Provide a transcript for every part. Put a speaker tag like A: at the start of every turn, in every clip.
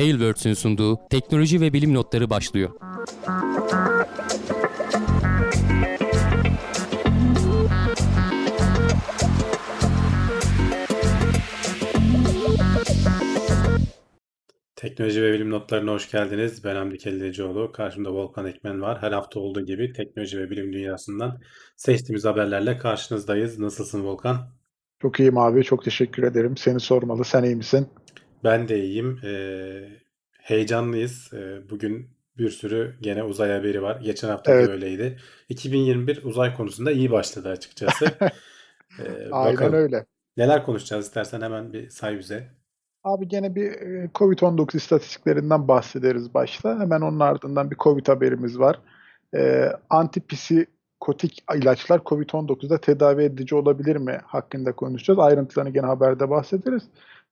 A: Tailwords'ün sunduğu teknoloji ve bilim notları başlıyor.
B: Teknoloji ve bilim notlarına hoş geldiniz. Ben Hamdi Kellecioğlu. Karşımda Volkan Ekmen var. Her hafta olduğu gibi teknoloji ve bilim dünyasından seçtiğimiz haberlerle karşınızdayız. Nasılsın Volkan?
C: Çok iyiyim abi. Çok teşekkür ederim. Seni sormalı. Sen iyi misin?
B: Ben de iyiyim. Ee, heyecanlıyız. Ee, bugün bir sürü gene uzay haberi var. Geçen hafta
C: Evet.
B: da öyleydi. 2021 uzay konusunda iyi başladı açıkçası. Ee,
C: Aynen
B: bakalım.
C: öyle.
B: Neler konuşacağız istersen hemen bir say bize.
C: Abi gene bir e, Covid-19 istatistiklerinden bahsederiz başta. Hemen onun ardından bir Covid haberimiz var. Ee, antipsikotik ilaçlar Covid-19'da tedavi edici olabilir mi hakkında konuşacağız. Ayrıntılarını gene haberde bahsederiz.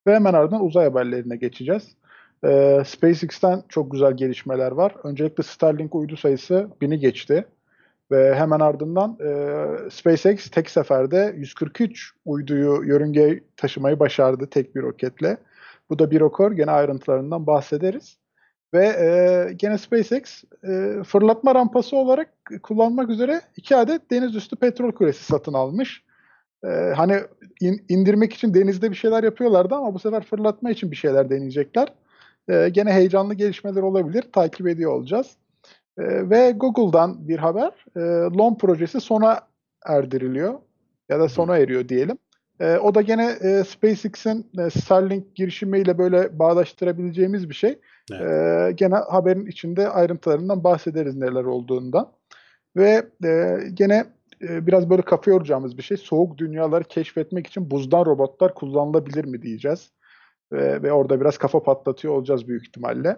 C: Ve hemen ardından uzay haberlerine geçeceğiz. Ee, SpaceX'ten çok güzel gelişmeler var. Öncelikle Starlink uydu sayısı 1000'i geçti. Ve hemen ardından e, SpaceX tek seferde 143 uyduyu yörüngeye taşımayı başardı tek bir roketle. Bu da bir rekor. Gene ayrıntılarından bahsederiz. Ve e, gene SpaceX e, fırlatma rampası olarak kullanmak üzere iki adet deniz üstü petrol kulesi satın almış. E, hani in- indirmek için denizde bir şeyler yapıyorlardı ama bu sefer fırlatma için bir şeyler deneyecekler. E, gene heyecanlı gelişmeler olabilir. Takip ediyor olacağız. E, ve Google'dan bir haber. E, LOM projesi sona erdiriliyor ya da sona eriyor diyelim. E, o da gene e, SpaceX'in e, Starlink girişimiyle böyle bağdaştırabileceğimiz bir şey.
B: Evet.
C: E, gene haberin içinde ayrıntılarından bahsederiz neler olduğundan. Ve e, gene e, biraz böyle kafa yoracağımız bir şey. Soğuk dünyaları keşfetmek için buzdan robotlar kullanılabilir mi diyeceğiz. Ve, ve orada biraz kafa patlatıyor olacağız büyük ihtimalle.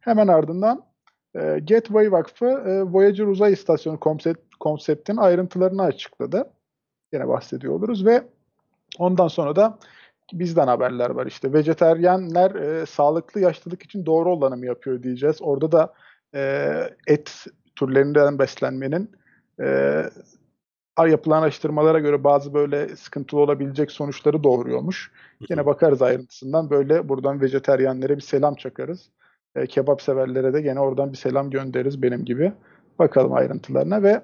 C: Hemen ardından e, Gateway Vakfı e, Voyager Uzay İstasyonu konsept, konseptinin ayrıntılarını açıkladı. Yine bahsediyor oluruz ve ondan sonra da bizden haberler var işte. Vejeteryenler e, sağlıklı yaşlılık için doğru olanı yapıyor diyeceğiz. Orada da e, et türlerinden beslenmenin e, yapılan araştırmalara göre bazı böyle sıkıntılı olabilecek sonuçları doğuruyormuş. Yine bakarız ayrıntısından böyle buradan vejeteryenlere bir selam çakarız. E, kebap severlere de gene oradan bir selam göndeririz benim gibi. Bakalım ayrıntılarına ve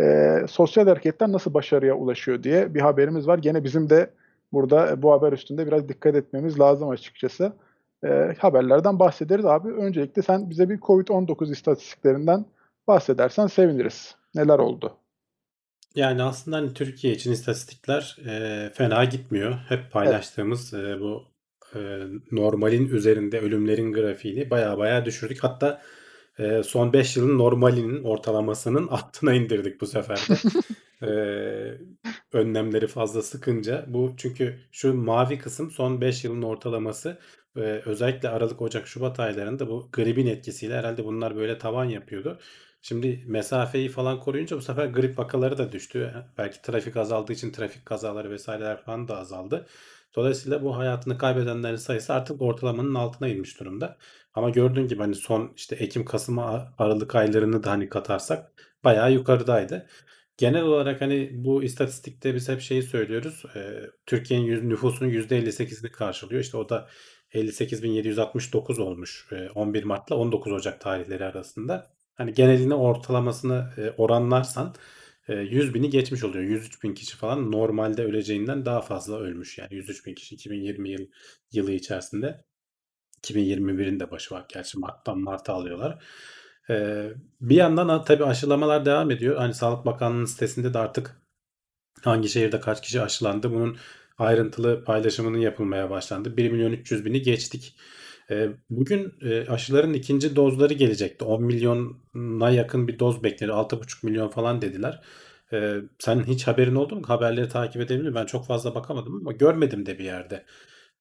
C: e, sosyal hareketler nasıl başarıya ulaşıyor diye bir haberimiz var. Gene bizim de burada e, bu haber üstünde biraz dikkat etmemiz lazım açıkçası. E, haberlerden bahsederiz abi. Öncelikle sen bize bir Covid-19 istatistiklerinden bahsedersen seviniriz. Neler oldu?
B: Yani aslında hani Türkiye için istatistikler e, fena gitmiyor. Hep paylaştığımız e, bu e, normalin üzerinde ölümlerin grafiğini baya baya düşürdük. Hatta e, son 5 yılın normalinin ortalamasının altına indirdik bu sefer de. E, önlemleri fazla sıkınca. Bu çünkü şu mavi kısım son 5 yılın ortalaması. E, özellikle Aralık, Ocak, Şubat aylarında bu gripin etkisiyle herhalde bunlar böyle tavan yapıyordu. Şimdi mesafeyi falan koruyunca bu sefer grip vakaları da düştü. Belki trafik azaldığı için trafik kazaları vesaireler falan da azaldı. Dolayısıyla bu hayatını kaybedenlerin sayısı artık ortalamanın altına inmiş durumda. Ama gördüğün gibi hani son işte Ekim, Kasım, Aralık aylarını da hani katarsak bayağı yukarıdaydı. Genel olarak hani bu istatistikte biz hep şeyi söylüyoruz. E, Türkiye'nin nüfusunun %58'ini karşılıyor. İşte o da 58.769 olmuş e, 11 Mart'la 19 Ocak tarihleri arasında. Hani geneline ortalamasını e, oranlarsan e, 100 bini geçmiş oluyor. 103 bin kişi falan normalde öleceğinden daha fazla ölmüş. Yani 103 bin kişi 2020 yıl, yılı içerisinde. 2021'in de başı var. Gerçi Mart'tan Mart'a alıyorlar. E, bir yandan tabii aşılamalar devam ediyor. Hani Sağlık Bakanlığı'nın sitesinde de artık hangi şehirde kaç kişi aşılandı bunun ayrıntılı paylaşımının yapılmaya başlandı. 1 milyon 300 bini geçtik. E, Bugün e, aşıların ikinci dozları gelecekti. 10 milyona yakın bir doz bekleniyor. 6,5 milyon falan dediler. E, Sen hiç haberin oldu mu? Haberleri takip edebilir? Ben çok fazla bakamadım ama görmedim de bir yerde.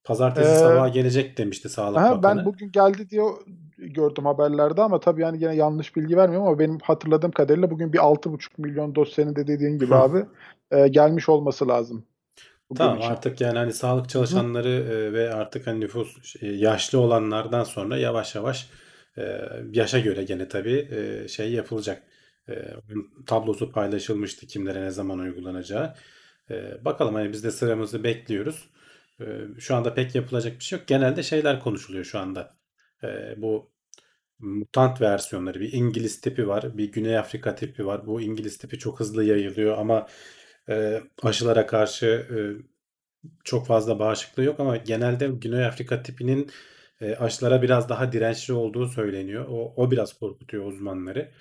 B: Pazartesi
C: Ee,
B: sabahı gelecek demişti Sağlık
C: ben
B: Bakanı.
C: bugün geldi diye gördüm haberlerde ama tabii yani yine yanlış bilgi vermiyorum ama benim hatırladığım kadarıyla bugün bir 6,5 milyon doz senin de dediğin gibi abi e, gelmiş olması lazım
B: Tamam
C: için.
B: artık yani hani sağlık
C: Hı hı.
B: çalışanları e, ve artık hani nüfus e, yaşlı olanlardan sonra yavaş yavaş e, yaşa göre gene tabii e, şey yapılacak. E, tablosu paylaşılmıştı kimlere ne zaman uygulanacağı. E, bakalım hani biz de sıramızı bekliyoruz. E, şu anda pek yapılacak bir şey yok. Genelde şeyler konuşuluyor şu anda. e, bu mutant versiyonları bir İngiliz tipi var, bir Güney Afrika tipi var. Bu İngiliz tipi çok hızlı yayılıyor ama e, aşılara karşı e, çok fazla bağışıklığı yok ama genelde Güney Afrika tipinin e, aşılara biraz daha dirençli olduğu söyleniyor. O, o biraz korkutuyor uzmanları.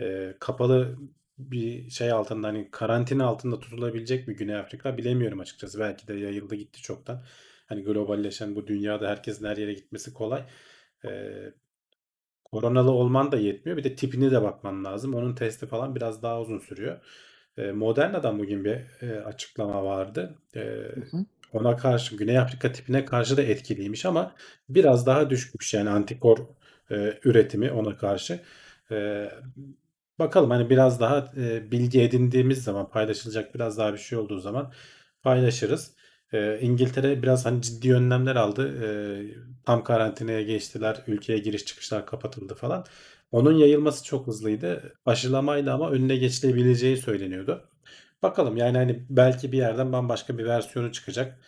B: E, kapalı bir şey altında hani karantina altında tutulabilecek mi Güney Afrika bilemiyorum açıkçası. Belki de yayıldı gitti çoktan. Hani globalleşen bu dünyada herkesin her yere gitmesi kolay. E, koronalı olman da yetmiyor. Bir de tipine de bakman lazım. Onun testi falan biraz daha uzun sürüyor. E, Moderna'dan bugün bir e, açıklama vardı. E,
C: Hı hı.
B: ona karşı Güney Afrika tipine karşı da etkiliymiş ama biraz daha düşmüş yani antikor e, üretimi ona karşı. E, bakalım hani biraz daha e, bilgi edindiğimiz zaman paylaşılacak biraz daha bir şey olduğu zaman paylaşırız. E, İngiltere biraz hani ciddi önlemler aldı. E, tam karantinaya geçtiler. Ülkeye giriş çıkışlar kapatıldı falan. Onun yayılması çok hızlıydı. Aşılamayla ama önüne geçilebileceği söyleniyordu. Bakalım yani hani belki bir yerden bambaşka bir versiyonu çıkacak.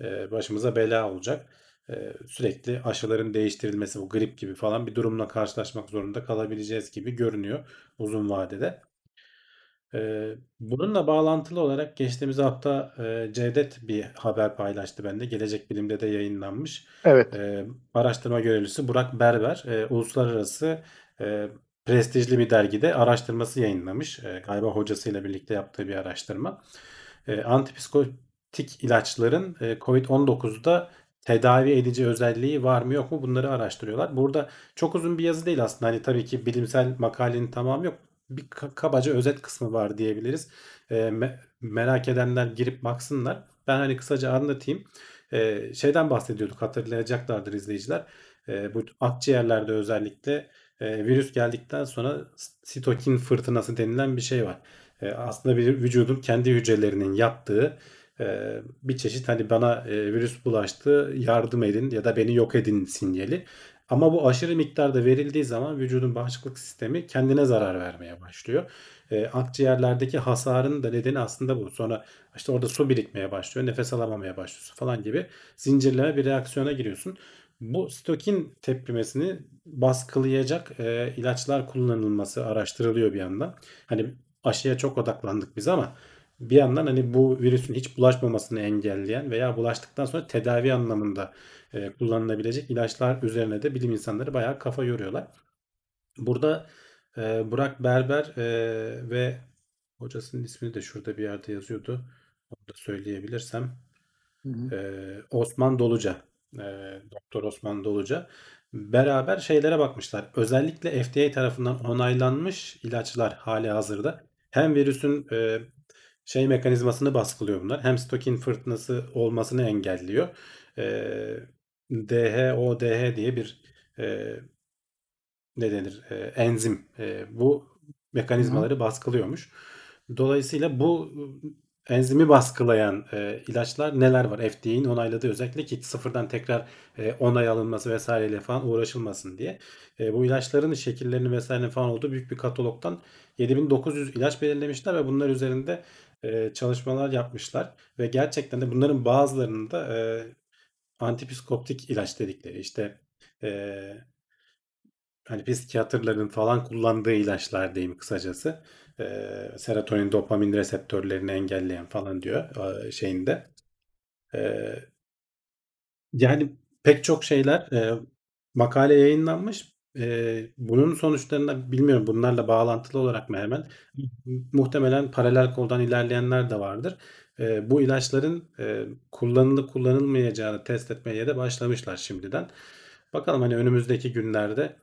B: Ee, başımıza bela olacak. Ee, sürekli aşıların değiştirilmesi bu grip gibi falan bir durumla karşılaşmak zorunda kalabileceğiz gibi görünüyor uzun vadede. Ee, bununla bağlantılı olarak geçtiğimiz hafta e, Cevdet bir haber paylaştı bende. Gelecek Bilim'de de yayınlanmış.
C: Evet.
B: Ee, araştırma görevlisi Burak Berber e, uluslararası e, prestijli bir dergide araştırması yayınlamış. E, galiba hocasıyla birlikte yaptığı bir araştırma. E, antipsikotik ilaçların e, COVID-19'da tedavi edici özelliği var mı yok mu bunları araştırıyorlar. Burada çok uzun bir yazı değil aslında. Hani tabii ki bilimsel makalenin tamamı yok. Bir kabaca özet kısmı var diyebiliriz. E, me- merak edenler girip baksınlar. Ben hani kısaca anlatayım. E, şeyden bahsediyorduk hatırlayacaklardır izleyiciler. E, bu akciğerlerde özellikle e, virüs geldikten sonra sitokin fırtınası denilen bir şey var. E, aslında bir vücudun kendi hücrelerinin yaptığı e, bir çeşit hani bana e, virüs bulaştı yardım edin ya da beni yok edin sinyali. Ama bu aşırı miktarda verildiği zaman vücudun bağışıklık sistemi kendine zarar vermeye başlıyor. E, akciğerlerdeki hasarın da nedeni aslında bu. Sonra işte orada su birikmeye başlıyor, nefes alamamaya başlıyorsun falan gibi zincirleme bir reaksiyona giriyorsun. Bu stokin tepkimesini baskılayacak e, ilaçlar kullanılması araştırılıyor bir yandan. Hani aşıya çok odaklandık biz ama bir yandan hani bu virüsün hiç bulaşmamasını engelleyen veya bulaştıktan sonra tedavi anlamında e, kullanılabilecek ilaçlar üzerine de bilim insanları bayağı kafa yoruyorlar. Burada e, Burak Berber e, ve hocasının ismini de şurada bir yerde yazıyordu. Onu da söyleyebilirsem.
C: Hı hı.
B: Ee, Osman Doluca, e, Doktor Osman Doluca beraber şeylere bakmışlar. Özellikle FDA tarafından onaylanmış ilaçlar hali hazırda hem virüsün e, şey mekanizmasını baskılıyor bunlar hem stokin fırtınası olmasını engelliyor. E, DHODH diye bir e, ne denir e, enzim e, bu
C: hı.
B: mekanizmaları baskılıyormuş. Dolayısıyla bu enzimi baskılayan e, ilaçlar neler var? FDA'nin onayladığı özellikle ki sıfırdan tekrar e, onay alınması vesaireyle falan uğraşılmasın diye. E, bu ilaçların şekillerini vesaire falan olduğu büyük bir katalogdan 7900 ilaç belirlemişler ve bunlar üzerinde e, çalışmalar yapmışlar ve gerçekten de bunların bazılarının da e, antipsikoptik ilaç dedikleri işte e, hani psikiyatrların falan kullandığı ilaçlar diyeyim kısacası. E, serotonin, dopamin reseptörlerini engelleyen falan diyor e, şeyinde. E, yani pek çok şeyler e, makale yayınlanmış. E, bunun sonuçlarında bilmiyorum bunlarla bağlantılı olarak mı hemen muhtemelen paralel koldan ilerleyenler de vardır. E, bu ilaçların e, kullanılıp kullanılmayacağını test etmeye de başlamışlar şimdiden. Bakalım hani önümüzdeki günlerde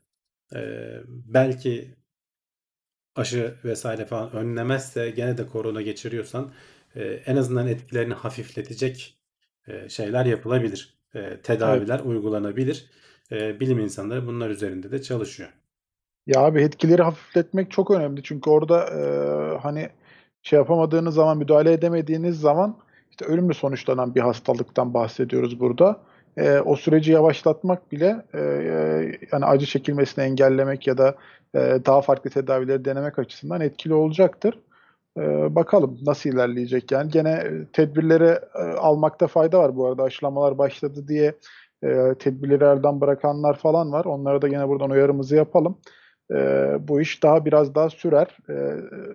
B: e, belki aşı vesaire falan önlemezse gene de korona geçiriyorsan e, en azından etkilerini hafifletecek e, şeyler yapılabilir. E,
C: Evet.
B: tedaviler uygulanabilir. E, bilim insanları bunlar üzerinde de çalışıyor.
C: Ya abi etkileri hafifletmek çok önemli. Çünkü orada e, hani şey yapamadığınız zaman, müdahale edemediğiniz zaman işte ölümle sonuçlanan bir hastalıktan bahsediyoruz burada. E, o süreci yavaşlatmak bile e, yani acı çekilmesini engellemek ya da e, daha farklı tedavileri denemek açısından etkili olacaktır. E, bakalım nasıl ilerleyecek yani. Gene tedbirleri e, almakta fayda var bu arada. Aşılamalar başladı diye e, tedbirleri elden bırakanlar falan var. Onlara da yine buradan uyarımızı yapalım. E, bu iş daha biraz daha sürer. E,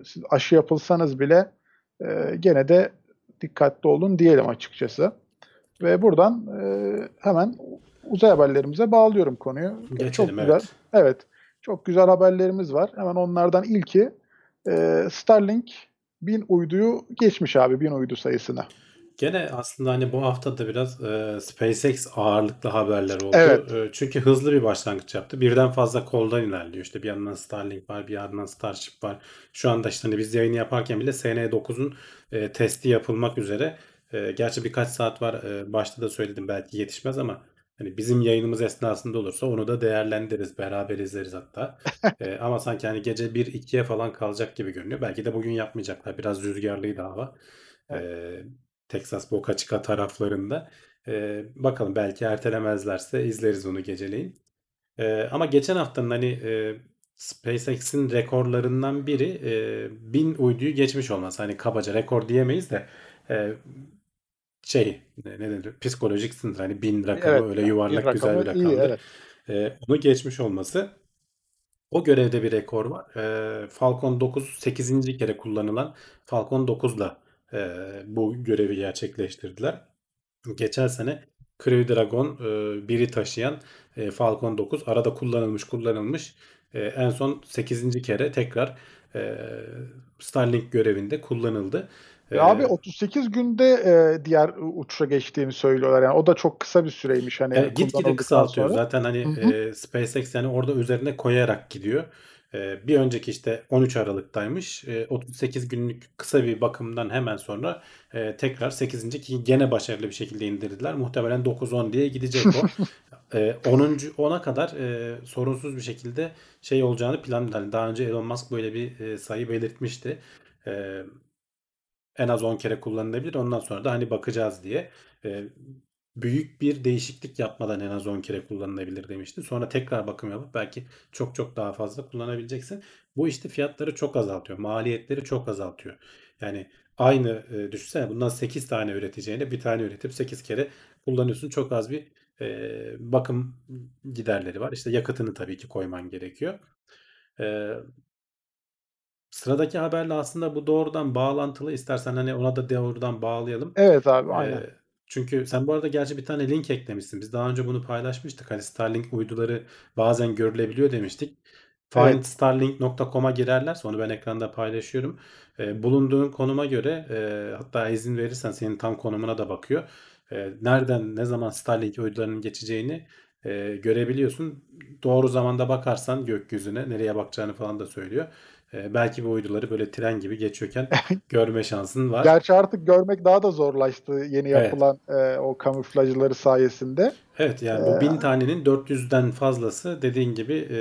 C: siz aşı yapılsanız bile e, gene de dikkatli olun diyelim açıkçası. Ve buradan e, hemen uzay haberlerimize bağlıyorum konuyu.
B: Geçelim,
C: çok güzel.
B: evet.
C: Evet. Çok güzel haberlerimiz var. Hemen onlardan ilki e, Starlink 1000 uyduyu geçmiş abi 1000 uydu sayısını.
B: Gene aslında hani bu hafta da biraz e, SpaceX ağırlıklı haberler oldu.
C: Evet.
B: E, çünkü hızlı bir başlangıç yaptı. Birden fazla koldan ilerliyor. İşte bir yandan Starlink var, bir yandan Starship var. Şu anda işte hani biz yayını yaparken bile SN9'un e, testi yapılmak üzere. E, gerçi birkaç saat var. E, başta da söyledim belki yetişmez ama hani bizim yayınımız esnasında olursa onu da değerlendiririz. Beraber izleriz hatta. E, ama sanki hani gece 1-2'ye falan kalacak gibi görünüyor. Belki de bugün yapmayacaklar. Biraz rüzgarlıydı hava. E, Texas Boca Chica taraflarında. Ee, bakalım belki ertelemezlerse izleriz onu geceleyin. Ee, ama geçen haftanın hani e, SpaceX'in rekorlarından biri e, 1000 uyduyu geçmiş olması. Hani kabaca rekor diyemeyiz de e, şey ne, denir? Psikolojik sınır. Hani 1000 rakamı
C: Evet,
B: öyle yuvarlak
C: bir
B: güzel bir
C: rakamı iyi, evet.
B: E, onu geçmiş olması. O görevde bir rekor var. E, Falcon 9 8. kere kullanılan Falcon 9'la e, bu görevi gerçekleştirdiler. Geçen sene Crew Dragon e, 1'i taşıyan e, Falcon 9 arada kullanılmış kullanılmış e, en son 8. kere tekrar e, Starlink görevinde kullanıldı.
C: Ve
B: E,
C: abi 38 günde e, diğer uçuşa geçtiğini söylüyorlar. Yani o da çok kısa bir süreymiş hani
B: E, gitgide kısaltıyor.
C: sonra.
B: Zaten hani
C: Hı hı.
B: e, SpaceX yani orada üzerine koyarak gidiyor. E, bir önceki işte 13 Aralık'taymış. E, 38 günlük kısa bir bakımdan hemen sonra e, tekrar 8. ki gene başarılı bir şekilde indirdiler. Muhtemelen 9-10 diye gidecek o. E, 10. 10'a kadar e, sorunsuz bir şekilde şey olacağını planladılar. Yani Daha önce Elon Musk böyle bir e, sayı belirtmişti. E, en az 10 kere kullanılabilir. Ondan sonra da hani bakacağız diye. E, büyük bir değişiklik yapmadan en az 10 kere kullanılabilir demişti. Sonra tekrar bakım yapıp belki çok çok daha fazla kullanabileceksin. Bu işte fiyatları çok azaltıyor. Maliyetleri çok azaltıyor. Yani aynı e, düşünsene bundan 8 tane üreteceğine bir tane üretip 8 kere kullanıyorsun. Çok az bir e, bakım giderleri var. İşte yakıtını tabii ki koyman gerekiyor. E, Sıradaki haberle aslında bu doğrudan bağlantılı. İstersen hani ona da doğrudan bağlayalım.
C: Evet abi aynen.
B: Ee, çünkü sen bu arada gerçi bir tane link eklemişsin. Biz daha önce bunu paylaşmıştık. Hani Starlink uyduları bazen görülebiliyor demiştik. Findstarlink.com'a girerlerse onu ben ekranda paylaşıyorum. Ee, bulunduğun konuma göre e, hatta izin verirsen senin tam konumuna da bakıyor. Ee, nereden ne zaman Starlink uydularının geçeceğini e, görebiliyorsun. Doğru zamanda bakarsan gökyüzüne nereye bakacağını falan da söylüyor. Ee, belki bu uyduları böyle tren gibi geçiyorken görme şansın var.
C: Gerçi artık görmek daha da zorlaştı yeni
B: Evet.
C: yapılan e, o kamuflajları sayesinde.
B: Evet yani bu
C: Ee,
B: bin tanenin 400'den fazlası dediğin gibi e,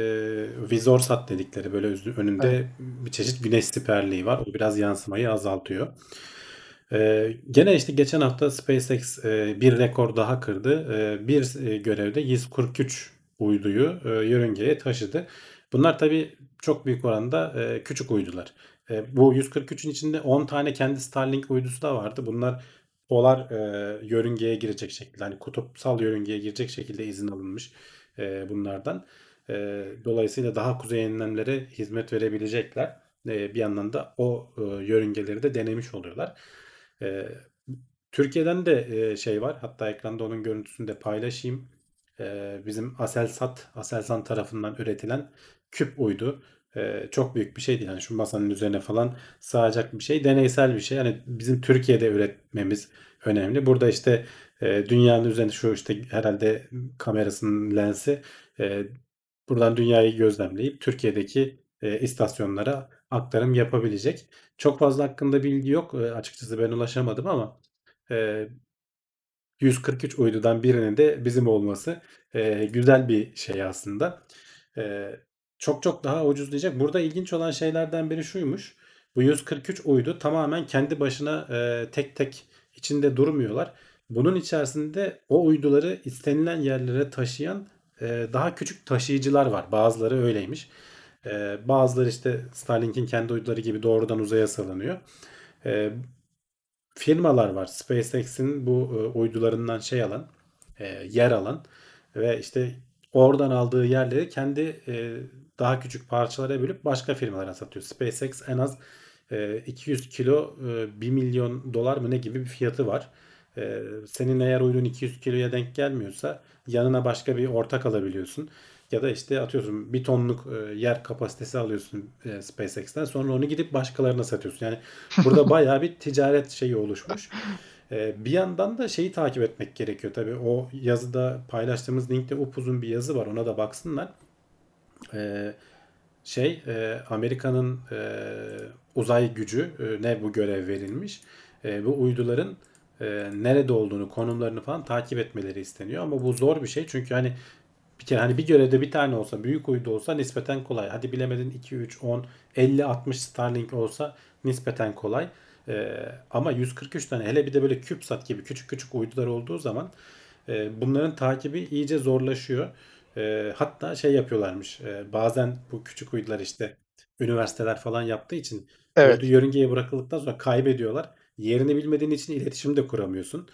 B: Vizorsat dedikleri böyle önünde
C: Evet.
B: bir çeşit güneş siperliği var. O biraz yansımayı azaltıyor. Ee, gene işte geçen hafta SpaceX e, bir rekor daha kırdı. E, bir e, görevde 143 uyduyu e, yörüngeye taşıdı. Bunlar tabii çok büyük oranda e, küçük uydular. E, bu 143'ün içinde 10 tane kendi Starlink uydusu da vardı. Bunlar polar e, yörüngeye girecek şekilde, hani kutupsal yörüngeye girecek şekilde izin alınmış e, bunlardan. E, dolayısıyla daha kuzey enlemlere hizmet verebilecekler. E, bir yandan da o e, yörüngeleri de denemiş oluyorlar. E, Türkiye'den de e, şey var. Hatta ekranda onun görüntüsünü de paylaşayım. E, bizim Aselsan, tarafından üretilen küp uydu. E, çok büyük bir şey değil. Yani şu masanın üzerine falan sığacak bir şey. Deneysel bir şey. Yani bizim Türkiye'de üretmemiz önemli. Burada işte e, dünyanın üzerinde şu işte herhalde kamerasının lensi e, buradan dünyayı gözlemleyip Türkiye'deki e, istasyonlara aktarım yapabilecek. Çok fazla hakkında bilgi yok. E, açıkçası ben ulaşamadım ama e, 143 uydudan birinin de bizim olması e, güzel bir şey aslında. E, çok çok daha ucuzlayacak. Burada ilginç olan şeylerden biri şuymuş. Bu 143 uydu tamamen kendi başına e, tek tek içinde durmuyorlar. Bunun içerisinde o uyduları istenilen yerlere taşıyan e, daha küçük taşıyıcılar var. Bazıları öyleymiş. E, bazıları işte Starlink'in kendi uyduları gibi doğrudan uzaya salınıyor. E, firmalar var. SpaceX'in bu e, uydularından şey alan, e, yer alan ve işte oradan aldığı yerleri kendi e, daha küçük parçalara bölüp başka firmalara satıyor. SpaceX en az e, 200 kilo e, 1 milyon dolar mı ne gibi bir fiyatı var. E, senin eğer uydun 200 kiloya denk gelmiyorsa yanına başka bir ortak alabiliyorsun. Ya da işte atıyorsun bir tonluk e, yer kapasitesi alıyorsun e, SpaceX'ten sonra onu gidip başkalarına satıyorsun. Yani burada bayağı bir ticaret şeyi oluşmuş. E, bir yandan da şeyi takip etmek gerekiyor tabii. O yazıda paylaştığımız linkte upuzun bir yazı var. Ona da baksınlar. E, şey e, Amerika'nın e, uzay gücü e, ne bu görev verilmiş. E, bu uyduların e, nerede olduğunu, konumlarını falan takip etmeleri isteniyor. Ama bu zor bir şey çünkü hani bir kere hani bir görevde bir tane olsa, büyük uydu olsa nispeten kolay. Hadi bilemedin 2, 3, 10, 50, 60 Starlink olsa nispeten kolay. E, ama 143 tane hele bir de böyle CubeSat gibi küçük küçük uydular olduğu zaman e, bunların takibi iyice zorlaşıyor. E, hatta şey yapıyorlarmış. E, bazen bu küçük uydular işte üniversiteler falan yaptığı için
C: Evet.
B: uydu yörüngeye bırakıldıktan sonra kaybediyorlar. Yerini bilmediğin için iletişim de kuramıyorsun.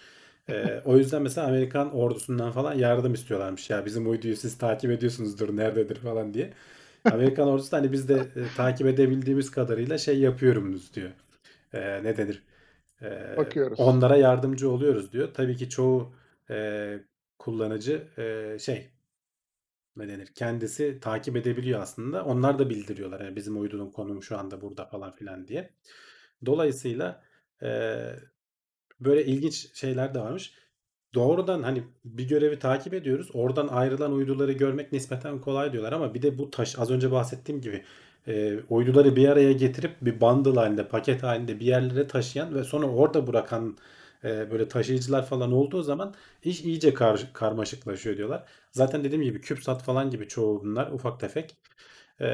B: E, o yüzden mesela Amerikan ordusundan falan yardım istiyorlarmış. Ya bizim uyduyu siz takip ediyorsunuzdur nerededir falan diye. Amerikan ordusu da hani biz de e, takip edebildiğimiz kadarıyla şey yapıyoruz diyor. E, ne denir? E,
C: Bakıyoruz.
B: onlara yardımcı oluyoruz diyor. Tabii ki çoğu e, kullanıcı e, şey ne denir? Kendisi takip edebiliyor aslında. Onlar da bildiriyorlar. Yani bizim uydunun konumu şu anda burada falan filan diye. Dolayısıyla e, böyle ilginç şeyler de varmış. Doğrudan hani bir görevi takip ediyoruz. Oradan ayrılan uyduları görmek nispeten kolay diyorlar ama bir de bu taş az önce bahsettiğim gibi e, uyduları bir araya getirip bir bundle halinde, paket halinde bir yerlere taşıyan ve sonra orada bırakan e, böyle taşıyıcılar falan olduğu zaman iş iyice kar, karmaşıklaşıyor diyorlar. Zaten dediğim gibi CubeSat falan gibi çoğu bunlar ufak tefek. E,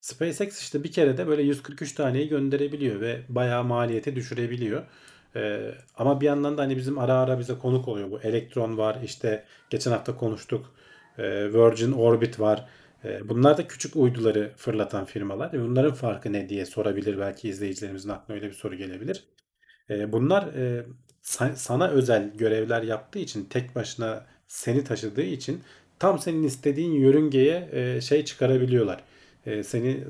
B: SpaceX işte bir kere de böyle 143 taneyi gönderebiliyor ve bayağı maliyeti düşürebiliyor. Ee, ama bir yandan da hani bizim ara ara bize konuk oluyor bu. Electron var işte geçen hafta konuştuk. Ee, Virgin Orbit var. Ee, bunlar da küçük uyduları fırlatan firmalar. E bunların farkı ne diye sorabilir belki izleyicilerimizin aklına öyle bir soru gelebilir. Ee, bunlar e, sa- sana özel görevler yaptığı için tek başına seni taşıdığı için tam senin istediğin yörüngeye e, şey çıkarabiliyorlar. E, seni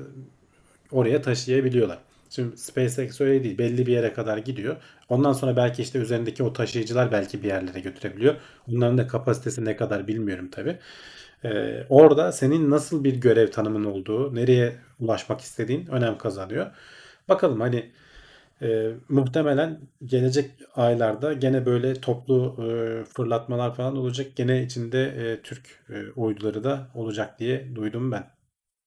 B: oraya taşıyabiliyorlar. Şimdi SpaceX öyle değil. Belli bir yere kadar gidiyor. Ondan sonra belki işte üzerindeki o taşıyıcılar belki bir yerlere götürebiliyor. Onların da kapasitesi ne kadar bilmiyorum tabii. Ee, orada senin nasıl bir görev tanımın olduğu, nereye ulaşmak istediğin önem kazanıyor. Bakalım hani e, muhtemelen gelecek aylarda gene böyle toplu e, fırlatmalar falan olacak. Gene içinde e, Türk e, uyduları da olacak diye duydum ben.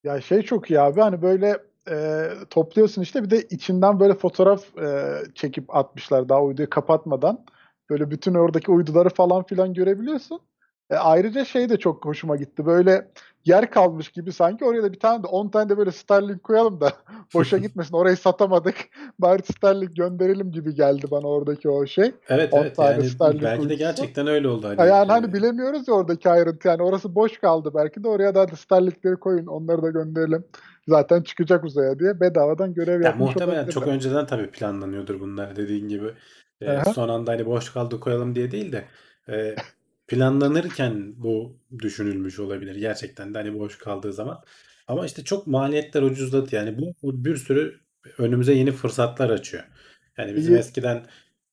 C: Ya şey çok iyi abi hani böyle e, topluyorsun işte bir de içinden böyle fotoğraf e, çekip atmışlar daha uyduyu kapatmadan. Böyle bütün oradaki uyduları falan filan görebiliyorsun. E, ayrıca şey de çok hoşuma gitti. Böyle yer kalmış gibi sanki oraya da bir tane de 10 tane de böyle Starlink koyalım da boşa gitmesin. Orayı satamadık. Bari Starlink gönderelim gibi geldi bana oradaki o şey.
B: Evet
C: 10
B: evet
C: tane
B: yani
C: Starlink
B: belki de gerçekten öyle oldu
C: Ha,
B: hani.
C: Yani
B: e,
C: hani bilemiyoruz ya oradaki ayrıntı. Yani orası boş kaldı belki de oraya da hadi Starlink'leri koyun onları da gönderelim. Zaten çıkacak uzaya diye bedavadan görev
B: Ya
C: yapmış
B: muhtemelen çok
C: olabilirler.
B: önceden tabii planlanıyordur bunlar dediğin gibi. E,
C: Aha.
B: son anda hani boş kaldı koyalım diye değil de e, planlanırken bu düşünülmüş olabilir. Gerçekten de hani boş kaldığı zaman. Ama işte çok maliyetler ucuzladı. Yani bu, bu bir sürü önümüze yeni fırsatlar açıyor. Yani bizim
C: İyi.
B: eskiden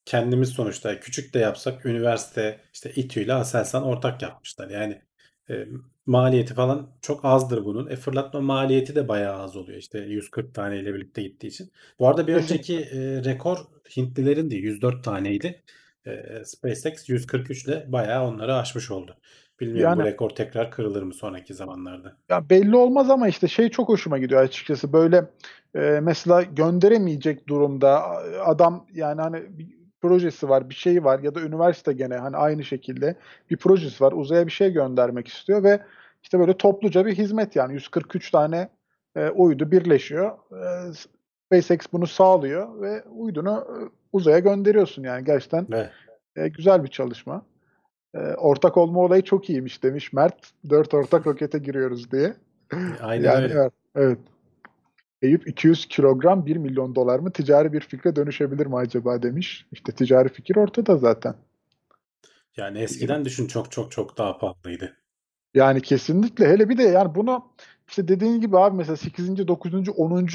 B: kendimiz sonuçta küçük de yapsak üniversite işte İTÜ ile Aselsan ortak yapmışlar. Yani e, maliyeti falan çok azdır bunun. E fırlatma maliyeti de bayağı az oluyor. İşte 140 tane ile birlikte gittiği için. Bu arada bir önceki e, rekor Hintlilerin de 104 taneydi. E, SpaceX 143 ile bayağı onları aşmış oldu. Bilmiyorum bu
C: Yani
B: rekor tekrar kırılır mı sonraki zamanlarda.
C: ya belli olmaz ama işte şey çok hoşuma gidiyor açıkçası. Böyle e, mesela gönderemeyecek durumda adam yani hani bir projesi var, bir şey var ya da üniversite gene hani aynı şekilde bir projesi var. Uzaya bir şey göndermek istiyor ve işte böyle topluca bir hizmet yani 143 tane e, uydu birleşiyor. E, SpaceX bunu sağlıyor ve uydunu e, uzaya gönderiyorsun yani gerçekten
B: Evet.
C: e, güzel bir çalışma. E, ortak olma olayı çok iyiymiş demiş Mert. Dört ortak rokete giriyoruz diye.
B: Aynen
C: Yani
B: öyle.
C: evet, evet. Eyüp 200 kilogram 1 milyon dolar mı ticari bir fikre dönüşebilir mi acaba demiş. İşte ticari fikir ortada zaten.
B: Yani eskiden düşün çok çok çok daha pahalıydı.
C: Yani kesinlikle. Hele bir de yani bunu işte dediğin gibi abi mesela 8. 9. 10.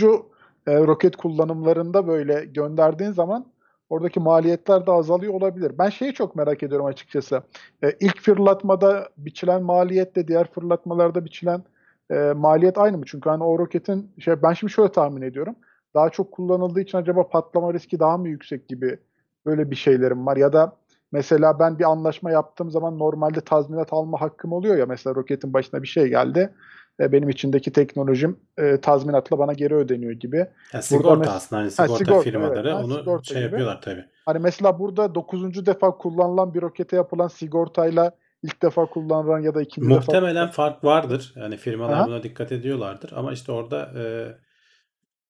C: E, roket kullanımlarında böyle gönderdiğin zaman oradaki maliyetler de azalıyor olabilir. Ben şeyi çok merak ediyorum açıkçası. E, ilk fırlatmada biçilen maliyetle diğer fırlatmalarda biçilen e, maliyet aynı mı? Çünkü hani o roketin şey ben şimdi şöyle tahmin ediyorum. Daha çok kullanıldığı için acaba patlama riski daha mı yüksek gibi böyle bir şeylerim var ya da Mesela ben bir anlaşma yaptığım zaman normalde tazminat alma hakkım oluyor ya. Mesela roketin başına bir şey geldi. E, benim içindeki teknolojim e, tazminatla bana geri ödeniyor gibi.
B: Ya sigorta
C: mes-
B: aslında hani
C: Ha,
B: sigorta,
C: sigorta,
B: firmaları
C: evet.
B: Onu
C: sigorta
B: şey
C: gibi.
B: yapıyorlar tabii.
C: Hani mesela burada 9. defa kullanılan bir rokete yapılan sigortayla ilk defa kullanılan ya da ikinci
B: Muhtemelen
C: defa
B: fark vardır. Yani firmalar
C: Aha.
B: buna dikkat ediyorlardır. Ama işte orada e,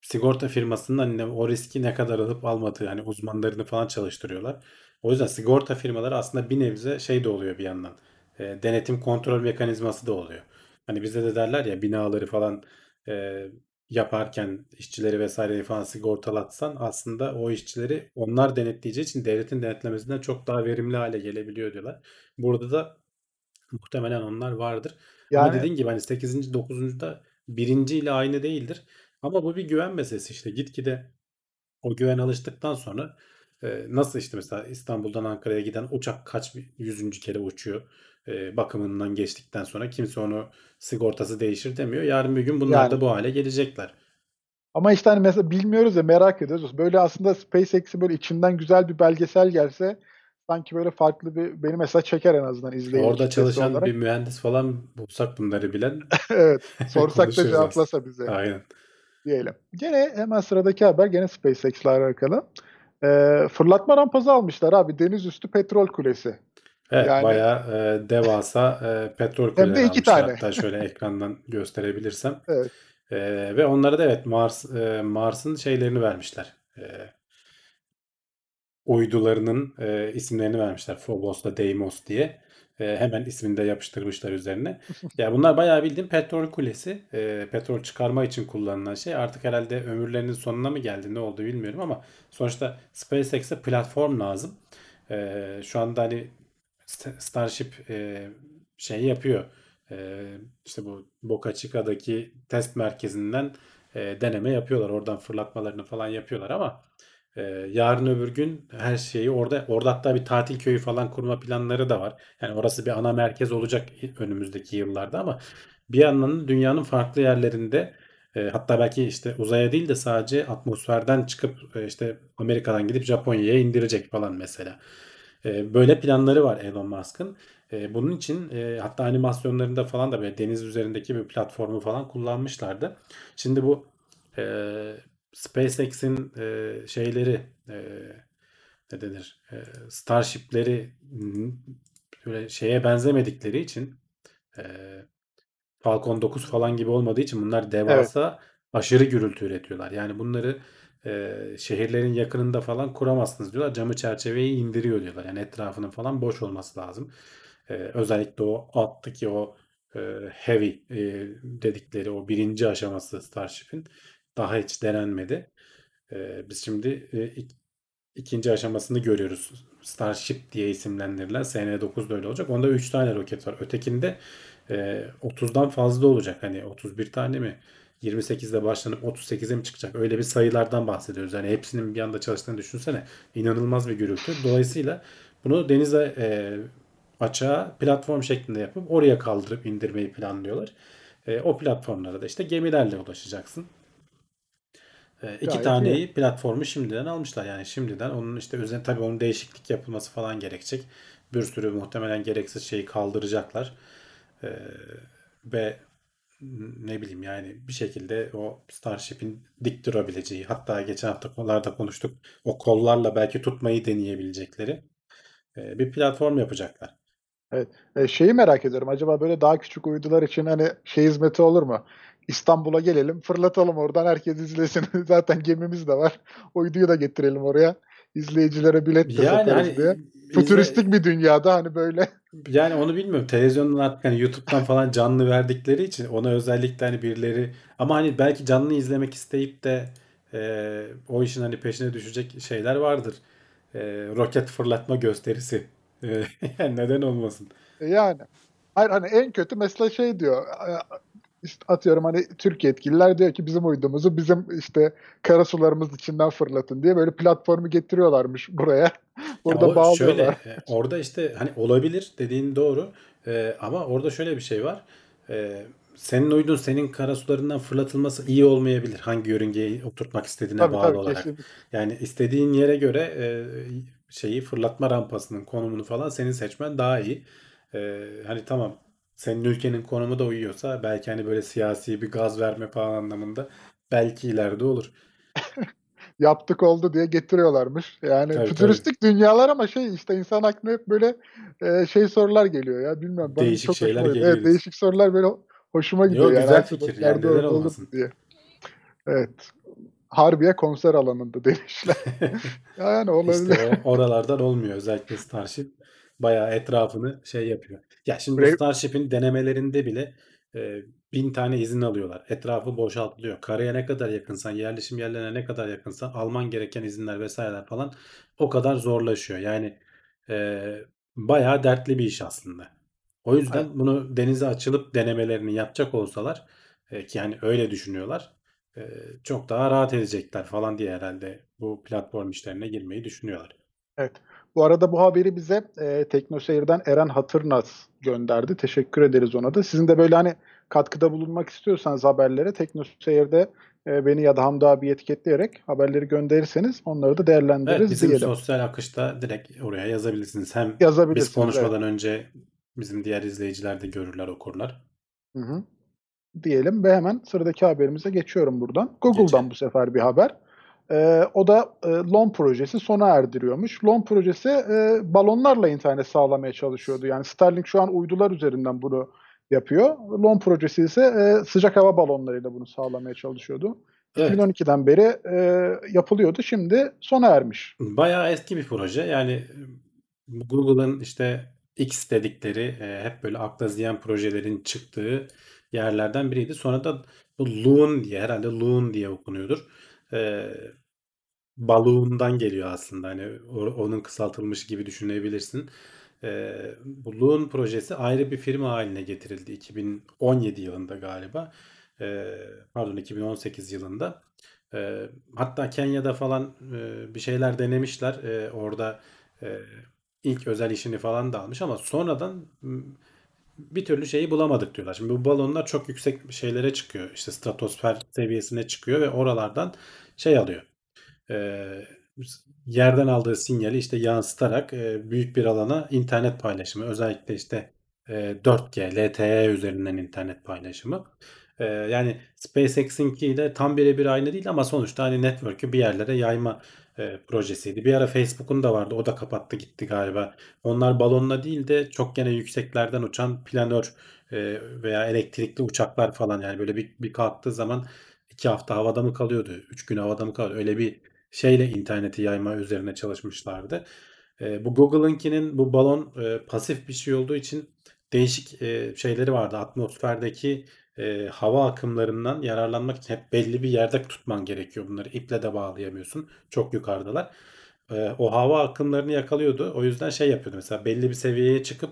B: sigorta firmasının hani o riski ne kadar alıp almadığı hani uzmanlarını falan çalıştırıyorlar. O yüzden sigorta firmaları aslında bir nebze şey de oluyor bir yandan. E, denetim kontrol mekanizması da oluyor. Hani bizde de derler ya binaları falan e, yaparken işçileri vesaireyi falan sigortalatsan aslında o işçileri onlar denetleyeceği için devletin denetlemesinden çok daha verimli hale gelebiliyor diyorlar. Burada da muhtemelen onlar vardır. Ama
C: Yani
B: dediğin gibi hani 8. 9. da birinci ile aynı değildir. Ama bu bir güven meselesi işte. Gitgide o güven alıştıktan sonra e, nasıl işte mesela İstanbul'dan Ankara'ya giden uçak kaç bir- yüzüncü kere uçuyor. E, bakımından geçtikten sonra kimse onu sigortası değişir demiyor. Yarın bir gün bunlar
C: Yani.
B: da bu hale gelecekler.
C: ama işte hani mesela bilmiyoruz ya merak ediyoruz. Böyle aslında SpaceX'i böyle içinden güzel bir belgesel gelse sanki böyle farklı bir beni mesela çeker en azından izleyici
B: Orada çalışan
C: olarak.
B: bir mühendis falan bulsak bunları bilen
C: Evet. Sorsak da cevaplasa bize.
B: Aynen.
C: diyelim. Gene hemen sıradaki haber gene SpaceX ile alakalı. Ee, fırlatma rampası almışlar abi. Deniz üstü petrol kulesi.
B: Evet
C: Yani
B: bayağı e, devasa e, petrol kuleleri
C: iki
B: almışlar.
C: tane.
B: Hatta şöyle ekrandan gösterebilirsem.
C: Evet.
B: E, ve onlara da evet Mars e, Mars'ın şeylerini vermişler. E, uydularının e, isimlerini vermişler. Phobos'la Deimos diye. E, hemen ismini de yapıştırmışlar üzerine. Ya bunlar bayağı bildiğin petrol kulesi. E, petrol çıkarma için kullanılan şey. Artık herhalde ömürlerinin sonuna mı geldi ne oldu bilmiyorum ama sonuçta SpaceX'e platform lazım. E, şu anda hani Starship e, şey yapıyor. E, işte bu Boca Chica'daki test merkezinden e, deneme yapıyorlar. Oradan fırlatmalarını falan yapıyorlar ama e, yarın öbür gün her şeyi orada orada hatta bir tatil köyü falan kurma planları da var. Yani orası bir ana merkez olacak önümüzdeki yıllarda ama bir yandan dünyanın farklı yerlerinde hatta belki işte uzaya değil de sadece atmosferden çıkıp işte Amerika'dan gidip Japonya'ya indirecek falan mesela. E, böyle planları var Elon Musk'ın. E, bunun için e, hatta animasyonlarında falan da böyle deniz üzerindeki bir platformu falan kullanmışlardı. Şimdi bu e, SpaceX'in e, şeyleri e, ne denir? E, Starship'leri böyle şeye benzemedikleri için e, Falcon 9 falan gibi olmadığı için bunlar
C: Evet.
B: devasa aşırı gürültü üretiyorlar. Yani bunları e, şehirlerin yakınında falan kuramazsınız diyorlar. Camı çerçeveyi indiriyor diyorlar. Yani etrafının falan boş olması lazım. E, özellikle o alttaki o e, heavy e, dedikleri o birinci aşaması Starship'in daha hiç denenmedi. E, biz şimdi e, ik- ikinci aşamasını görüyoruz. Starship diye isimlendirilen SN9 da öyle olacak. Onda 3 tane roket var. Ötekinde e, 30'dan fazla olacak. Hani 31 tane mi? 28'de başlanıp 38'e mi çıkacak? Öyle bir sayılardan bahsediyoruz. Yani hepsinin bir anda çalıştığını düşünsene. İnanılmaz bir gürültü. Dolayısıyla bunu denize e, açığa platform şeklinde yapıp oraya kaldırıp indirmeyi planlıyorlar. E, o platformlara da işte gemilerle ulaşacaksın. E, iki
C: Gayet iyi.
B: taneyi platformu şimdiden almışlar. Yani şimdiden onun işte üzerine tabii onun değişiklik yapılması falan gerekecek. Bir sürü muhtemelen gereksiz şeyi kaldıracaklar. E, ve ne bileyim yani bir şekilde o Starship'in dik durabileceği hatta geçen hafta konularda konuştuk o kollarla belki tutmayı deneyebilecekleri e, bir platform yapacaklar.
C: Evet. E, şeyi merak ediyorum. Acaba böyle daha küçük uydular için hani şey hizmeti olur mu? İstanbul'a gelelim, fırlatalım oradan herkes izlesin. Zaten gemimiz de var. Uyduyu da getirelim oraya. İzleyicilere bilet de
B: Yani hani
C: diye. Fütüristik bir dünyada hani böyle.
B: yani onu bilmiyorum. Televizyondan artık hani YouTube'dan falan canlı verdikleri için ona özellikle hani birileri ama hani belki canlı izlemek isteyip de e, o işin hani peşine düşecek şeyler vardır. E, roket fırlatma gösterisi Eee, neden olmasın?
C: E, yani. Hayır hani en kötü mesela şey diyor. İşte atıyorum hani Türk yetkililer diyor ki bizim uydumuzu bizim işte karasularımız içinden fırlatın diye böyle platformu getiriyorlarmış buraya.
B: Ya
C: Burada
B: şöyle
C: bağlıyorlar.
B: e, orada işte hani olabilir dediğin doğru E, ama orada şöyle bir şey var. E, senin uydun senin karasularından fırlatılması iyi olmayabilir. Hangi yörüngeye oturtmak istediğine
C: Tabii
B: bağlı
C: tabii
B: olarak.
C: kesinlikle.
B: Yani istediğin yere göre e, şeyi fırlatma rampasının konumunu falan senin seçmen daha iyi. E, hani tamam senin ülkenin konumu da uyuyorsa belki hani böyle siyasi bir gaz verme falan anlamında belki ileride olur.
C: Yaptık oldu diye getiriyorlarmış. Yani
B: Tabii tabii.
C: fütüristik dünyalar ama şey işte insan aklına hep böyle e, şey sorular geliyor ya bilmiyorum bana
B: Değişik
C: çok
B: şeyler geliyor
C: Evet değişik sorular böyle hoşuma gidiyor
B: Yo
C: yani
B: güzel fikir yani
C: mu
B: olmasın?
C: diye. Evet. Harbiye konser alanında demişler. Yani olabilir.
B: İşte o oralardan olmuyor. Özellikle Starship bayağı etrafını şey yapıyor. Ya şimdi
C: Brave,
B: Starship'in denemelerinde bile e, bin tane izin alıyorlar. Etrafı boşaltılıyor. Karaya ne kadar yakınsan, yerleşim yerlerine ne kadar yakınsan alman gereken izinler vesaireler falan o kadar zorlaşıyor. Yani e, bayağı dertli bir iş aslında. O yüzden bunu denize açılıp denemelerini yapacak olsalar e, ki yani öyle düşünüyorlar e, çok daha rahat edecekler falan diye herhalde bu platform işlerine girmeyi düşünüyorlar.
C: Evet. Bu arada bu haberi bize e, TeknoSeyir'den Eren Hatırnaz gönderdi. Teşekkür ederiz ona da. Sizin de böyle hani katkıda bulunmak istiyorsanız haberlere TeknoSeyir'de e, beni ya da Hamdi abi etiketleyerek haberleri gönderirseniz onları da
B: Evet
C: değerlendiririz
B: bizim
C: diyelim.
B: sosyal akışta direkt oraya yazabilirsiniz. Hem biz
C: Yazabilirsiniz. Evet.
B: konuşmadan önce bizim diğer izleyiciler de görürler okurlar.
C: Hı hı. Diyelim ve hemen sıradaki haberimize geçiyorum buradan. Google'dan
B: Geçelim.
C: bu sefer bir haber. Ee, o da e, LON projesi sona erdiriyormuş. LON projesi e, balonlarla internet sağlamaya çalışıyordu. Yani Starlink şu an uydular üzerinden bunu yapıyor. LON projesi ise e, sıcak hava balonlarıyla bunu sağlamaya çalışıyordu.
B: Evet
C: 2012'den beri e, yapılıyordu. Şimdi sona ermiş.
B: bayağı eski bir proje. Yani Google'ın işte X dedikleri e, hep böyle akla ziyan projelerin çıktığı yerlerden biriydi. Sonra da bu Loon diye herhalde Loon diye okunuyordur. E, Balloon'dan geliyor aslında. Hani onun kısaltılmış gibi düşünebilirsin. Ee, bu Loon projesi ayrı bir firma haline getirildi 2017 yılında galiba. Ee, pardon 2018 yılında. Ee, hatta Kenya'da falan e, bir şeyler denemişler. Ee, orada e, ilk özel işini falan da almış ama sonradan bir türlü şeyi bulamadık diyorlar. Şimdi bu balonlar çok yüksek şeylere çıkıyor. İşte stratosfer seviyesine çıkıyor ve oralardan şey alıyor e, yerden aldığı sinyali işte yansıtarak e, büyük bir alana internet paylaşımı özellikle işte e, 4G, LTE üzerinden internet paylaşımı. E, yani SpaceX'inki de tam birebir aynı değil ama sonuçta hani network'ü bir yerlere yayma e, projesiydi. Bir ara Facebook'un da vardı. O da kapattı gitti galiba. Onlar balonla değil de çok gene yükseklerden uçan planör e, veya elektrikli uçaklar falan yani böyle bir, bir kalktığı zaman iki hafta havada mı kalıyordu? Üç gün havada mı kalıyordu? Öyle bir şeyle interneti yayma üzerine çalışmışlardı. E, bu Google'ınkinin bu balon e, pasif bir şey olduğu için değişik e, şeyleri vardı. Atmosferdeki e, hava akımlarından yararlanmak için hep belli bir yerde tutman gerekiyor. Bunları iple de bağlayamıyorsun. Çok yukarıdalar. E, o hava akımlarını yakalıyordu. O yüzden şey yapıyordu. Mesela belli bir seviyeye çıkıp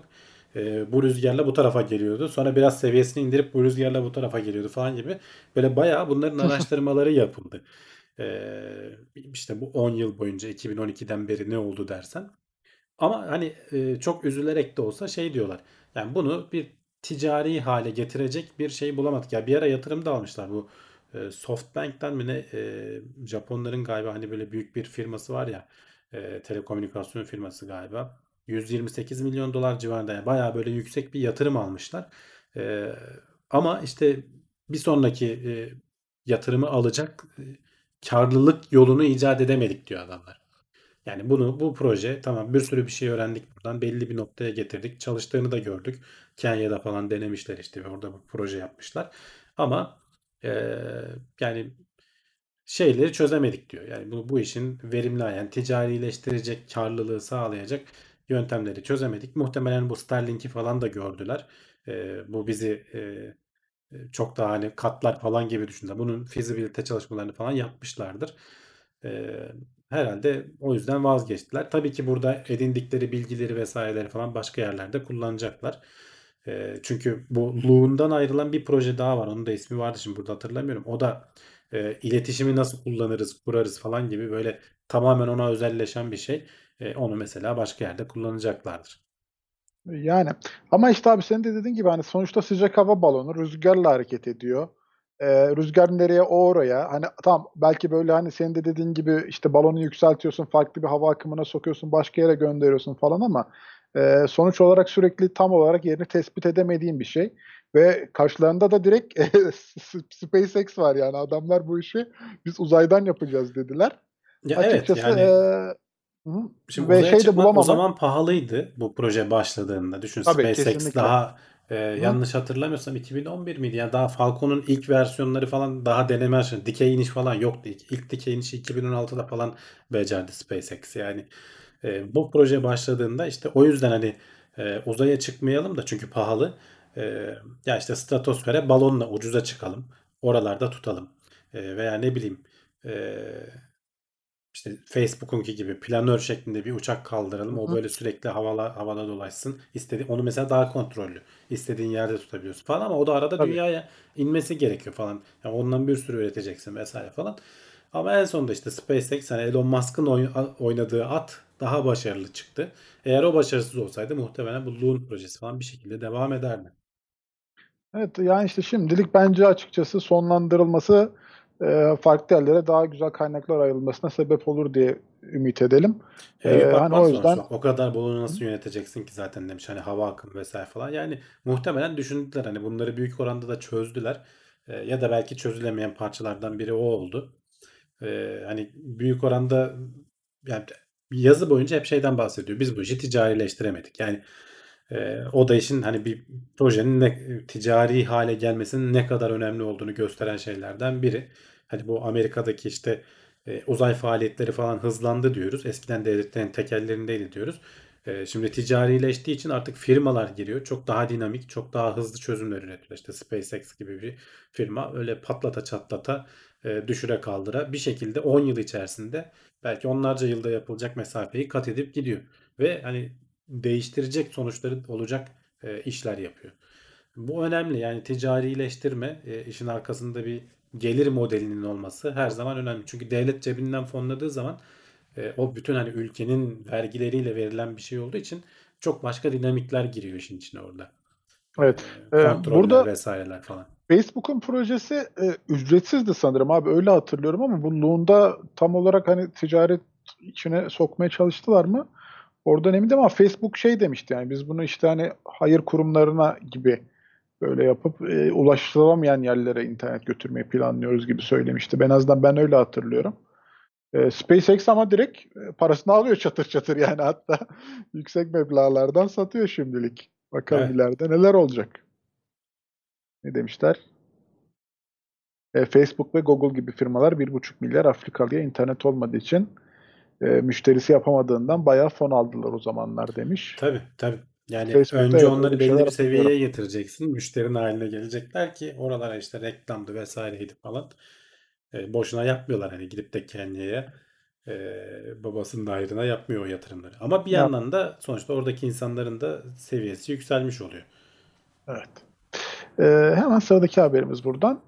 B: e, bu rüzgarla bu tarafa geliyordu. Sonra biraz seviyesini indirip bu rüzgarla bu tarafa geliyordu falan gibi. Böyle bayağı bunların araştırmaları yapıldı. Ee, işte bu 10 yıl boyunca 2012'den beri ne oldu dersen. Ama hani çok üzülerek de olsa şey diyorlar. Yani bunu bir ticari hale getirecek bir şey bulamadık. Ya bir ara yatırım da almışlar bu e, Softbank'ten mi ne Japonların galiba hani böyle büyük bir firması var ya telekomünikasyon firması galiba. 128 milyon dolar civarında yani bayağı böyle yüksek bir yatırım almışlar. Ama işte bir sonraki yatırımı alacak karlılık yolunu icat edemedik diyor adamlar. Yani bunu bu proje tamam bir sürü bir şey öğrendik buradan belli bir noktaya getirdik. Çalıştığını da gördük. Kenya'da falan denemişler işte ve orada bu proje yapmışlar. Ama eee, yani şeyleri çözemedik diyor. Yani bu, bu işin verimli yani ticarileştirecek, karlılığı sağlayacak yöntemleri çözemedik. Muhtemelen bu Starlink'i falan da gördüler. Eee, bu bizi çok daha hani katlar falan gibi düşündüler. Bunun fizibilite çalışmalarını falan yapmışlardır. Eee, herhalde o yüzden vazgeçtiler. Tabii ki burada edindikleri bilgileri vesaireleri falan başka yerlerde kullanacaklar. Çünkü bu Loon'dan ayrılan bir proje daha var. Onun da ismi vardı şimdi burada hatırlamıyorum. O da iletişimi nasıl kullanırız, kurarız falan gibi böyle tamamen ona özelleşen bir şey. Onu mesela başka yerde kullanacaklardır.
C: Yani ama işte abi senin de dediğin gibi hani sonuçta sıcak hava balonu rüzgarla hareket ediyor. Ee, rüzgar nereye o oraya. Hani tam belki böyle hani senin de dediğin gibi işte balonu yükseltiyorsun, farklı bir hava akımına sokuyorsun, başka yere gönderiyorsun falan ama e, sonuç olarak sürekli tam olarak yerini tespit edemediğin bir şey. Ve karşılarında da direkt SpaceX var yani adamlar bu işi biz uzaydan yapacağız dediler.
B: Ya
C: Açıkçası
B: evet yani
C: e, hı,
B: Şimdi
C: ve
B: uzaya
C: şey de
B: çıkmak o zaman pahalıydı bu proje başladığında. Düşün
C: Tabii
B: SpaceX
C: kesinlikle.
B: daha e, yanlış hatırlamıyorsam 2011 miydi? Yani daha Falcon'un ilk versiyonları falan daha deneme aşaması. Dikey iniş falan yoktu. İlk, ilk dikey inişi 2016'da falan becerdi SpaceX. Yani e, bu proje başladığında işte o yüzden hani e, uzaya çıkmayalım da çünkü pahalı. E, ya işte stratosfere balonla ucuza çıkalım. Oralarda tutalım. E, veya ne bileyim e, işte Facebook'unki gibi planör şeklinde bir uçak kaldıralım.
C: Hı
B: O böyle sürekli havala, havada dolaşsın. İstedi onu mesela daha kontrollü. İstediğin yerde tutabiliyorsun falan ama o da arada
C: Tabii.
B: dünyaya inmesi gerekiyor falan. Yani ondan bir sürü üreteceksin vesaire falan. Ama en sonunda işte SpaceX hani Elon Musk'ın oy- oynadığı at daha başarılı çıktı. Eğer o başarısız olsaydı muhtemelen bu Loon projesi falan bir şekilde devam ederdi.
C: Evet yani işte şimdilik bence açıkçası sonlandırılması e, farklı yerlere daha güzel kaynaklar ayrılmasına sebep olur diye ümit edelim. E,
B: Eyüp
C: hani o yüzden
B: o kadar balonu nasıl yöneteceksin ki zaten demiş hani hava akımı vesaire falan. Yani muhtemelen düşündüler hani bunları büyük oranda da çözdüler. Ee, ya da belki çözülemeyen parçalardan biri o oldu. Ee, hani büyük oranda yani yazı boyunca hep şeyden bahsediyor. Biz bu işi ticarileştiremedik. Yani e, o da işin hani bir projenin ne, ticari hale gelmesinin ne kadar önemli olduğunu gösteren şeylerden biri. Hani bu Amerika'daki işte e, uzay faaliyetleri falan hızlandı diyoruz. Eskiden devletlerin tekellerindeydi diyoruz. E, şimdi ticarileştiği için artık firmalar giriyor. Çok daha dinamik, çok daha hızlı çözümler üretiyor. İşte SpaceX gibi bir firma öyle patlata çatlata e, düşüre kaldıra bir şekilde 10 yıl içerisinde belki onlarca yılda yapılacak mesafeyi kat edip gidiyor. Ve hani değiştirecek sonuçları olacak e, işler yapıyor. Bu önemli yani ticarileştirme e, işin arkasında bir gelir modelinin olması her zaman önemli. Çünkü devlet cebinden fonladığı zaman e, o bütün hani ülkenin vergileriyle verilen bir şey olduğu için çok başka dinamikler giriyor işin içine orada.
C: evet.
B: E,
C: E,
B: kontroller
C: burada
B: vesaireler falan.
C: Facebook'un projesi e, ücretsizdi sanırım abi öyle hatırlıyorum ama bu Loon'da tam olarak hani ticaret içine sokmaya çalıştılar mı? Oradan emin değilim ama Facebook şey demişti yani biz bunu işte hani hayır kurumlarına gibi böyle yapıp e, ulaşılamayan yerlere internet götürmeyi planlıyoruz gibi söylemişti. En azından ben öyle hatırlıyorum. E, SpaceX ama direkt e, parasını alıyor çatır çatır yani hatta yüksek meblağlardan satıyor şimdilik. Bakalım
B: Evet.
C: ileride neler olacak. Ne demişler? E, Facebook ve Google gibi firmalar 1,5 milyar Afrikalıya internet olmadığı için e, müşterisi yapamadığından bayağı fon aldılar o zamanlar demiş.
B: Tabii tabii. Yani
C: Facebook'ta
B: önce
C: evet,
B: onları belli bir seviyeye getireceksin. Müşterin haline gelecekler ki oralara işte reklamdı vesaireydi falan. E, boşuna yapmıyorlar hani gidip de Kenya'ya e, babasının da hayrına yapmıyor o yatırımları. Ama bir
C: Ya,
B: yandan da sonuçta oradaki insanların da seviyesi yükselmiş oluyor.
C: evet. E, hemen sıradaki haberimiz buradan.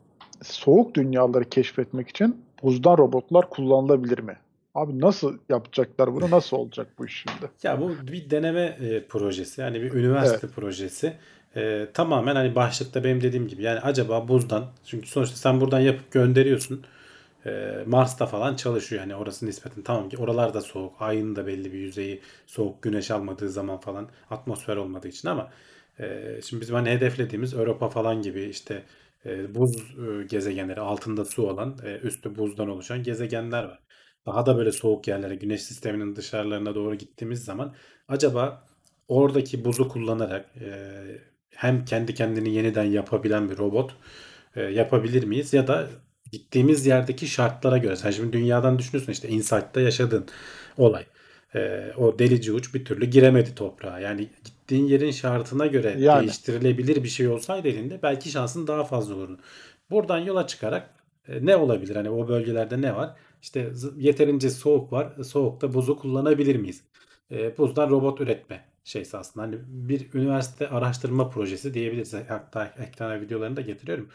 C: Soğuk dünyaları keşfetmek için buzdan robotlar kullanılabilir mi? Abi nasıl yapacaklar bunu? Nasıl olacak bu iş şimdi?
B: Ya bu bir deneme e, projesi. Yani bir üniversite
C: Evet.
B: projesi. E, tamamen hani başlıkta benim dediğim gibi. Yani acaba buzdan çünkü sonuçta sen buradan yapıp gönderiyorsun. E, Mars'ta falan çalışıyor. Yani orası nispeten tamam ki oralarda soğuk. Ayın da belli bir yüzeyi soğuk. Güneş almadığı zaman falan atmosfer olmadığı için ama e, şimdi bizim hani hedeflediğimiz Europa falan gibi işte e, buz e, gezegenleri altında su olan e, üstü buzdan oluşan gezegenler var. Daha da böyle soğuk yerlere güneş sisteminin dışarılarına doğru gittiğimiz zaman acaba oradaki buzu kullanarak e, hem kendi kendini yeniden yapabilen bir robot e, yapabilir miyiz ya da gittiğimiz yerdeki şartlara göre. Sen şimdi dünyadan düşünüyorsun işte Insight'ta yaşadığın olay. Ee, o delici uç bir türlü giremedi toprağa. Yani gittiğin yerin şartına göre
C: Yani
B: değiştirilebilir bir şey olsaydı elinde belki şansın daha fazla olurdu. Buradan yola çıkarak e, ne olabilir? Hani o bölgelerde ne var? İşte yeterince soğuk var. Soğukta buzu kullanabilir miyiz? E, buzdan robot üretme şeysi aslında. Hani bir üniversite araştırma projesi diyebiliriz. Hatta ekrana videolarını da getiriyorum.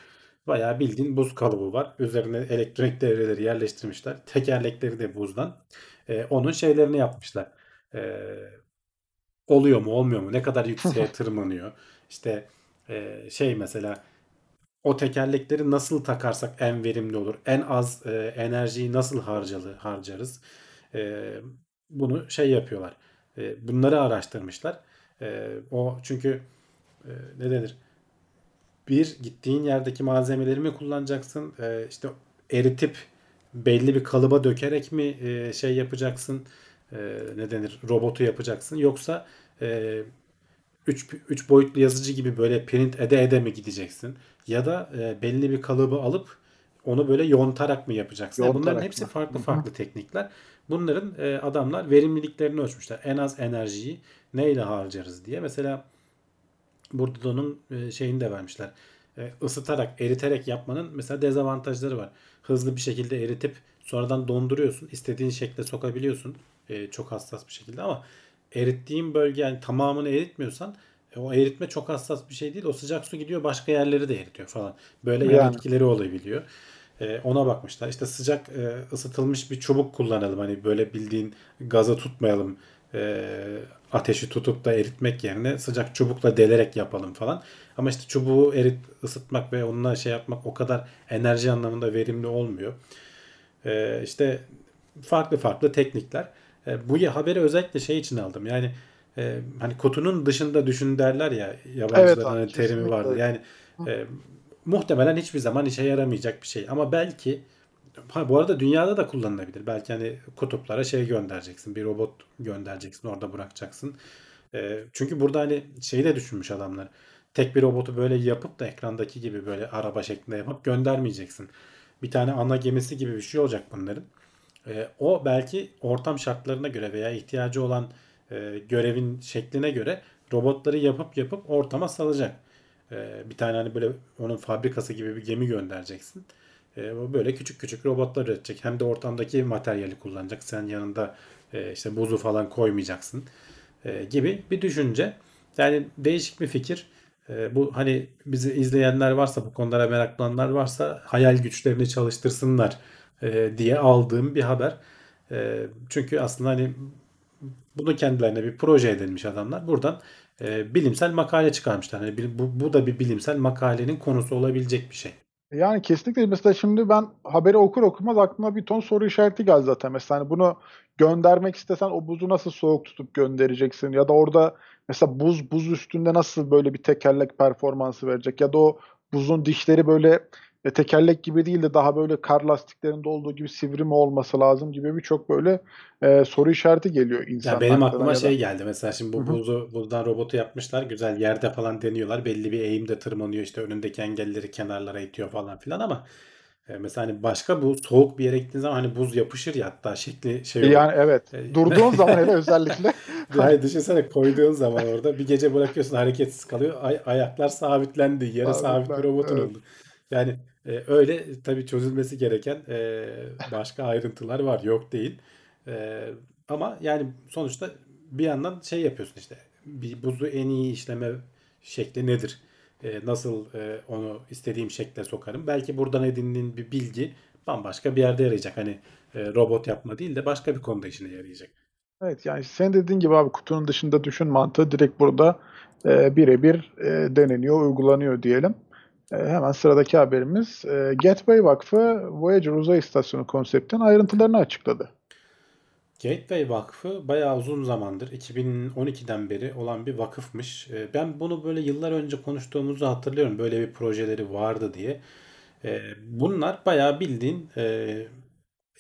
B: Bayağı bildiğin buz kalıbı var. Üzerine elektronik devreleri yerleştirmişler. Tekerlekleri de buzdan. E, onun şeylerini yapmışlar. E, oluyor mu olmuyor mu? Ne kadar yükseğe tırmanıyor? İşte e, şey mesela o tekerlekleri nasıl takarsak en verimli olur? En az e, enerjiyi nasıl harcalı harcarız? E, bunu şey yapıyorlar. E, bunları araştırmışlar. E, o çünkü e, ne denir? Bir gittiğin yerdeki malzemeleri mi kullanacaksın? E, işte eritip belli bir kalıba dökerek mi e, şey yapacaksın? E, ne denir? Robotu yapacaksın. Yoksa e, 3 3 boyutlu yazıcı gibi böyle print ede ede mi gideceksin? Ya da e, belli bir kalıbı alıp onu böyle yontarak mı yapacaksın? Yani bunların
C: Yontarak
B: hepsi
C: mı?
B: farklı farklı teknikler. Bunların e, adamlar verimliliklerini ölçmüşler. En az enerjiyi neyle harcarız diye. Mesela burada da onun e, şeyini de vermişler. E, ısıtarak, eriterek yapmanın mesela dezavantajları var. Hızlı bir şekilde eritip sonradan donduruyorsun. istediğin şekle sokabiliyorsun. E, çok hassas bir şekilde ama erittiğin bölge yani tamamını eritmiyorsan o eritme çok hassas bir şey değil. O sıcak su gidiyor başka yerleri de eritiyor falan. Böyle yan
C: Yani.
B: etkileri olabiliyor. E, ona bakmışlar. İşte sıcak e, ısıtılmış bir çubuk kullanalım. Hani böyle bildiğin gazı tutmayalım. E, ateşi tutup da eritmek yerine sıcak çubukla delerek yapalım falan. Ama işte çubuğu erit ısıtmak ve onunla şey yapmak o kadar enerji anlamında verimli olmuyor. E, işte farklı farklı teknikler. E, bu haberi özellikle şey için aldım. Yani e, hani kutunun dışında düşün derler ya yabancıların
C: Evet
B: hani terimi vardı. Yani e, muhtemelen hiçbir zaman işe yaramayacak bir şey. Ama belki ha, bu arada dünyada da kullanılabilir. Belki hani kutuplara şey göndereceksin. Bir robot göndereceksin. Orada bırakacaksın. E, çünkü burada hani şeyi de düşünmüş adamlar. Tek bir robotu böyle yapıp da ekrandaki gibi böyle araba şeklinde yapıp göndermeyeceksin. Bir tane ana gemisi gibi bir şey olacak bunların. E, o belki ortam şartlarına göre veya ihtiyacı olan e, görevin şekline göre robotları yapıp yapıp ortama salacak. E, bir tane hani böyle onun fabrikası gibi bir gemi göndereceksin. E, böyle küçük küçük robotlar üretecek. Hem de ortamdaki materyali kullanacak. Sen yanında e, işte buzu falan koymayacaksın e, gibi bir düşünce. Yani değişik bir fikir. E, bu hani bizi izleyenler varsa bu konulara meraklananlar varsa hayal güçlerini çalıştırsınlar e, diye aldığım bir haber. E, çünkü aslında hani bunu kendilerine bir proje edinmiş adamlar. Buradan e, bilimsel makale çıkarmışlar. Bir- bu, bu da bir bilimsel makalenin konusu olabilecek bir şey.
C: Yani kesinlikle mesela şimdi ben haberi okur okumaz aklıma bir ton soru işareti geldi zaten. Mesela hani bunu göndermek istesen o buzu nasıl soğuk tutup göndereceksin? Ya da orada mesela buz buz üstünde nasıl böyle bir tekerlek performansı verecek? Ya da o buzun dişleri böyle e, tekerlek gibi değil de daha böyle kar lastiklerinde olduğu gibi sivri mi olması lazım gibi birçok böyle e, soru işareti geliyor
B: Ya
C: insanın
B: benim aklıma
C: ya da.
B: şey geldi mesela şimdi bu buzu buzdan robotu yapmışlar güzel yerde falan deniyorlar belli bir eğimde tırmanıyor işte önündeki engelleri kenarlara itiyor falan filan ama e, mesela hani başka bu soğuk bir yere gittiğin zaman hani buz yapışır ya hatta şekli şey olur.
C: Yani evet.
B: E,
C: Durduğun zaman hele özellikle
B: Yani düşünsene koyduğun zaman orada bir gece bırakıyorsun hareketsiz kalıyor. Ay- ayaklar sabitlendi. Yarı sabit bir robotun
C: Evet.
B: oldu. Yani e, öyle tabii çözülmesi gereken e, başka ayrıntılar var. Yok değil. E, ama yani sonuçta bir yandan şey yapıyorsun işte. Bir buzu en iyi işleme şekli nedir? E, nasıl e, onu istediğim şekle sokarım? Belki buradan edindiğin bir bilgi bambaşka bir yerde yarayacak. Hani e, robot yapma değil de başka bir konuda işine yarayacak.
C: Evet yani sen dediğin gibi abi kutunun dışında düşün mantığı direkt burada e, birebir e, deneniyor, uygulanıyor diyelim. E, hemen sıradaki haberimiz e, Gateway Vakfı Voyager uzay istasyonu konseptinin ayrıntılarını açıkladı.
B: Gateway Vakfı bayağı uzun zamandır 2012'den beri olan bir vakıfmış. Ee, Ben bunu böyle yıllar önce konuştuğumuzu hatırlıyorum. Böyle bir projeleri vardı diye. Bunlar bayağı bildiğin e,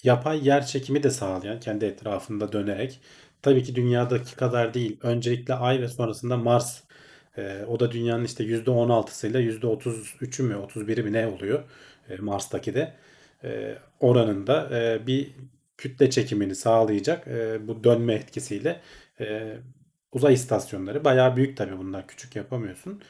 B: yapay yer çekimi de sağlayan kendi etrafında dönerek. Tabii ki dünyadaki kadar değil. Öncelikle Ay ve sonrasında Mars. Ee, o da dünyanın işte %16'sıyla %33'ü mü 31'i mi ne oluyor e, Mars'taki de e, oranında e, bir kütle çekimini sağlayacak e, bu dönme etkisiyle e, uzay istasyonları bayağı büyük tabii bunlar küçük yapamıyorsun.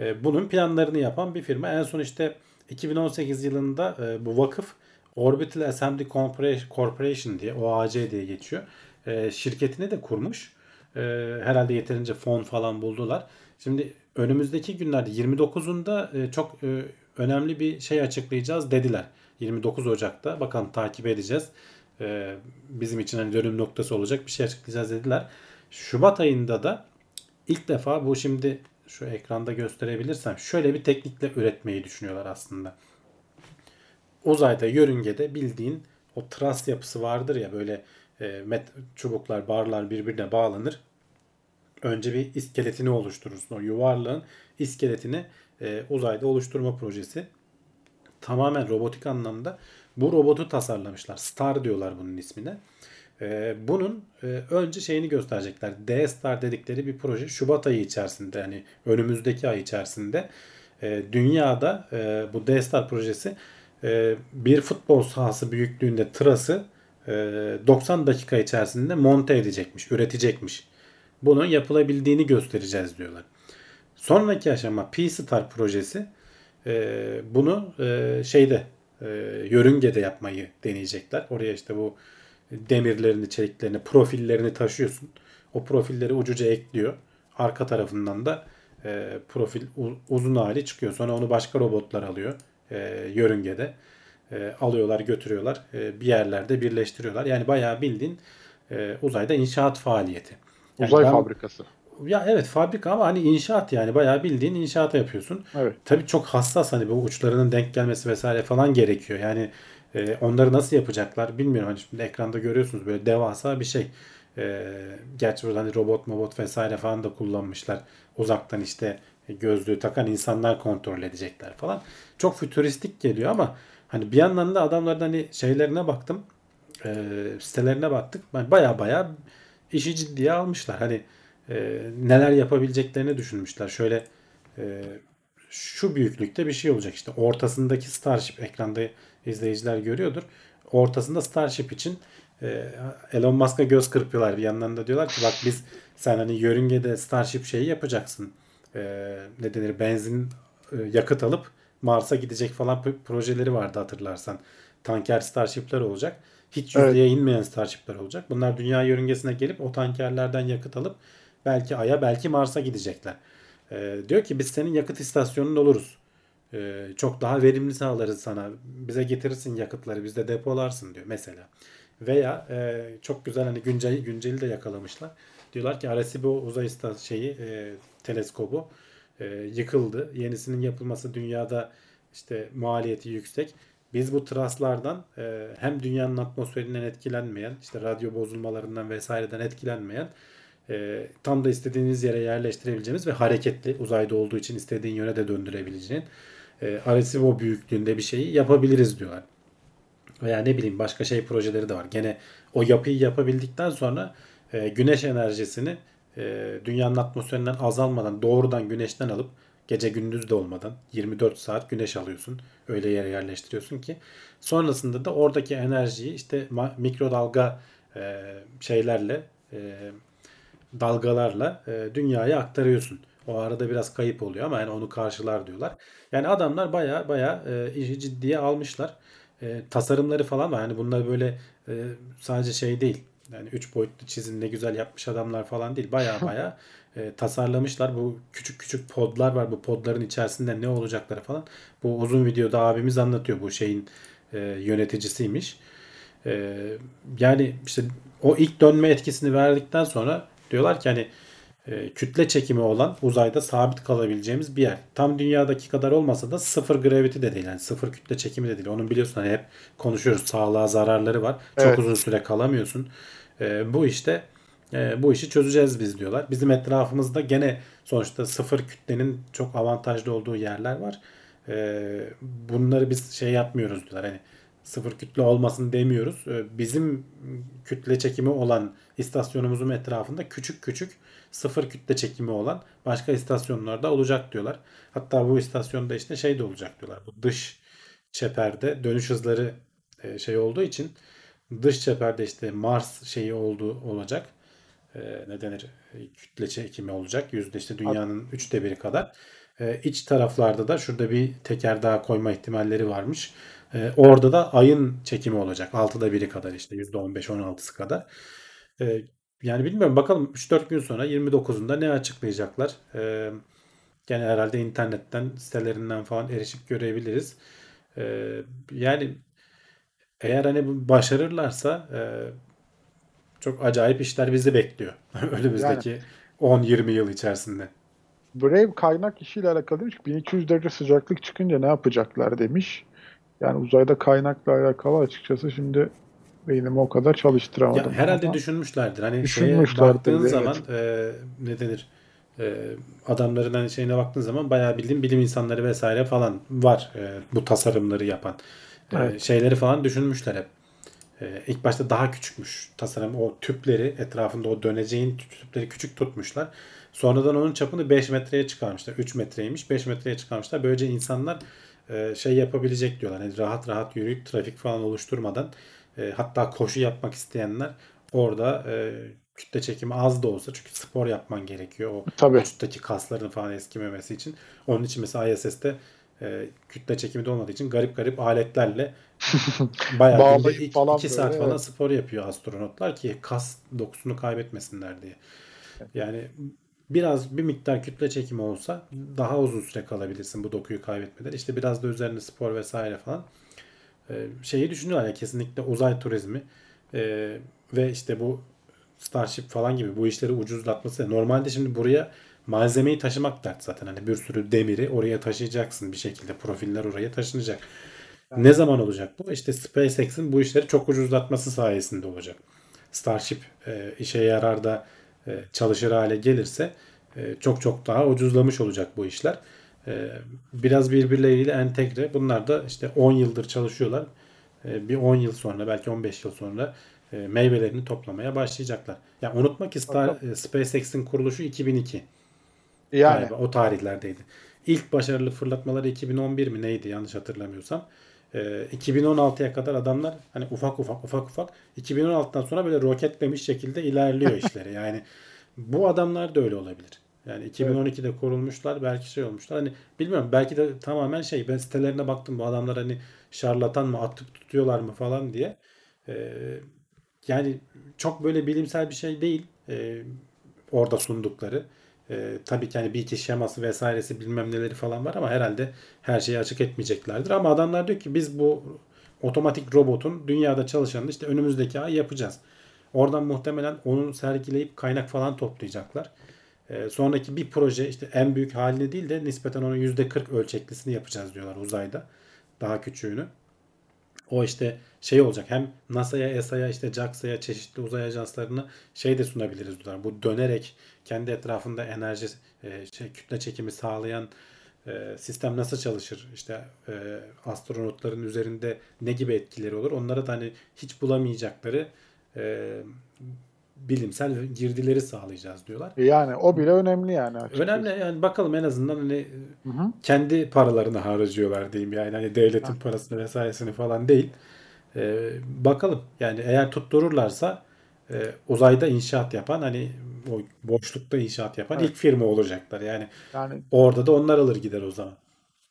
B: E, bunun planlarını yapan bir firma en son işte 2018 yılında e, bu vakıf Orbital Assembly Corpora- Corporation diye OAC diye geçiyor. E, şirketini de kurmuş. E, herhalde yeterince fon falan buldular. Şimdi önümüzdeki günlerde 29'unda e, çok e, önemli bir şey açıklayacağız dediler. 29 Ocak'ta. Bakalım takip edeceğiz. E, bizim için hani dönüm noktası olacak bir şey açıklayacağız dediler. Şubat ayında da ilk defa bu şimdi şu ekranda gösterebilirsem şöyle bir teknikle üretmeyi düşünüyorlar aslında. Uzayda yörüngede bildiğin o tras yapısı vardır ya böyle e, met, çubuklar, barlar birbirine bağlanır. Önce bir iskeletini oluşturursun. O yuvarlağın iskeletini e, uzayda oluşturma projesi. Tamamen robotik anlamda bu robotu tasarlamışlar. Star diyorlar bunun ismine. E, bunun e, önce şeyini gösterecekler. D-Star dedikleri bir proje Şubat ayı içerisinde yani önümüzdeki ay içerisinde e, dünyada e, bu D-Star projesi e, bir futbol sahası büyüklüğünde trası e, 90 dakika içerisinde monte edecekmiş, üretecekmiş. Bunun yapılabildiğini göstereceğiz diyorlar. Sonraki aşama P-Star projesi e, bunu e, şeyde e, yörüngede yapmayı deneyecekler. Oraya işte bu demirlerini, çeliklerini, profillerini taşıyorsun. O profilleri ucuca ekliyor. Arka tarafından da e, profil uzun hali çıkıyor. Sonra onu başka robotlar alıyor e, yörüngede. E, alıyorlar, götürüyorlar. E, bir yerlerde birleştiriyorlar. Yani bayağı bildiğin e, uzayda inşaat faaliyeti. Yani
C: Uzay
B: ben-
C: fabrikası.
B: Ya evet fabrika ama hani inşaat yani bayağı bildiğin inşaata yapıyorsun.
C: Evet.
B: Tabii çok hassas hani bu uçlarının denk gelmesi vesaire falan gerekiyor. Yani e, onları nasıl yapacaklar bilmiyorum. Hani şimdi ekranda görüyorsunuz böyle devasa bir şey. E, gerçi burada hani robot mobot vesaire falan da kullanmışlar. Uzaktan işte gözlüğü takan insanlar kontrol edecekler falan. Çok fütüristik geliyor ama hani bir yandan da adamların hani şeylerine baktım. E, sitelerine baktık. Ben baya baya işi ciddiye almışlar. Hani e, neler yapabileceklerini düşünmüşler. Şöyle e, şu büyüklükte bir şey olacak işte ortasındaki Starship ekranda izleyiciler görüyordur. Ortasında Starship için e, Elon Musk'a göz kırpıyorlar bir yandan da diyorlar ki bak biz sen hani yörüngede Starship şeyi yapacaksın. E, ne denir benzin e, yakıt alıp Mars'a gidecek falan projeleri vardı hatırlarsan. Tanker Starship'ler olacak. Hiç
C: Evet.
B: yüzdeye inmeyen Starship'ler olacak. Bunlar dünya yörüngesine gelip o tankerlerden yakıt alıp belki Ay'a belki Mars'a gidecekler. Ee, diyor ki biz senin yakıt istasyonun oluruz. Ee, çok daha verimli sağlarız sana. Bize getirirsin yakıtları biz de depolarsın diyor mesela. Veya e, çok güzel hani günceli, günceli de yakalamışlar. Diyorlar ki Arecibo uzay istas şeyi e, teleskobu e, yıkıldı. Yenisinin yapılması dünyada işte maliyeti yüksek. Biz bu traslardan e, hem dünyanın atmosferinden etkilenmeyen, işte radyo bozulmalarından vesaireden etkilenmeyen e, tam da istediğiniz yere yerleştirebileceğimiz ve hareketli uzayda olduğu için istediğin yöne de döndürebileceğin e, Arecibo büyüklüğünde bir şeyi yapabiliriz diyorlar. Veya ne bileyim başka şey projeleri de var. Gene o yapıyı yapabildikten sonra e, güneş enerjisini e, dünyanın atmosferinden azalmadan doğrudan güneşten alıp gece gündüz de olmadan 24 saat güneş alıyorsun. Öyle yere yerleştiriyorsun ki sonrasında da oradaki enerjiyi işte mikrodalga e, şeylerle e, dalgalarla e, dünyaya aktarıyorsun. O arada biraz kayıp oluyor ama yani onu karşılar diyorlar. Yani adamlar baya baya e, işi ciddiye almışlar. E, tasarımları falan var. Yani bunlar böyle e, sadece şey değil. Yani üç boyutlu çizim ne güzel yapmış adamlar falan değil. Baya baya e, tasarlamışlar. Bu küçük küçük podlar var. Bu podların içerisinde ne olacakları falan. Bu uzun videoda abimiz anlatıyor. Bu şeyin e, yöneticisiymiş. E, yani işte o ilk dönme etkisini verdikten sonra diyorlar ki hani e, kütle çekimi olan uzayda sabit kalabileceğimiz bir yer. Tam dünyadaki kadar olmasa da sıfır gravity de değil. Yani sıfır kütle çekimi de değil. Onun biliyorsun hani hep konuşuyoruz. Sağlığa zararları var. Çok
C: Evet.
B: uzun süre kalamıyorsun. E, bu işte e, bu işi çözeceğiz biz diyorlar. Bizim etrafımızda gene sonuçta sıfır kütlenin çok avantajlı olduğu yerler var. E, bunları biz şey yapmıyoruz diyorlar. Hani sıfır kütle olmasın demiyoruz. E, bizim kütle çekimi olan istasyonumuzun etrafında küçük küçük sıfır kütle çekimi olan başka istasyonlarda olacak diyorlar. Hatta bu istasyonda işte şey de olacak diyorlar. Bu dış çeperde dönüş hızları e, şey olduğu için dış çeperde işte Mars şeyi olduğu olacak. E, ne denir? E, Kütle çekimi olacak. Yüzde işte dünyanın üçte biri kadar. E, iç taraflarda da şurada bir teker daha koyma ihtimalleri varmış. E, orada da ayın çekimi olacak. 6'da biri kadar işte %15-16'sı kadar. E, yani bilmiyorum bakalım 3-4 gün sonra 29'unda ne açıklayacaklar. E, gene herhalde internetten sitelerinden falan erişip görebiliriz. E, yani eğer hani başarırlarsa e, çok acayip işler bizi bekliyor. Önümüzdeki 10-20 yıl içerisinde.
C: Brave kaynak işiyle alakalı demiş ki 1200 derece sıcaklık çıkınca ne yapacaklar demiş. Yani uzayda kaynakla alakalı açıkçası şimdi beynimi o kadar çalıştıramadım.
B: Ya herhalde
C: ama
B: düşünmüşlerdir. Hani şeye
C: Düşünmüşlerdir,
B: baktığın
C: evet.
B: zaman e, ne denir? E, adamların hani şeyine baktığın zaman bayağı bildiğin bilim insanları vesaire falan var e, bu tasarımları yapan. E,
C: Evet.
B: şeyleri falan düşünmüşler hep. E, ilk başta daha küçükmüş tasarım. O tüpleri etrafında o döneceğin tüpleri küçük tutmuşlar. Sonradan onun çapını 5 metreye çıkarmışlar. 3 metreymiş. 5 metreye çıkarmışlar. Böylece insanlar e, şey yapabilecek diyorlar. Yani rahat rahat yürüyüp trafik falan oluşturmadan e, hatta koşu yapmak isteyenler orada e, kütle çekimi az da olsa çünkü spor yapman gerekiyor o
C: Tabii.
B: vücuttaki kasların falan eskimemesi için. Onun için mesela ISS'te e, kütle çekimi de olmadığı için garip garip aletlerle bayağı günde iki,
C: falan
B: iki saat
C: böyle,
B: falan
C: evet.
B: spor yapıyor astronotlar ki kas dokusunu kaybetmesinler diye. Yani biraz bir miktar kütle çekimi olsa daha uzun süre kalabilirsin bu dokuyu kaybetmeden. İşte biraz da üzerine spor vesaire falan. Ee, şeyi düşünüyorlar ya kesinlikle uzay turizmi ee, ve işte bu Starship falan gibi bu işleri ucuzlatması. Normalde şimdi buraya malzemeyi taşımak dert zaten. Hani bir sürü demiri oraya taşıyacaksın bir şekilde. Profiller oraya taşınacak. Ne zaman olacak bu? İşte SpaceX'in bu işleri çok ucuzlatması sayesinde olacak. Starship e, işe yarar da e, çalışır hale gelirse e, çok çok daha ucuzlamış olacak bu işler. E, biraz birbirleriyle entegre. Bunlar da işte 10 yıldır çalışıyorlar. E, bir 10 yıl sonra belki 15 yıl sonra e, meyvelerini toplamaya başlayacaklar. Ya unutma ki Star, e, SpaceX'in kuruluşu 2002.
C: Yani
B: Galiba o tarihlerdeydi. İlk başarılı fırlatmaları 2011 mi neydi yanlış hatırlamıyorsam. Ee, 2016'ya kadar adamlar hani ufak ufak ufak ufak 2016'dan sonra böyle roketlemiş şekilde ilerliyor işleri. Yani bu adamlar da öyle olabilir. Yani 2012'de kurulmuşlar belki şey olmuşlar. Hani bilmiyorum belki de tamamen şey ben sitelerine baktım bu adamlar hani şarlatan mı atıp tutuyorlar mı falan diye. Ee, yani çok böyle bilimsel bir şey değil ee, orada sundukları. Ee, tabii ki hani bir iki şeması vesairesi bilmem neleri falan var ama herhalde her şeyi açık etmeyeceklerdir. Ama adamlar diyor ki biz bu otomatik robotun dünyada çalışanını işte önümüzdeki ay yapacağız. Oradan muhtemelen onu sergileyip kaynak falan toplayacaklar. Ee, sonraki bir proje işte en büyük halini değil de nispeten onun %40 ölçeklisini yapacağız diyorlar uzayda. Daha küçüğünü. O işte şey olacak hem NASA'ya, ESA'ya, işte JAXA'ya, çeşitli uzay ajanslarına şey de sunabiliriz diyorlar. Bu dönerek kendi etrafında enerji, e, şey, kütle çekimi sağlayan e, sistem nasıl çalışır? İşte e, astronotların üzerinde ne gibi etkileri olur? Onlara da hani hiç bulamayacakları e, bilimsel girdileri sağlayacağız diyorlar.
C: yani o bile önemli yani açıkçası.
B: Önemli yani bakalım en azından hani
C: Hı hı.
B: kendi paralarını harcıyorlar diyeyim yani hani devletin parasını vesairesini falan değil. Ee, bakalım yani eğer tuttururlarsa e, uzayda inşaat yapan hani o boşlukta inşaat yapan
C: Evet.
B: ilk firma olacaklar. Yani
C: Yani
B: orada da onlar alır gider o zaman.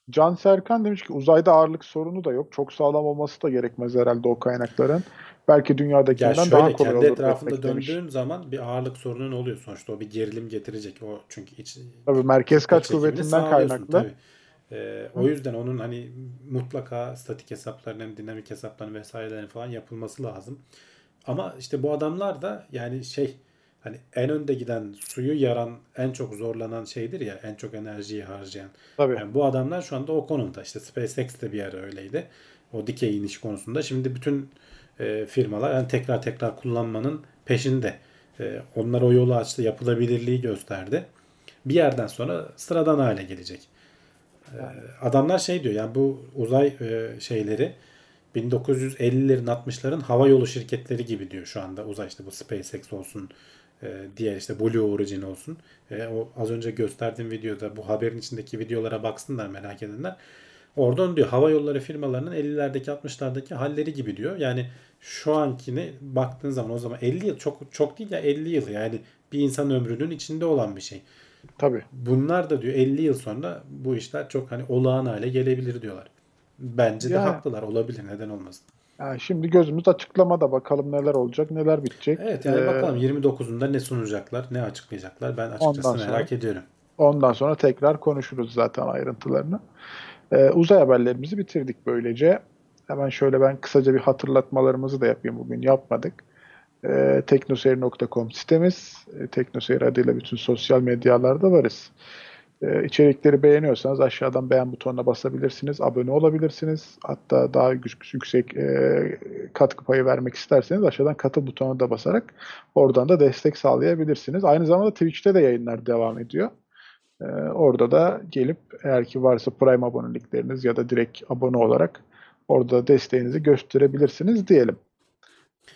C: Can Serkan demiş ki uzayda ağırlık sorunu da yok. Çok sağlam olması da gerekmez herhalde o kaynakların. Belki
B: Ya
C: dünyadakinden daha
B: şöyle
C: kolay
B: kendi
C: olur
B: etrafında
C: üretmek demiş.
B: döndüğün zaman bir ağırlık sorunun oluyor sonuçta o bir gerilim getirecek o çünkü iç
C: Tabii merkez kaç kuvvetinden kaynaklı.
B: tabii. Ee, o yüzden onun hani mutlaka statik hesaplarının, dinamik hesaplarının vesairelerin falan yapılması lazım. Ama işte bu adamlar da yani şey hani en önde giden suyu yaran en çok zorlanan şeydir ya en çok enerjiyi harcayan.
C: Tabii.
B: Yani bu adamlar şu anda o konumda. İşte SpaceX de bir ara öyleydi. O dikey iniş konusunda. Şimdi bütün e, firmalar yani tekrar tekrar kullanmanın peşinde. E, onlar o yolu açtı. Yapılabilirliği gösterdi. Bir yerden sonra sıradan hale gelecek. E, adamlar şey diyor yani bu uzay e, şeyleri 1950'lerin 60'ların hava yolu şirketleri gibi diyor şu anda uzay işte bu SpaceX olsun diğer işte Blue Origin olsun. E, o az önce gösterdiğim videoda bu haberin içindeki videolara baksınlar merak edenler. Oradan diyor hava yolları firmalarının 50'lerdeki 60'lardaki halleri gibi diyor. Yani şu ankine baktığın zaman o zaman 50 yıl çok çok değil ya 50 yıl yani bir insan ömrünün içinde olan bir şey.
C: Tabii.
B: Bunlar da diyor 50 yıl sonra bu işler çok hani olağan hale gelebilir diyorlar. Bence de
C: Yani.
B: haklılar. Olabilir. Neden olmasın?
C: Yani şimdi gözümüz açıklamada bakalım neler olacak, neler bitecek.
B: Evet yani
C: Ee,
B: bakalım 29'unda ne sunacaklar, ne açıklayacaklar. Ben açıkçası
C: Ondan sonra-
B: merak ediyorum.
C: Ondan sonra tekrar konuşuruz zaten ayrıntılarını. Ee, uzay haberlerimizi bitirdik böylece. Hemen şöyle ben kısaca bir hatırlatmalarımızı da yapayım bugün yapmadık. Ee, teknoseyir.com sitemiz. E, Teknoseyir adıyla bütün sosyal medyalarda varız. Ee, içerikleri beğeniyorsanız aşağıdan beğen butonuna basabilirsiniz. Abone olabilirsiniz. Hatta daha yük- yüksek e, katkı payı vermek isterseniz aşağıdan katıl butonuna da basarak oradan da destek sağlayabilirsiniz. Aynı zamanda Twitch'te de yayınlar devam ediyor. Ee, orada da gelip eğer ki varsa Prime abonelikleriniz ya da direkt abone olarak orada desteğinizi gösterebilirsiniz diyelim.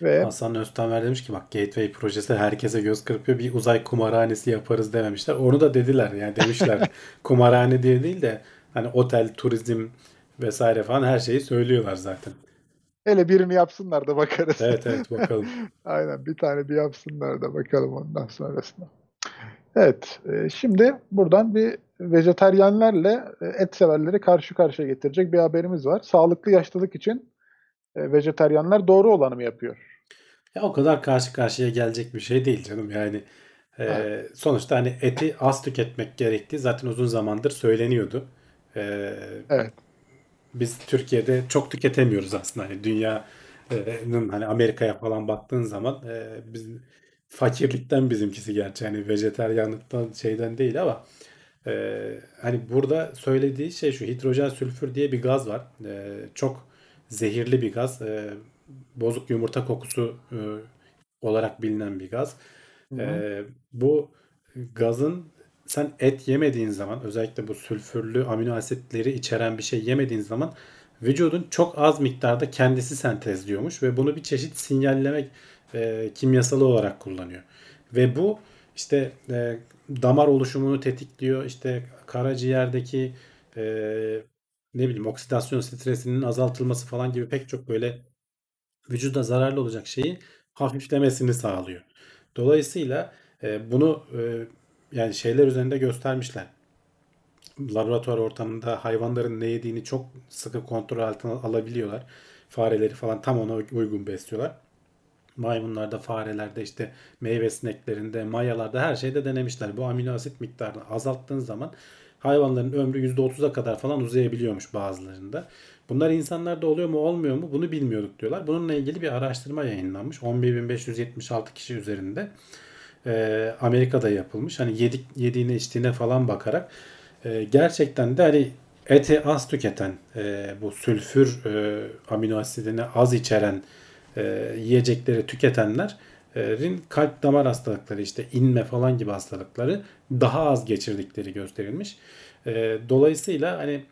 C: Ve
B: Hasan Öztamer demiş ki bak Gateway projesi herkese göz kırpıyor. Bir uzay kumarhanesi yaparız dememişler. Onu da dediler yani demişler. kumarhane diye değil de hani otel, turizm vesaire falan her şeyi söylüyorlar zaten.
C: hele birini yapsınlar da bakarız.
B: Evet evet bakalım.
C: Aynen bir tane bir yapsınlar da bakalım ondan sonrasına. Evet, e, şimdi buradan bir vejeteryenlerle e, et severleri karşı karşıya getirecek bir haberimiz var. Sağlıklı yaşlılık için e, vejeteryenler doğru olanı mı yapıyor?
B: Ya o kadar karşı karşıya gelecek bir şey değil canım. Yani e,
C: Evet.
B: sonuçta hani eti az tüketmek gerektiği zaten uzun zamandır söyleniyordu. E,
C: Evet.
B: biz Türkiye'de çok tüketemiyoruz aslında. Hani dünyanın hani Amerika'ya falan baktığın zaman e, biz fakirlikten bizimkisi gerçi hani vejeteryanlıktan şeyden değil ama e, hani burada söylediği şey şu hidrojen sülfür diye bir gaz var. E, çok zehirli bir gaz. E, bozuk yumurta kokusu e, olarak bilinen bir gaz.
C: Hı.
B: E, bu gazın sen et yemediğin zaman özellikle bu sülfürlü amino asitleri içeren bir şey yemediğin zaman vücudun çok az miktarda kendisi sentezliyormuş ve bunu bir çeşit sinyallemek e, kimyasalı olarak kullanıyor. Ve bu işte e, damar oluşumunu tetikliyor. İşte karaciğerdeki e, ne bileyim oksidasyon stresinin azaltılması falan gibi pek çok böyle vücuda zararlı olacak şeyi hafiflemesini sağlıyor. Dolayısıyla e, bunu e, yani şeyler üzerinde göstermişler. Laboratuvar ortamında hayvanların ne yediğini çok sıkı kontrol altına alabiliyorlar. Fareleri falan tam ona uygun besliyorlar. Maymunlarda, farelerde, işte meyve sineklerinde, mayalarda her şeyde denemişler. Bu amino asit miktarını azalttığın zaman hayvanların ömrü %30'a kadar falan uzayabiliyormuş bazılarında. Bunlar insanlarda oluyor mu olmuyor mu bunu bilmiyorduk diyorlar. Bununla ilgili bir araştırma yayınlanmış. 11.576 kişi üzerinde e, Amerika'da yapılmış. Hani yedik yediğine içtiğine falan bakarak e, gerçekten de hani eti az tüketen e, bu sülfür e, amino asidini az içeren e, yiyecekleri tüketenlerin kalp damar hastalıkları işte inme falan gibi hastalıkları daha az geçirdikleri gösterilmiş. E, dolayısıyla hani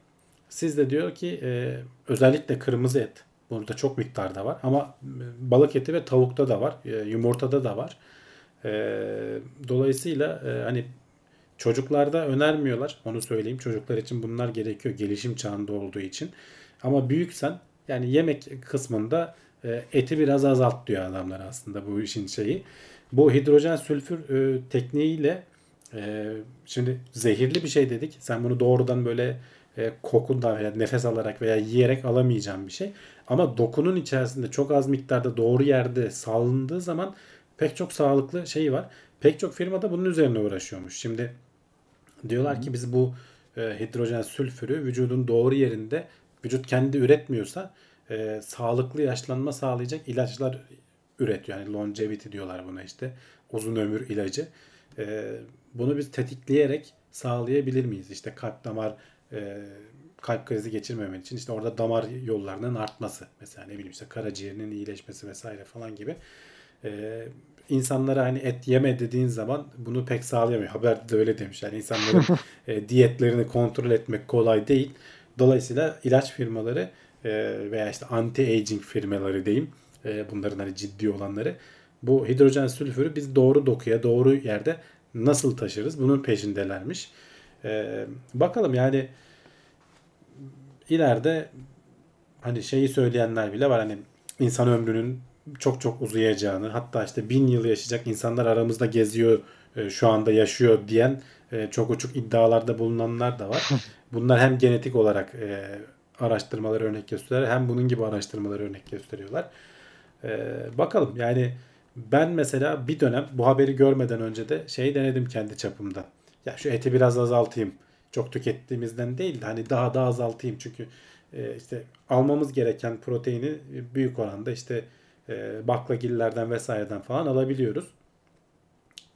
B: siz de diyor ki e, özellikle kırmızı et burada çok miktarda var ama e, balık eti ve tavukta da var, yumurtada da var. Dolayısıyla hani çocuklarda önermiyorlar. Onu söyleyeyim. Çocuklar için bunlar gerekiyor gelişim çağında olduğu için. Ama büyüksen yani yemek kısmında eti biraz azalt diyor adamlar aslında bu işin şeyi. Bu hidrojen sülfür e, tekniğiyle e, şimdi zehirli bir şey dedik. Sen bunu doğrudan böyle e, kokundan veya nefes alarak veya yiyerek alamayacağın bir şey. Ama dokunun içerisinde çok az miktarda doğru yerde salındığı zaman pek çok sağlıklı şey var. Pek çok firma da bunun üzerine uğraşıyormuş. Şimdi diyorlar ki biz bu e, hidrojen sülfürü vücudun doğru yerinde vücut kendi üretmiyorsa e, sağlıklı yaşlanma sağlayacak ilaçlar üretiyor. Yani longevity diyorlar buna işte. Uzun ömür ilacı. E, bunu biz tetikleyerek sağlayabilir miyiz? İşte kalp damar e, kalp krizi geçirmemen için işte orada damar yollarının artması mesela ne bileyim işte karaciğerinin iyileşmesi vesaire falan gibi e, insanlara hani et yeme dediğin zaman bunu pek sağlayamıyor. Haberde de öyle demiş. Yani insanların e, diyetlerini kontrol etmek kolay değil. Dolayısıyla ilaç firmaları veya işte anti-aging firmaları diyeyim e, bunların hani ciddi olanları bu hidrojen sülfürü biz doğru dokuya doğru yerde nasıl taşırız bunun peşindelermiş. E, bakalım yani ileride hani şeyi söyleyenler bile var hani insan ömrünün çok çok uzayacağını hatta işte bin yıl yaşayacak insanlar aramızda geziyor e, şu anda yaşıyor diyen e, çok uçuk iddialarda bulunanlar da var. Bunlar hem genetik olarak e, araştırmaları örnek gösteriyorlar hem bunun gibi araştırmaları örnek gösteriyorlar. Ee, bakalım yani ben mesela bir dönem bu haberi görmeden önce de şey denedim kendi çapımda. Ya şu eti biraz azaltayım. Çok tükettiğimizden değil de hani daha da azaltayım çünkü e, işte almamız gereken proteini büyük oranda işte e, baklagillerden vesaireden falan alabiliyoruz.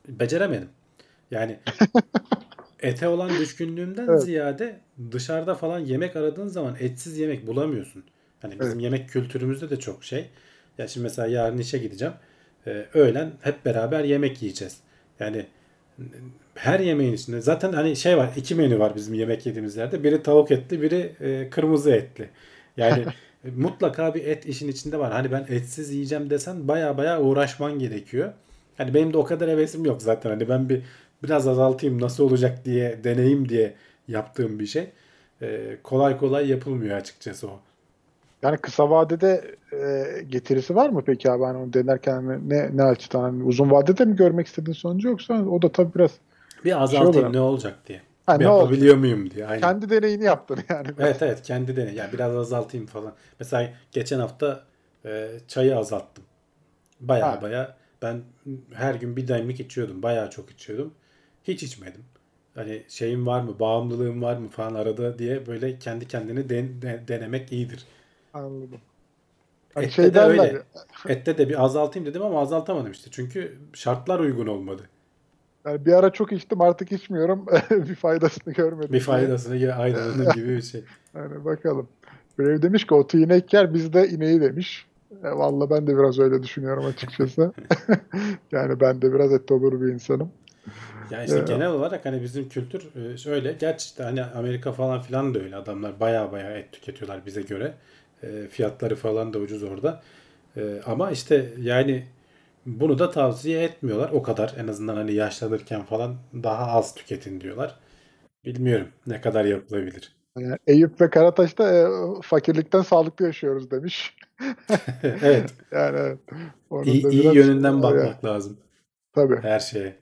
B: Beceremedim. Yani ete olan düşkünlüğümden
C: Evet.
B: ziyade dışarıda falan yemek aradığın zaman etsiz yemek bulamıyorsun. Hani bizim
C: Evet.
B: yemek kültürümüzde de çok şey. Ya şimdi mesela yarın işe gideceğim. Ee, öğlen hep beraber yemek yiyeceğiz. Yani her yemeğin içinde zaten hani şey var iki menü var bizim yemek yediğimiz yerde. Biri tavuk etli, biri e, kırmızı etli. Yani mutlaka bir et işin içinde var. Hani ben etsiz yiyeceğim desen baya baya uğraşman gerekiyor. Hani benim de o kadar hevesim yok zaten. Hani ben bir biraz azaltayım nasıl olacak diye deneyim diye yaptığım bir şey. Ee, kolay kolay yapılmıyor açıkçası o.
C: Yani kısa vadede e, getirisi var mı peki abi? Hani onu denerken ne ne açıdan hani uzun vadede mi görmek istediğin sonucu yoksa o da tabii biraz
B: Bir azaltayım
C: oluyor.
B: ne olacak diye.
C: Ha, ne
B: Yapabiliyor muyum diye. Aynen.
C: kendi deneyini yaptın yani.
B: Evet evet kendi deney. Yani biraz azaltayım falan. Mesela geçen hafta e, çayı azalttım. Baya baya ben her gün bir demlik içiyordum. Baya çok içiyordum. Hiç içmedim. Hani şeyim var mı, bağımlılığım var mı falan arada diye böyle kendi kendini den- de- denemek iyidir.
C: Anladım. Hani
B: Ette
C: şey
B: de
C: derler
B: öyle. Ette de bir azaltayım dedim ama azaltamadım işte. Çünkü şartlar uygun olmadı.
C: yani bir ara çok içtim artık içmiyorum. bir faydasını görmedim.
B: Bir faydasını ya aynen gibi bir şey.
C: Yani bakalım. Brave demiş ki otu inek yer biz de ineği demiş. E, Valla ben de biraz öyle düşünüyorum açıkçası. yani ben de biraz etobur bir insanım.
B: Ya işte
C: Evet.
B: genel olarak hani bizim kültür e, şöyle. Gerçi işte hani Amerika falan filan da öyle. Adamlar baya baya et tüketiyorlar bize göre. E, fiyatları falan da ucuz orada. E, ama işte yani bunu da tavsiye etmiyorlar. O kadar en azından hani yaşlanırken falan daha az tüketin diyorlar. Bilmiyorum ne kadar yapılabilir.
C: Yani Eyüp ve Karataş da e, fakirlikten sağlıklı yaşıyoruz demiş.
B: Evet.
C: Yani evet. Onun
B: iyi, iyi yönünden bakmak lazım
C: Tabii.
B: her şeye.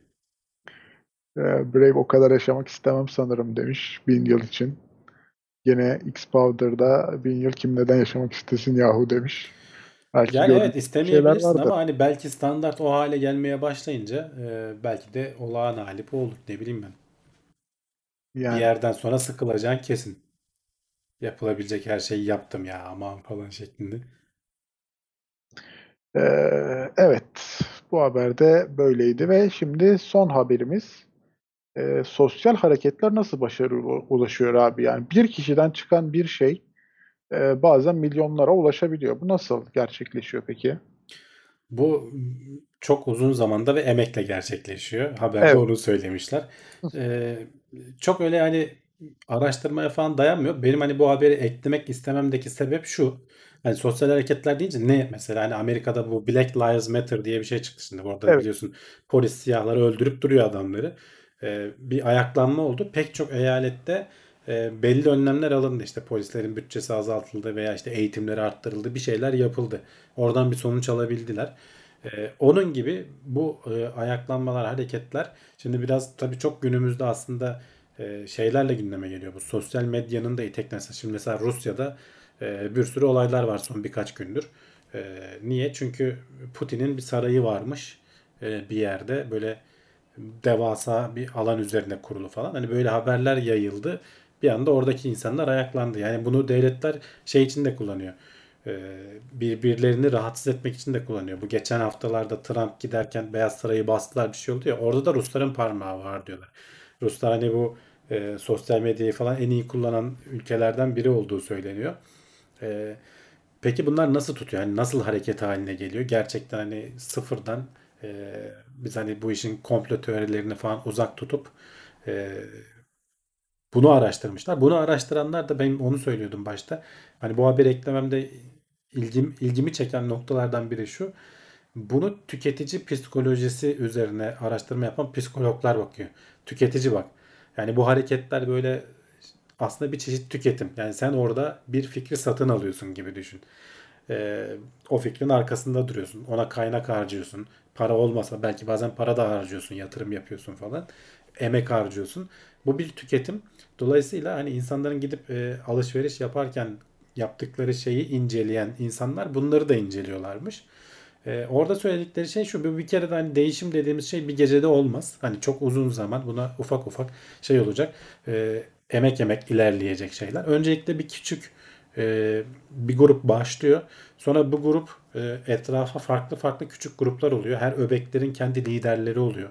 C: E, Brave o kadar yaşamak istemem sanırım demiş bin yıl için. Yine X-Powder'da bin yıl kim neden yaşamak istesin yahu demiş. Belki
B: Yani evet istemeyebilirsin ama hani belki standart o hale gelmeye başlayınca e, belki de olağan hali bu olur. Ne bileyim ben. Bir
C: Yani
B: yerden sonra sıkılacaksın kesin. Yapılabilecek her şeyi yaptım ya aman falan şeklinde.
C: e, evet bu haberde böyleydi ve şimdi son haberimiz e, sosyal hareketler nasıl başarıya ulaşıyor abi? Yani bir kişiden çıkan bir şey e, bazen milyonlara ulaşabiliyor. Bu nasıl gerçekleşiyor peki?
B: Bu çok uzun zamanda ve emekle gerçekleşiyor. Haberde
C: Evet.
B: onu söylemişler. Ee, çok öyle hani araştırmaya falan dayanmıyor. Benim hani bu haberi eklemek istememdeki sebep şu. Hani sosyal hareketler deyince ne mesela hani Amerika'da bu Black Lives Matter diye bir şey çıktı şimdi. Orada
C: Evet.
B: biliyorsun polis siyahları öldürüp duruyor adamları. Ee, bir ayaklanma oldu. Pek çok eyalette e, belli önlemler alındı. İşte polislerin bütçesi azaltıldı veya işte eğitimleri arttırıldı. Bir şeyler yapıldı. Oradan bir sonuç alabildiler. Ee, onun gibi bu e, ayaklanmalar, hareketler şimdi biraz tabii çok günümüzde aslında e, şeylerle gündeme geliyor. Bu sosyal medyanın da iteklenmesi. Şimdi mesela Rusya'da e, bir sürü olaylar var son birkaç gündür. E, niye? Çünkü Putin'in bir sarayı varmış e, bir yerde böyle devasa bir alan üzerine kurulu falan. Hani böyle haberler yayıldı. Bir anda oradaki insanlar ayaklandı. Yani bunu devletler şey için de kullanıyor. Ee, birbirlerini rahatsız etmek için de kullanıyor. Bu geçen haftalarda Trump giderken Beyaz Sarayı bastılar bir şey oldu ya. Orada da Rusların parmağı var diyorlar. Ruslar hani bu e, sosyal medyayı falan en iyi kullanan ülkelerden biri olduğu söyleniyor. E, peki bunlar nasıl tutuyor? Yani nasıl hareket haline geliyor? Gerçekten hani sıfırdan e, biz hani bu işin komplo teorilerini falan uzak tutup e, bunu araştırmışlar. Bunu araştıranlar da ben onu söylüyordum başta. Hani bu haberi eklememde ilgim, ilgimi çeken noktalardan biri şu. Bunu tüketici psikolojisi üzerine araştırma yapan psikologlar bakıyor. Tüketici bak. Yani bu hareketler böyle aslında bir çeşit tüketim. Yani sen orada bir fikri satın alıyorsun gibi düşün. Ee, o fikrin arkasında duruyorsun. Ona kaynak harcıyorsun. Para olmasa belki bazen para da harcıyorsun. Yatırım yapıyorsun falan. Emek harcıyorsun. Bu bir tüketim. Dolayısıyla hani insanların gidip e, alışveriş yaparken yaptıkları şeyi inceleyen insanlar bunları da inceliyorlarmış. E, orada söyledikleri şey şu bir, bir kere de hani değişim dediğimiz şey bir gecede olmaz. Hani çok uzun zaman buna ufak ufak şey olacak. E, emek emek ilerleyecek şeyler. Öncelikle bir küçük e, bir grup başlıyor. Sonra bu grup e, etrafa farklı farklı küçük gruplar oluyor. Her öbeklerin kendi liderleri oluyor.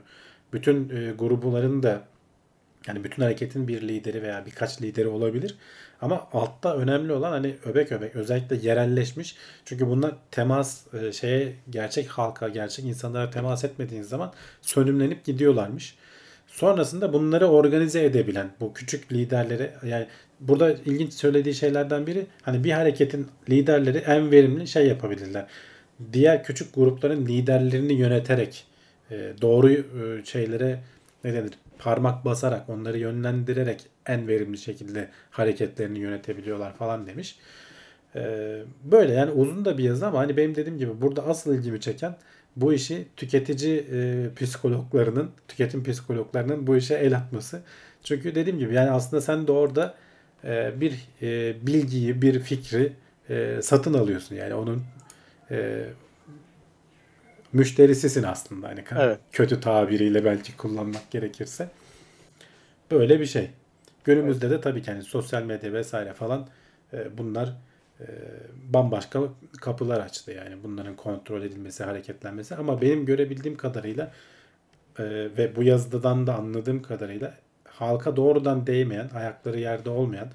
B: Bütün e, grupların da yani bütün hareketin bir lideri veya birkaç lideri olabilir. Ama altta önemli olan hani öbek öbek özellikle yerelleşmiş. Çünkü bunlar temas e, şeye gerçek halka, gerçek insanlara temas etmediğiniz zaman sönümlenip gidiyorlarmış. Sonrasında bunları organize edebilen bu küçük liderleri yani burada ilginç söylediği şeylerden biri hani bir hareketin liderleri en verimli şey yapabilirler. Diğer küçük grupların liderlerini yöneterek e, doğru e, şeylere ne denir parmak basarak onları yönlendirerek en verimli şekilde hareketlerini yönetebiliyorlar falan demiş. Ee, böyle yani uzun da bir yazı ama hani benim dediğim gibi burada asıl ilgimi çeken bu işi tüketici e, psikologlarının, tüketim psikologlarının bu işe el atması. Çünkü dediğim gibi yani aslında sen de orada e, bir e, bilgiyi, bir fikri e, satın alıyorsun. Yani onun e, müşterisisin aslında. Hani
C: Evet.
B: kötü tabiriyle belki kullanmak gerekirse. Böyle bir şey. Günümüzde de tabii ki hani sosyal medya vesaire falan e, bunlar e, bambaşka kapılar açtı yani bunların kontrol edilmesi, hareketlenmesi ama benim görebildiğim kadarıyla e, ve bu yazıdan da anladığım kadarıyla halka doğrudan değmeyen, ayakları yerde olmayan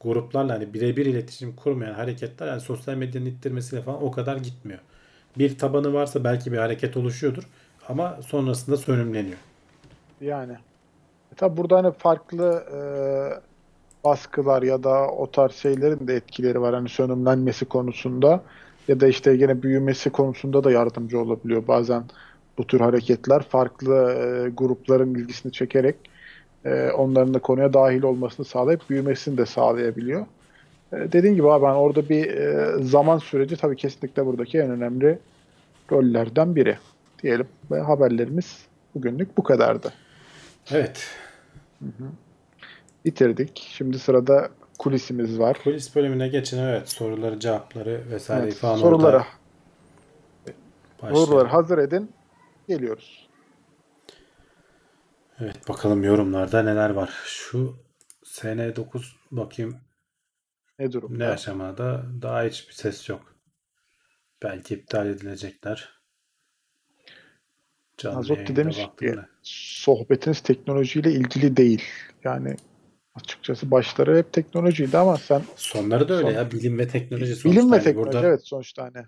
B: gruplarla hani birebir iletişim kurmayan hareketler yani sosyal medyanın ittirmesiyle falan o kadar gitmiyor. Bir tabanı varsa belki bir hareket oluşuyordur ama sonrasında sönümleniyor.
C: Yani. E tabi burada hani farklı e, baskılar ya da o tarz şeylerin de etkileri var. Hani sönümlenmesi konusunda ya da işte yine büyümesi konusunda da yardımcı olabiliyor. Bazen bu tür hareketler farklı e, grupların ilgisini çekerek e, onların da konuya dahil olmasını sağlayıp büyümesini de sağlayabiliyor. E, dediğim gibi abi ben orada bir e, zaman süreci tabii kesinlikle buradaki en önemli rollerden biri diyelim. Ve haberlerimiz bugünlük bu kadardı.
B: Evet.
C: Bitirdik. Şimdi sırada kulisimiz var.
B: Kulis bölümüne geçin evet soruları cevapları vesaire
C: Evet,
B: falan
C: sorulara, soruları hazır edin. Geliyoruz.
B: Evet bakalım yorumlarda neler var. Şu SN9 bakayım
C: Ne
B: ne
C: durumda?
B: aşamada daha hiçbir ses yok. Belki iptal edilecekler. Canlı yayında
C: demiş ki sohbetiniz teknolojiyle ilgili değil. Yani açıkçası başları hep teknolojiydi ama sen
B: Sonları da öyle
C: son,
B: ya. Bilim ve teknoloji sonuçta.
C: bilim ve
B: Hani
C: teknoloji
B: burada
C: evet sonuçta hani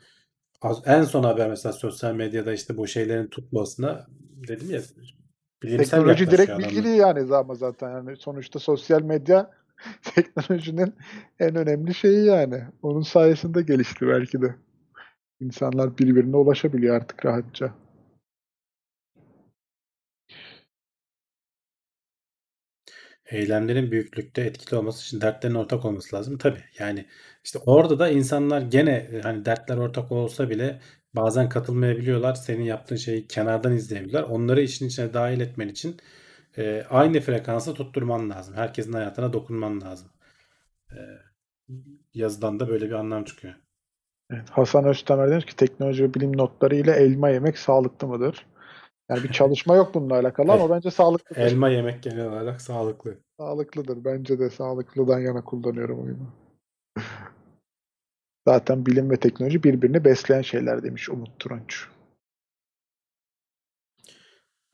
B: az- en son haber mesela sosyal medyada işte bu şeylerin tutmasına dedim ya bilimsel
C: teknoloji direkt
B: yaklaşıyor
C: bilgi
B: adamlar.
C: değil yani ama zaten yani sonuçta sosyal medya teknolojinin en önemli şeyi yani. Onun sayesinde gelişti belki de. İnsanlar birbirine ulaşabiliyor artık rahatça.
B: Eylemlerin büyüklükte etkili olması için dertlerin ortak olması lazım. Tabii yani işte orada da insanlar gene e, hani dertler ortak olsa bile bazen katılmayabiliyorlar. Senin yaptığın şeyi kenardan izleyebilirler. Onları işin içine dahil etmen için e, aynı frekansı tutturman lazım. Herkesin hayatına dokunman lazım. E, yazıdan da böyle bir anlam çıkıyor.
C: Evet, Hasan Öztemer demiş ki teknoloji ve bilim notları ile elma yemek sağlıklı mıdır? Yani bir çalışma yok bununla alakalı ama bence sağlıklıdır.
B: elma yemek genel olarak sağlıklı.
C: Sağlıklıdır. Bence de sağlıklıdan yana kullanıyorum oyunu. Zaten bilim ve teknoloji birbirini besleyen şeyler demiş Umut Turunç.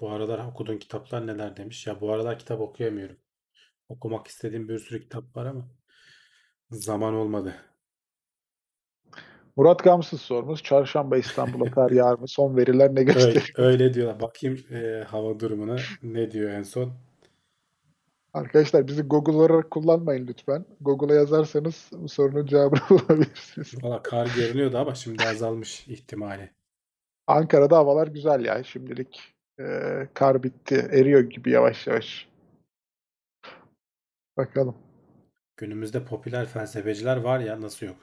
B: Bu aralar okuduğun kitaplar neler demiş. Ya bu aralar kitap okuyamıyorum. Okumak istediğim bir sürü kitap var ama zaman olmadı.
C: Murat Gamsız sormuş. Çarşamba İstanbul'a kar yağar mı? Son veriler ne
B: Öyle,
C: gösteriyor?
B: öyle diyorlar. Bakayım e, hava durumuna ne diyor en son.
C: Arkadaşlar bizi Google olarak kullanmayın lütfen. Google'a yazarsanız sorunun cevabını bulabilirsiniz.
B: Valla kar görünüyordu ama şimdi azalmış ihtimali.
C: Ankara'da havalar güzel ya. Şimdilik e, kar bitti. Eriyor gibi yavaş yavaş. Bakalım.
B: Günümüzde popüler felsefeciler var ya nasıl yok?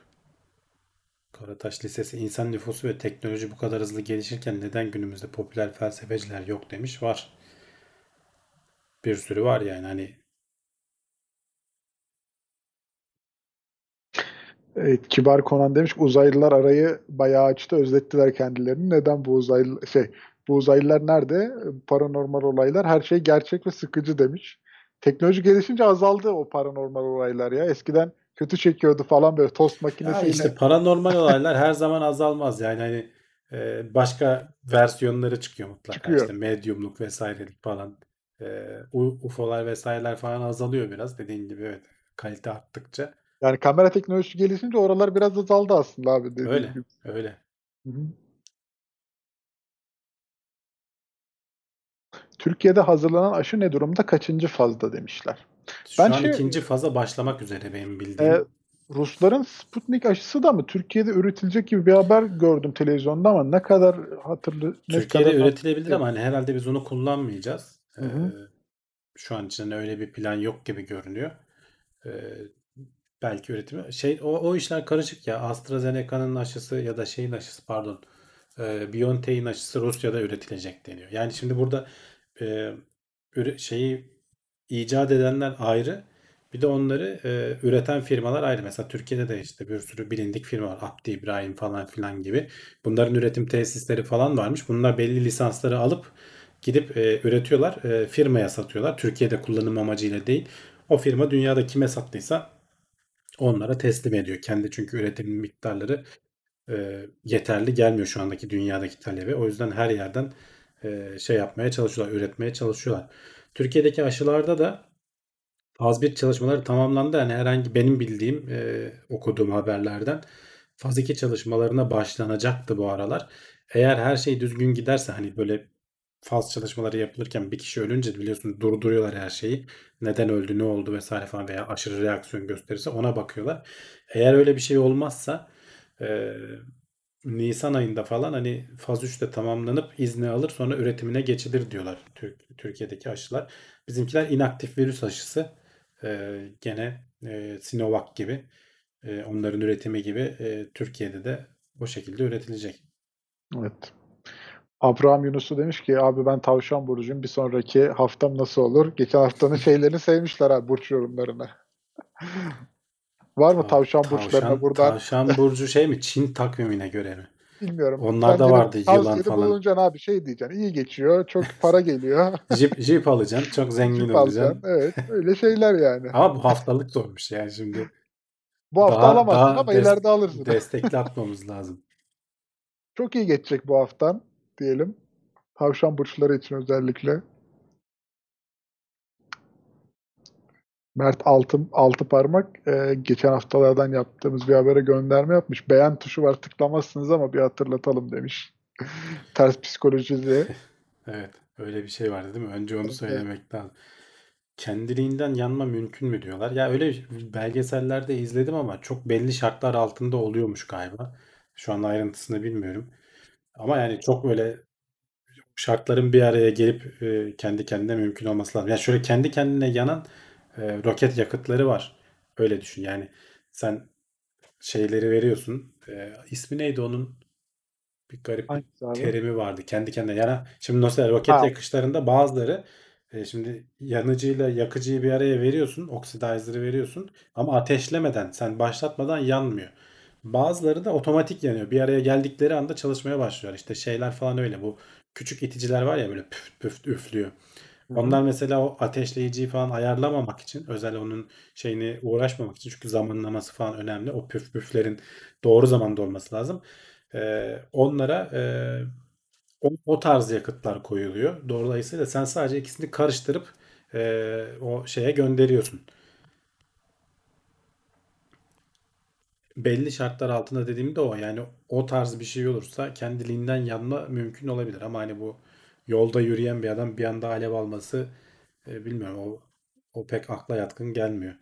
B: Karataş Lisesi insan nüfusu ve teknoloji bu kadar hızlı gelişirken neden günümüzde popüler felsefeciler yok demiş. Var. Bir sürü var yani hani
C: Evet, Kibar Konan demiş ki uzaylılar arayı bayağı açtı, özlettiler kendilerini. Neden bu uzaylı şey bu uzaylılar nerede? Paranormal olaylar her şey gerçek ve sıkıcı demiş. Teknoloji gelişince azaldı o paranormal olaylar ya. Eskiden kötü çekiyordu falan böyle tost
B: Ya
C: makinesiyle.
B: işte paranormal olaylar her zaman azalmaz. Yani hani e, başka versiyonları çıkıyor mutlaka.
C: Çıkıyor.
B: İşte medyumluk vesairelik falan. E, UFO'lar vesaireler falan azalıyor biraz. Dediğin gibi evet. Kalite arttıkça.
C: Yani kamera teknolojisi gelişince oralar biraz azaldı aslında abi dediğin
B: Öyle.
C: gibi.
B: Öyle.
C: Türkiye'de hazırlanan aşı ne durumda? Kaçıncı fazda demişler.
B: Şu
C: Ben
B: an
C: şey-
B: ikinci faza başlamak üzere benim bildiğim.
C: Ee, Rusların Sputnik aşısı da mı Türkiye'de üretilecek gibi bir haber gördüm televizyonda ama ne kadar hatırlı ne
B: Türkiye'de
C: kadar
B: üretilebilir ama hani herhalde biz onu kullanmayacağız.
C: Hı hı.
B: Ee, şu an için öyle bir plan yok gibi görünüyor. Ee, belki üretimi şey o, o işler karışık ya. AstraZeneca'nın aşısı ya da şeyin aşısı pardon. E, BioNTech'in aşısı Rusya'da üretilecek deniyor. Yani şimdi burada e, şeyi icat edenler ayrı. Bir de onları e, üreten firmalar ayrı. Mesela Türkiye'de de işte bir sürü bilindik firma var. Abdi İbrahim falan filan gibi. Bunların üretim tesisleri falan varmış. Bunlar belli lisansları alıp gidip e, üretiyorlar. E, firmaya satıyorlar. Türkiye'de kullanım amacıyla değil. O firma dünyada kime sattıysa onlara teslim ediyor. Kendi çünkü üretim miktarları e, yeterli gelmiyor şu andaki dünyadaki talebe. O yüzden her yerden e, şey yapmaya çalışıyorlar, üretmeye çalışıyorlar. Türkiye'deki aşılarda da faz 1 çalışmaları tamamlandı. Yani herhangi benim bildiğim, e, okuduğum haberlerden faz 2 çalışmalarına başlanacaktı bu aralar. Eğer her şey düzgün giderse hani böyle faz çalışmaları yapılırken bir kişi ölünce biliyorsun durduruyorlar her şeyi. Neden öldü, ne oldu vesaire falan veya aşırı reaksiyon gösterirse ona bakıyorlar. Eğer öyle bir şey olmazsa e, Nisan ayında falan hani faz 3 de tamamlanıp izni alır sonra üretimine geçilir diyorlar Türk, Türkiye'deki aşılar. Bizimkiler inaktif virüs aşısı. E, gene e, Sinovac gibi e, onların üretimi gibi e, Türkiye'de de o şekilde üretilecek.
C: Evet. Abraham Yunus'u demiş ki abi ben tavşan burcuyum bir sonraki haftam nasıl olur? Geçen haftanın şeylerini sevmişler abi burç yorumlarını. Var mı tavşan burçlarına buradan?
B: Tavşan burcu şey mi? Çin takvimine göre mi?
C: Bilmiyorum.
B: Onlar da vardı, yılan falan.
C: bulunacaksın abi şey diyeceksin. iyi geçiyor. Çok para geliyor.
B: Jeep, Jeep alacaksın. Çok zengin
C: Jip
B: olacaksın.
C: Evet. Öyle şeyler yani.
B: Ama bu haftalık zormuş yani şimdi.
C: Bu hafta
B: daha-
C: alamazsın
B: daha
C: ama
B: des-
C: ileride alırsın.
B: Destekli atmamız lazım.
C: Çok iyi geçecek bu haftan diyelim. Tavşan burçları için özellikle. Mert altı, altı parmak e, geçen haftalardan yaptığımız bir habere gönderme yapmış. Beğen tuşu var tıklamazsınız ama bir hatırlatalım demiş. Ters psikolojisi.
B: Evet. Öyle bir şey vardı değil mi? Önce onu söylemek lazım. Kendiliğinden yanma mümkün mü diyorlar. Ya öyle belgesellerde izledim ama çok belli şartlar altında oluyormuş galiba. Şu an ayrıntısını bilmiyorum. Ama yani çok böyle şartların bir araya gelip e, kendi kendine mümkün olması lazım. Yani şöyle kendi kendine yanan e, roket yakıtları var. Öyle düşün. Yani sen şeyleri veriyorsun. E, ismi neydi onun? Bir garip
C: Hangisi abi?
B: terimi vardı. Kendi kendine yana. Şimdi mesela roket
C: Ha.
B: yakışlarında bazıları e, şimdi yanıcıyla yakıcıyı bir araya veriyorsun. Oxidizer'ı veriyorsun. Ama ateşlemeden, sen başlatmadan yanmıyor. Bazıları da otomatik yanıyor. Bir araya geldikleri anda çalışmaya başlıyor. İşte şeyler falan öyle. Bu küçük iticiler var ya böyle püf püf üflüyor. Onlar mesela o ateşleyiciyi falan ayarlamamak için özel onun şeyini uğraşmamak için çünkü zamanlaması falan önemli. O püf püflerin doğru zamanda olması lazım. Ee, onlara e, o, o tarz yakıtlar koyuluyor. Dolayısıyla sen sadece ikisini karıştırıp e, o şeye gönderiyorsun. Belli şartlar altında dediğim de o. Yani o tarz bir şey olursa kendiliğinden yanma mümkün olabilir. Ama hani bu yolda yürüyen bir adam bir anda alev alması e, bilmiyorum. O, o pek akla yatkın gelmiyor.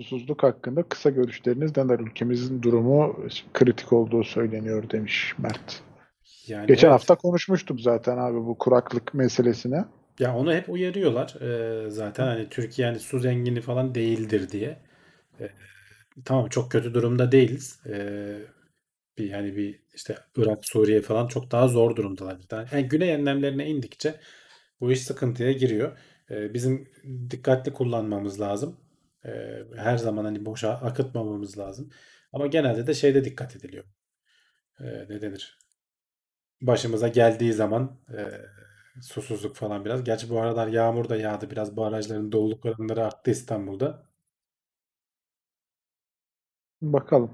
C: Susuzluk hakkında kısa görüşleriniz neler? Ülkemizin durumu kritik olduğu söyleniyor demiş Mert.
B: Yani
C: Geçen
B: evet.
C: hafta konuşmuştuk zaten abi bu kuraklık meselesine.
B: Ya onu hep uyarıyorlar. Ee, zaten hani Türkiye hani su zengini falan değildir diye. Tamam çok kötü durumda değiliz. Ee, bir yani bir işte Irak, Suriye falan çok daha zor durumdalar. Yani güney enlemlerine indikçe bu iş sıkıntıya giriyor. Ee, bizim dikkatli kullanmamız lazım. Ee, her zaman hani boşa akıtmamamız lazım. Ama genelde de şeyde dikkat ediliyor. Ee, ne denir? Başımıza geldiği zaman e, susuzluk falan biraz. Gerçi bu aralar yağmur da yağdı. Biraz barajların doluluk oranları arttı İstanbul'da.
C: Bakalım.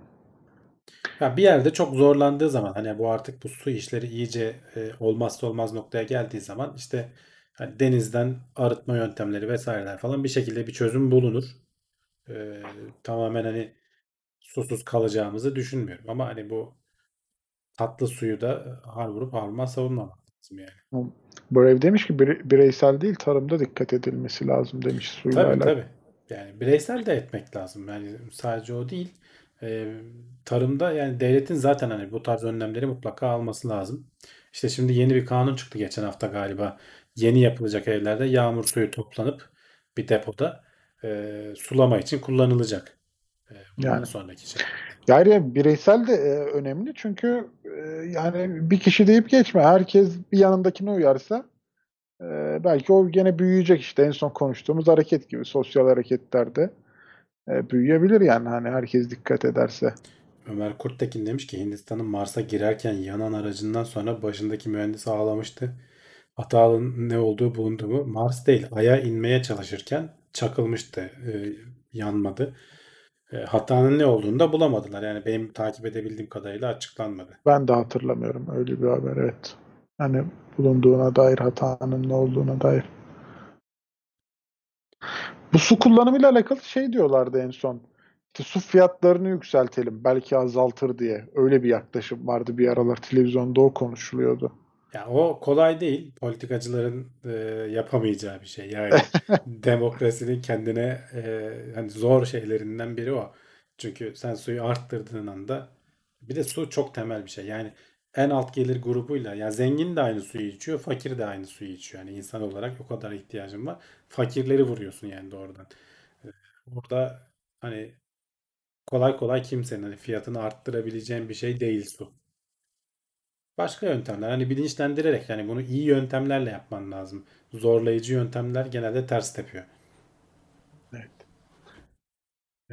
B: Ya bir yerde çok zorlandığı zaman hani bu artık bu su işleri iyice e, olmazsa olmaz noktaya geldiği zaman işte hani denizden arıtma yöntemleri vesaireler falan bir şekilde bir çözüm bulunur. E, tamamen hani susuz kalacağımızı düşünmüyorum. Ama hani bu tatlı suyu da har vurup harman savunmamak lazım yani.
C: Brave demiş ki bire- bireysel değil tarımda dikkat edilmesi lazım demiş suyla
B: Tabii
C: alakalı.
B: tabii. Yani bireysel de etmek lazım. Yani sadece o değil. Ee, tarımda yani devletin zaten hani bu tarz önlemleri mutlaka alması lazım. İşte şimdi yeni bir kanun çıktı geçen hafta galiba. Yeni yapılacak evlerde yağmur suyu toplanıp bir depoda e, sulama için kullanılacak. E, bundan
C: Yani.
B: sonraki şey.
C: Yani bireysel de e, önemli çünkü e, yani bir kişi deyip geçme. Herkes bir yanındakine uyarsa e, belki o gene büyüyecek işte en son konuştuğumuz hareket gibi sosyal hareketlerde e, büyüyebilir yani hani herkes dikkat ederse.
B: Ömer Kurttekin demiş ki Hindistan'ın Mars'a girerken yanan aracından sonra başındaki mühendis ağlamıştı. Hatanın ne olduğu bulundu mu? Mars değil, Ay'a inmeye çalışırken çakılmıştı. Ee, yanmadı. Ee, hatanın ne olduğunu da bulamadılar. Yani benim takip edebildiğim kadarıyla açıklanmadı.
C: Ben de hatırlamıyorum öyle bir haber evet. Hani bulunduğuna dair hatanın ne olduğuna dair. Bu su kullanımıyla alakalı şey diyorlardı en son. İşte su fiyatlarını yükseltelim belki azaltır diye. Öyle bir yaklaşım vardı bir aralar televizyonda o konuşuluyordu.
B: Ya o kolay değil. Politikacıların e, yapamayacağı bir şey. Yani demokrasinin kendine e, hani zor şeylerinden biri o. Çünkü sen suyu arttırdığın anda bir de su çok temel bir şey. Yani en alt gelir grubuyla ya zengin de aynı suyu içiyor, fakir de aynı suyu içiyor. Yani insan olarak o kadar ihtiyacın var. Fakirleri vuruyorsun yani doğrudan. Burada hani kolay kolay kimsenin hani fiyatını arttırabileceğin bir şey değil su. Başka yöntemler hani bilinçlendirerek yani bunu iyi yöntemlerle yapman lazım. Zorlayıcı yöntemler genelde ters tepiyor.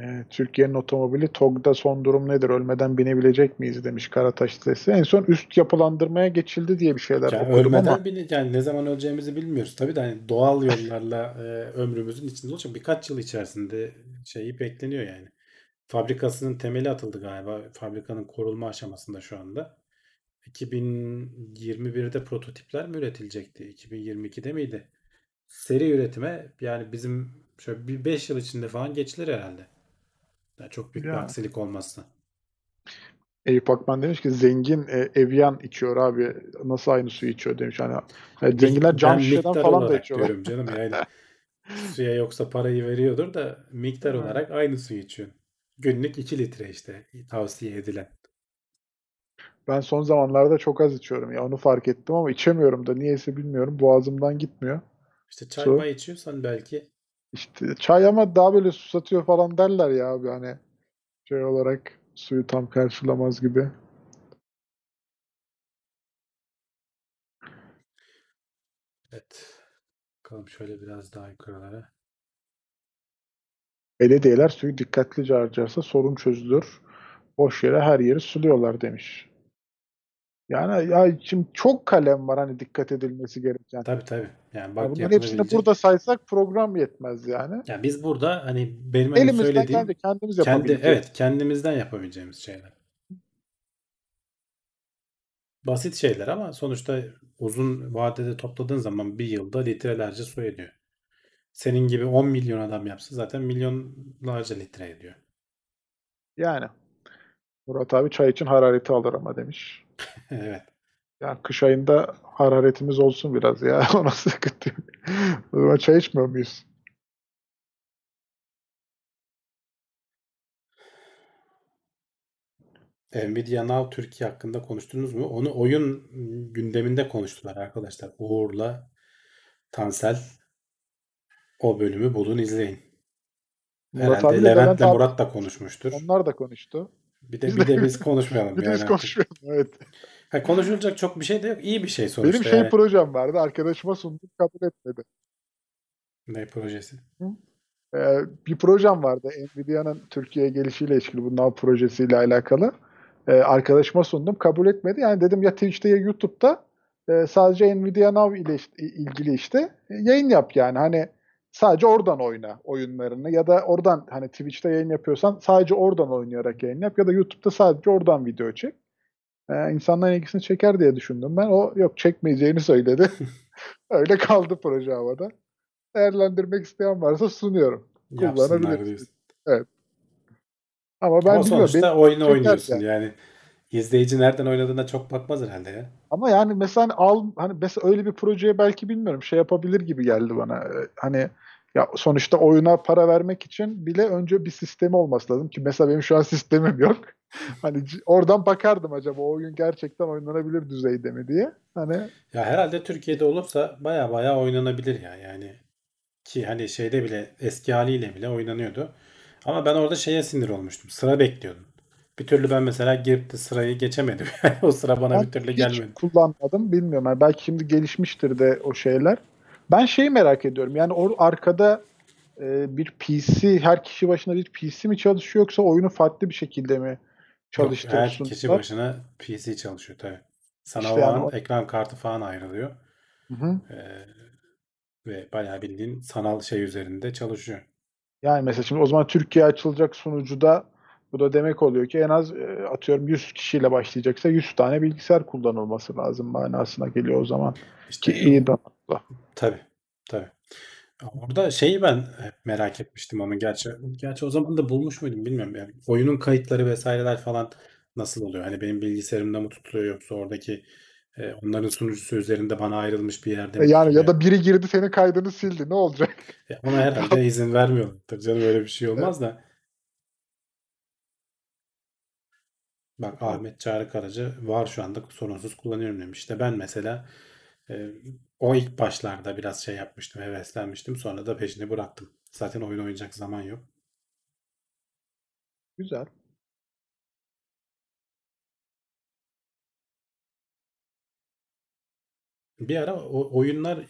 C: Ee, Türkiye'nin otomobili TOG'da son durum nedir? Ölmeden binebilecek miyiz demiş Karataş sitesi. En son üst yapılandırmaya geçildi diye bir şeyler
B: Yani
C: okudum
B: ölmeden
C: ama
B: bile yani ne zaman öleceğimizi bilmiyoruz. Tabii de hani doğal yollarla e, ömrümüzün içinde olacak birkaç yıl içerisinde şeyi bekleniyor yani. Fabrikasının temeli atıldı galiba. Fabrikanın korulma aşamasında şu anda. 2021'de prototipler mi üretilecekti? 2022'de miydi? Seri üretime yani bizim şöyle bir 5 yıl içinde falan geçilir herhalde. Yani çok büyük bir
C: Ya.
B: aksilik olmazsa.
C: Eyüp Akman demiş ki zengin e, Evian içiyor abi. Nasıl aynı suyu içiyor demiş. Hani e, zenginler cam
B: Ben
C: şişeden
B: miktar
C: falan da
B: olarak
C: içiyorlar.
B: diyorum canım yani suya yoksa parayı veriyordur da miktar
C: Ha.
B: olarak aynı suyu içiyorsun. Günlük 2 litre işte tavsiye edilen.
C: Ben son zamanlarda çok az içiyorum ya onu fark ettim ama içemiyorum da niyeyse bilmiyorum. Boğazımdan gitmiyor.
B: İşte çay
C: Su.
B: içiyorsan belki
C: İşte çay ama daha böyle susatıyor falan derler ya abi hani şey olarak suyu tam karşılamaz gibi.
B: evet. Bakalım şöyle biraz daha yukarılara.
C: Belediyeler suyu dikkatlice harcarsa sorun çözülür. Boş yere her yeri suluyorlar demiş. Yani ya şimdi çok kalem var hani dikkat edilmesi gereken.
B: Tabii tabii. Yani
C: Ya
B: bak
C: bunların hepsini burada saysak program yetmez yani.
B: Ya biz burada hani benim hani
C: Elimizden
B: söylediğim
C: kendi kendimiz
B: kendi evet kendimizden yapabileceğimiz şeyler. Basit şeyler ama sonuçta uzun vadede topladığın zaman bir yılda litrelerce su ediyor. Senin gibi 10 milyon adam yapsa zaten milyonlarca litre ediyor.
C: Yani. Murat abi çay için harareti alır ama demiş.
B: Evet.
C: Ya kış ayında hararetimiz olsun biraz ya. Ona sıkıntı yok. O zaman çay içmiyor muyuz?
B: Nvidia Now Türkiye hakkında konuştunuz mu? Onu oyun gündeminde konuştular arkadaşlar. Uğur'la Tansel o bölümü bulun izleyin.
C: Murat
B: Herhalde
C: Levent
B: Levent'le
C: abi
B: Murat da konuşmuştur.
C: Onlar da konuştu.
B: Bir de
C: Biz
B: bir
C: de-
B: de biz konuşmayalım
C: Bir de
B: yani
C: biz konuşmayalım. Evet.
B: Ha, konuşulacak çok bir şey de yok. İyi bir şey sonuçta
C: Benim şey
B: yani.
C: projem vardı. Arkadaşıma sundum kabul etmedi.
B: Ne projesi?
C: Ee, bir projem vardı. Nvidia'nın Türkiye'ye gelişiyle ilişkili bu Now projesiyle alakalı. Ee, arkadaşıma sundum. Kabul etmedi. Yani dedim ya Twitch'te ya YouTube'da e, sadece Nvidia Now ile işte, ilgili işte e, yayın yap yani. Hani sadece oradan oyna oyunlarını ya da oradan hani Twitch'te yayın yapıyorsan sadece oradan oynayarak yayın yap ya da YouTube'da sadece oradan video çek. Ee, insanların ilgisini çeker diye düşündüm ben. O yok çekmeyeceğini söyledi. Öyle kaldı proje havada. Değerlendirmek isteyen varsa sunuyorum. Kullanabilirsiniz.
B: diyorsun.
C: Ama ben
B: Ama sonuçta
C: benim
B: oyunu oynuyorsun
C: yani.
B: yani. İzleyici nereden oynadığına çok bakmaz herhalde ya.
C: Ama yani mesela hani al hani mesela öyle bir projeye belki bilmiyorum şey yapabilir gibi geldi bana. Ee, Hani ya sonuçta oyuna para vermek için bile önce bir sistemi olması lazım ki mesela benim şu an sistemim yok. Hani oradan bakardım acaba o oyun gerçekten oynanabilir düzeyde mi diye. Hani
B: Ya herhalde Türkiye'de olursa baya baya oynanabilir ya yani. Ki hani şeyde bile eski haliyle bile oynanıyordu. Ama ben orada şeye sinir olmuştum. Sıra bekliyordum. Bir türlü ben mesela girip de sırayı geçemedim. O sıra bana
C: ben
B: bir türlü
C: hiç
B: gelmedi.
C: kullanmadım bilmiyorum. Yani belki şimdi gelişmiştir de o şeyler. Ben şeyi merak ediyorum. Yani o arkada e, bir PC her kişi başına bir PC mi çalışıyor yoksa oyunu farklı bir şekilde mi
B: Yok her
C: çalıştırıyorsun?
B: kişi başına PC çalışıyor tabii. Sana
C: İşte
B: o
C: yani
B: an
C: o-
B: ekran kartı falan ayrılıyor.
C: Hı hı.
B: Ee, ve bayağı bildiğin sanal şey üzerinde çalışıyor.
C: Yani mesela şimdi o zaman Türkiye açılacak sunucuda bu da demek oluyor ki en az e, atıyorum 100 kişiyle başlayacaksa 100 tane bilgisayar kullanılması lazım manasına geliyor o zaman. Ki
B: İşte
C: iyi donanımlı.
B: tabii tabii. Orada şeyi ben merak etmiştim ama gerçi gerçi o zaman da bulmuş muydum bilmiyorum yani oyunun kayıtları vesaireler falan nasıl oluyor? Hani benim bilgisayarımda mı tutuluyor yoksa oradaki e, onların sunucusu üzerinde bana ayrılmış bir yerde
C: E
B: mi
C: Yani ya da biri girdi senin kaydını sildi ne olacak?
B: Ya ona herhalde izin vermiyorlar. Canım öyle bir şey olmaz da. Bak Ahmet Çağrı Karaca var şu anda sorunsuz kullanıyorum demiş. İşte ben mesela e, o ilk başlarda biraz şey yapmıştım, heveslenmiştim. Sonra da peşini bıraktım. Zaten oyun oynayacak zaman yok.
C: Güzel.
B: Bir ara o oyunlar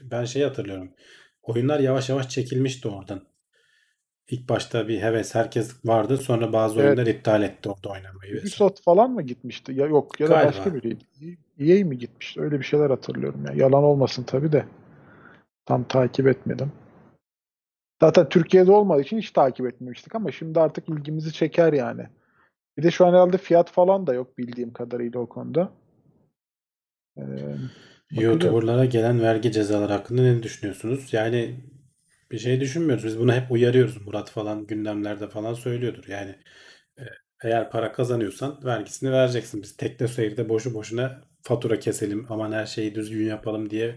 B: ben şey hatırlıyorum. Oyunlar yavaş yavaş çekilmişti oradan. İlk başta bir heves herkes vardı. Sonra bazı
C: Evet.
B: oyunlar iptal etti orada oynamayı.
C: Ubisoft falan mı gitmişti? Ya yok ya da
B: Galiba.
C: başka biriydi. EA mi gitmişti? Öyle bir şeyler hatırlıyorum ya. Yalan olmasın tabii de. Tam takip etmedim. Zaten Türkiye'de olmadığı için hiç takip etmemiştik ama şimdi artık ilgimizi çeker yani. Bir de şu an herhalde fiyat falan da yok bildiğim kadarıyla o konuda. Ee.
B: YouTuber'lara gelen vergi cezaları hakkında ne düşünüyorsunuz? Yani bir şey düşünmüyoruz. Biz bunu hep uyarıyoruz. Murat falan gündemlerde falan söylüyordur. Yani e, eğer para kazanıyorsan vergisini vereceksin. Biz tekne seyirde boşu boşuna fatura keselim aman her şeyi düzgün yapalım diye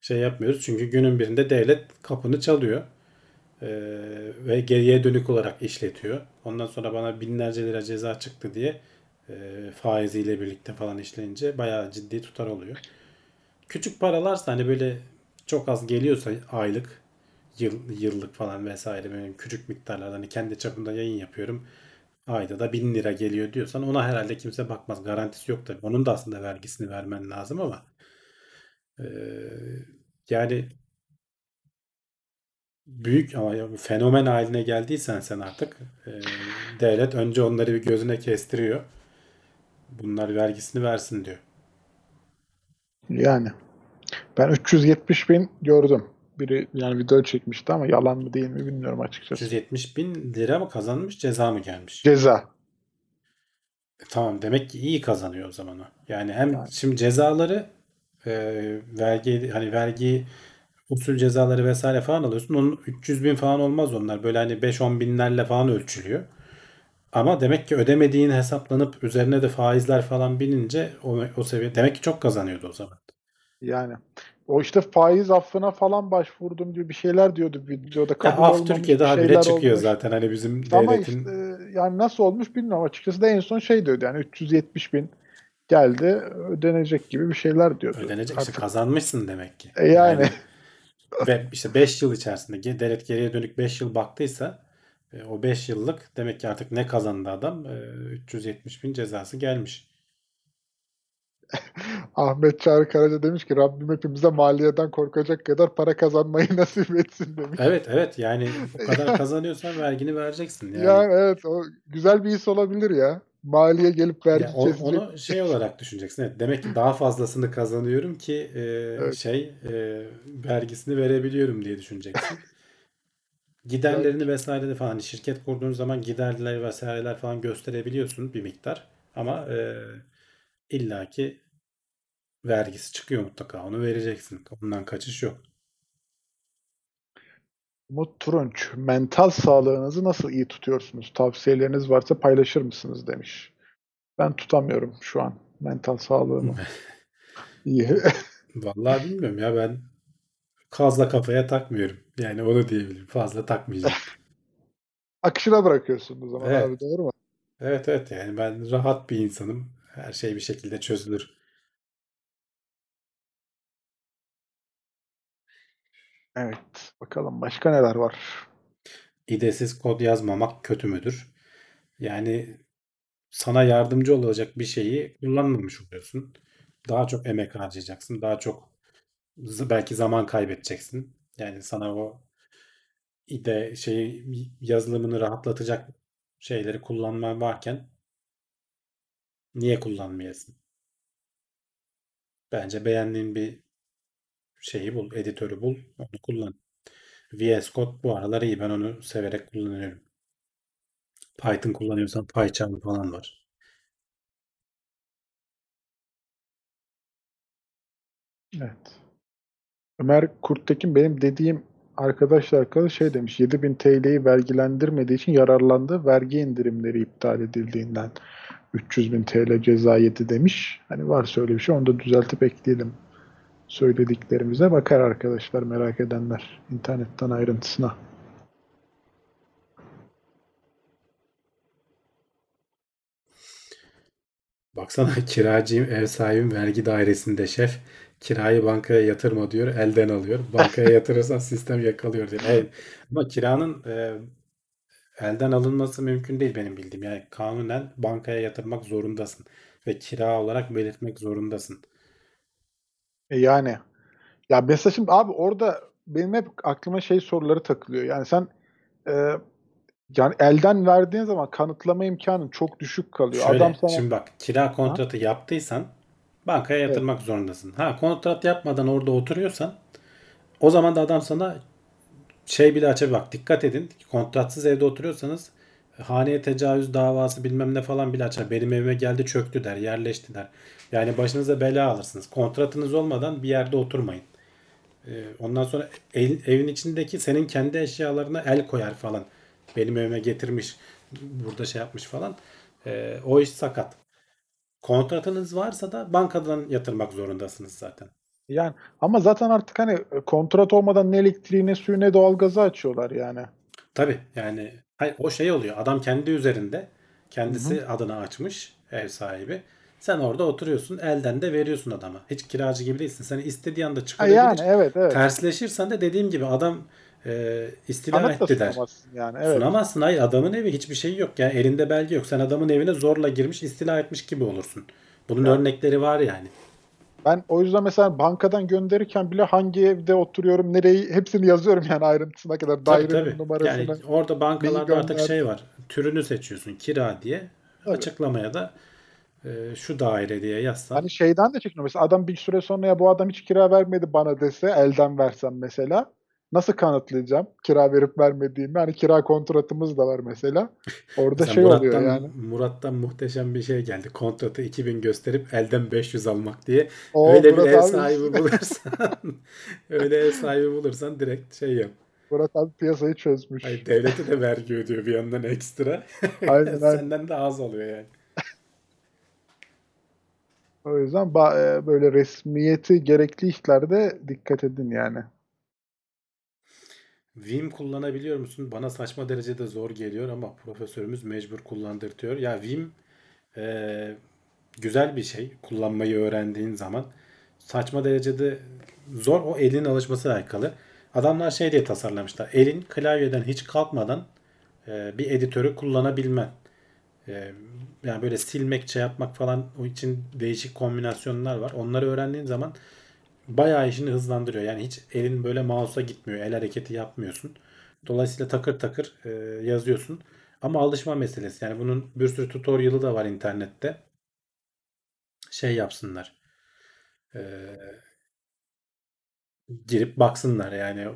B: şey yapmıyoruz. Çünkü günün birinde devlet kapını çalıyor. E, ve geriye dönük olarak işletiyor. Ondan sonra bana binlerce lira ceza çıktı diye e, faiziyle birlikte falan işleyince bayağı ciddi tutar oluyor. Küçük paralarsa hani böyle çok az geliyorsa aylık, yıl, yıllık falan vesaire böyle küçük miktarlarda hani kendi çapımda yayın yapıyorum. Ayda da 1000 lira geliyor diyorsan ona herhalde kimse bakmaz. Garantisi yok tabii. Onun da aslında vergisini vermen lazım ama eee, yani büyük ama fenomen haline geldiysen sen artık eee, devlet önce onları bir gözüne kestiriyor. Bunlar vergisini versin diyor.
C: Yani ben 370 bin gördüm. Biri yani video çekmişti ama yalan mı değil mi bilmiyorum açıkçası.
B: 370 bin lira mı kazanmış ceza mı gelmiş?
C: Ceza.
B: E, Tamam demek ki iyi kazanıyor o zaman o. Yani hem
C: Yani.
B: şimdi cezaları e, vergi hani vergi usul cezaları vesaire falan alıyorsun. Onun 300 bin falan olmaz onlar. Böyle hani 5-10 binlerle falan ölçülüyor. Ama demek ki ödemediğin hesaplanıp üzerine de faizler falan binince o, o seviye demek ki çok kazanıyordu o zaman.
C: Yani o işte faiz affına falan başvurdum gibi bir şeyler diyordu videoda.
B: Ya
C: Kabul
B: af
C: olmamış
B: Türkiye'de
C: bir
B: habire çıkıyor
C: olmuş.
B: zaten hani bizim
C: Ama
B: devletin
C: işte yani nasıl olmuş bilmiyorum açıkçası da en son şey diyordu yani 370 bin geldi ödenecek gibi bir şeyler diyordu.
B: ödenecek işte kazanmışsın demek ki.
C: e yani
B: Yani ve işte 5 yıl içerisinde devlet geriye dönük 5 yıl baktıysa e, o 5 yıllık demek ki artık ne kazandı adam E, 370 bin cezası gelmiş.
C: Ahmet Çağrı Karaca demiş ki Rabbim hepimize maliyeden korkacak kadar para kazanmayı nasip etsin demiş.
B: Evet evet yani o kadar kazanıyorsan vergini vereceksin. Yani.
C: Ya evet o güzel bir his olabilir ya. Maliye gelip vergi
B: Ya o-
C: kesecek.
B: onu şey olarak düşüneceksin. Evet, demek ki daha fazlasını kazanıyorum ki e,
C: Evet.
B: şey e, vergisini verebiliyorum diye düşüneceksin. Giderlerini vesaire de falan hani şirket kurduğun zaman giderler vesaireler falan gösterebiliyorsun bir miktar. Ama e, illaki vergisi çıkıyor mutlaka. Onu vereceksin. Ondan kaçış yok.
C: Umut Turunç, mental sağlığınızı nasıl iyi tutuyorsunuz? Tavsiyeleriniz varsa paylaşır mısınız demiş. Ben tutamıyorum şu an mental sağlığımı. İyi.
B: Vallahi bilmiyorum ya ben fazla kafaya takmıyorum. Yani onu diyebilirim. Fazla takmayacağım.
C: Akışına bırakıyorsun o zaman
B: Evet.
C: abi doğru mu?
B: Evet evet yani ben rahat bir insanım. Her şey bir şekilde çözülür.
C: Evet. Bakalım başka neler var?
B: İdesiz kod yazmamak kötü müdür? Yani sana yardımcı olacak bir şeyi kullanmamış oluyorsun. Daha çok emek harcayacaksın. Daha çok belki zaman kaybedeceksin. Yani sana o ide şeyi yazılımını rahatlatacak şeyleri kullanman varken niye kullanmayasın? Bence beğendiğin bir şeyi bul, editörü bul, onu kullan. VS Code bu aralar iyi. Ben onu severek kullanıyorum. Python kullanıyorsan PyCharm falan var.
C: Evet. Ömer Kurttekin benim dediğim arkadaşla alakalı şey demiş. 7000 TL'yi vergilendirmediği için yararlandı. Vergi indirimleri iptal edildiğinden 300 bin TL ceza yedi demiş. Hani varsa öyle bir şey onu da düzeltip ekleyelim. Söylediklerimize bakar arkadaşlar merak edenler internetten ayrıntısına.
B: Baksana kiracıyım, ev sahibim, vergi dairesinde şef. Kirayı bankaya yatırma diyor, elden alıyor. Bankaya yatırırsan sistem yakalıyor diyor. Evet. Ama kiranın e, elden alınması mümkün değil benim bildiğim. Yani kanunen bankaya yatırmak zorundasın. Ve kira olarak belirtmek zorundasın.
C: E yani ya mesela şimdi abi orada benim hep aklıma şey soruları takılıyor. Yani sen e, yani elden verdiğin zaman kanıtlama imkanın çok düşük kalıyor.
B: Şöyle,
C: Adam sana
B: şimdi bak kira kontratı yaptıysan bankaya yatırmak zorundasın. Ha kontrat yapmadan orada oturuyorsan o zaman da adam sana şey bile açabilir. Bak dikkat edin kontratsız evde oturuyorsanız haneye tecavüz davası bilmem ne falan bile açar. Benim evime geldi çöktü der, yerleşti der. Yani başınıza bela alırsınız. Kontratınız olmadan bir yerde oturmayın. Ee, ondan sonra ev- evin içindeki senin kendi eşyalarına el koyar falan. Benim evime getirmiş, burada şey yapmış falan. Ee, o iş sakat. Kontratınız varsa da bankadan yatırmak zorundasınız zaten.
C: Yani ama zaten artık hani kontrat olmadan ne elektriği ne suyu ne doğalgazı açıyorlar yani.
B: Tabii yani hayır, o şey oluyor. Adam kendi üzerinde kendisi adına açmış ev sahibi. Sen orada oturuyorsun. Elden de veriyorsun adama. Hiç kiracı gibi değilsin. Sen istediği anda çıkabilir.
C: yani evet evet.
B: Tersleşirsen de dediğim gibi adam e, istila
C: Kanıt
B: etti der.
C: yani. Evet.
B: Sunamazsın. Hayır adamın evi hiçbir şey yok. Yani elinde belge yok. Sen adamın evine zorla girmiş istila etmiş gibi olursun. Bunun örnekleri var yani.
C: Ben o yüzden mesela bankadan gönderirken bile hangi evde oturuyorum, nereyi hepsini yazıyorum yani ayrıntısına kadar.
B: Tabii tabii.
C: numarasını.
B: Yani orada bankalarda artık şey var. Türünü seçiyorsun. Kira diye.
C: Tabii.
B: Açıklamaya da e, şu daire diye yazsan.
C: Hani şeyden de çekiniyor. Mesela adam bir süre sonra ya bu adam hiç kira vermedi bana dese elden versem mesela. Nasıl kanıtlayacağım kira verip vermediğimi? Hani kira kontratımız da var mesela. Orada
B: Mesela
C: şey
B: Murat'tan,
C: oluyor yani.
B: Murat'tan muhteşem bir şey geldi. Kontratı 2000 gösterip elden 500 almak diye.
C: O
B: öyle bir
C: Murat
B: ev
C: abi,
B: sahibi bulursan öyle ev sahibi bulursan direkt şey yap.
C: Murat abi piyasayı çözmüş.
B: Hayır, devlete de vergi ödüyor bir yandan ekstra.
C: Aynen.
B: Senden de az oluyor yani.
C: O yüzden e, böyle resmiyeti gerekli işlerde dikkat edin yani.
B: Vim kullanabiliyor musun? Bana saçma derecede zor geliyor ama profesörümüz mecbur kullandırtıyor. Ya Vim e, güzel bir şey kullanmayı öğrendiğin zaman. Saçma derecede zor o elin alışmasıyla alakalı. Adamlar şey diye tasarlamışlar. Elin klavyeden hiç kalkmadan e, bir editörü kullanabilmen. Ee, yani böyle silmek, şey yapmak falan o için değişik kombinasyonlar var. Onları öğrendiğin zaman bayağı işini hızlandırıyor. Yani hiç elin böyle mouse'a gitmiyor. El hareketi yapmıyorsun. Dolayısıyla takır takır e, yazıyorsun. Ama alışma meselesi. Yani bunun bir sürü tutorial'ı da var internette. Şey yapsınlar. E, girip baksınlar yani.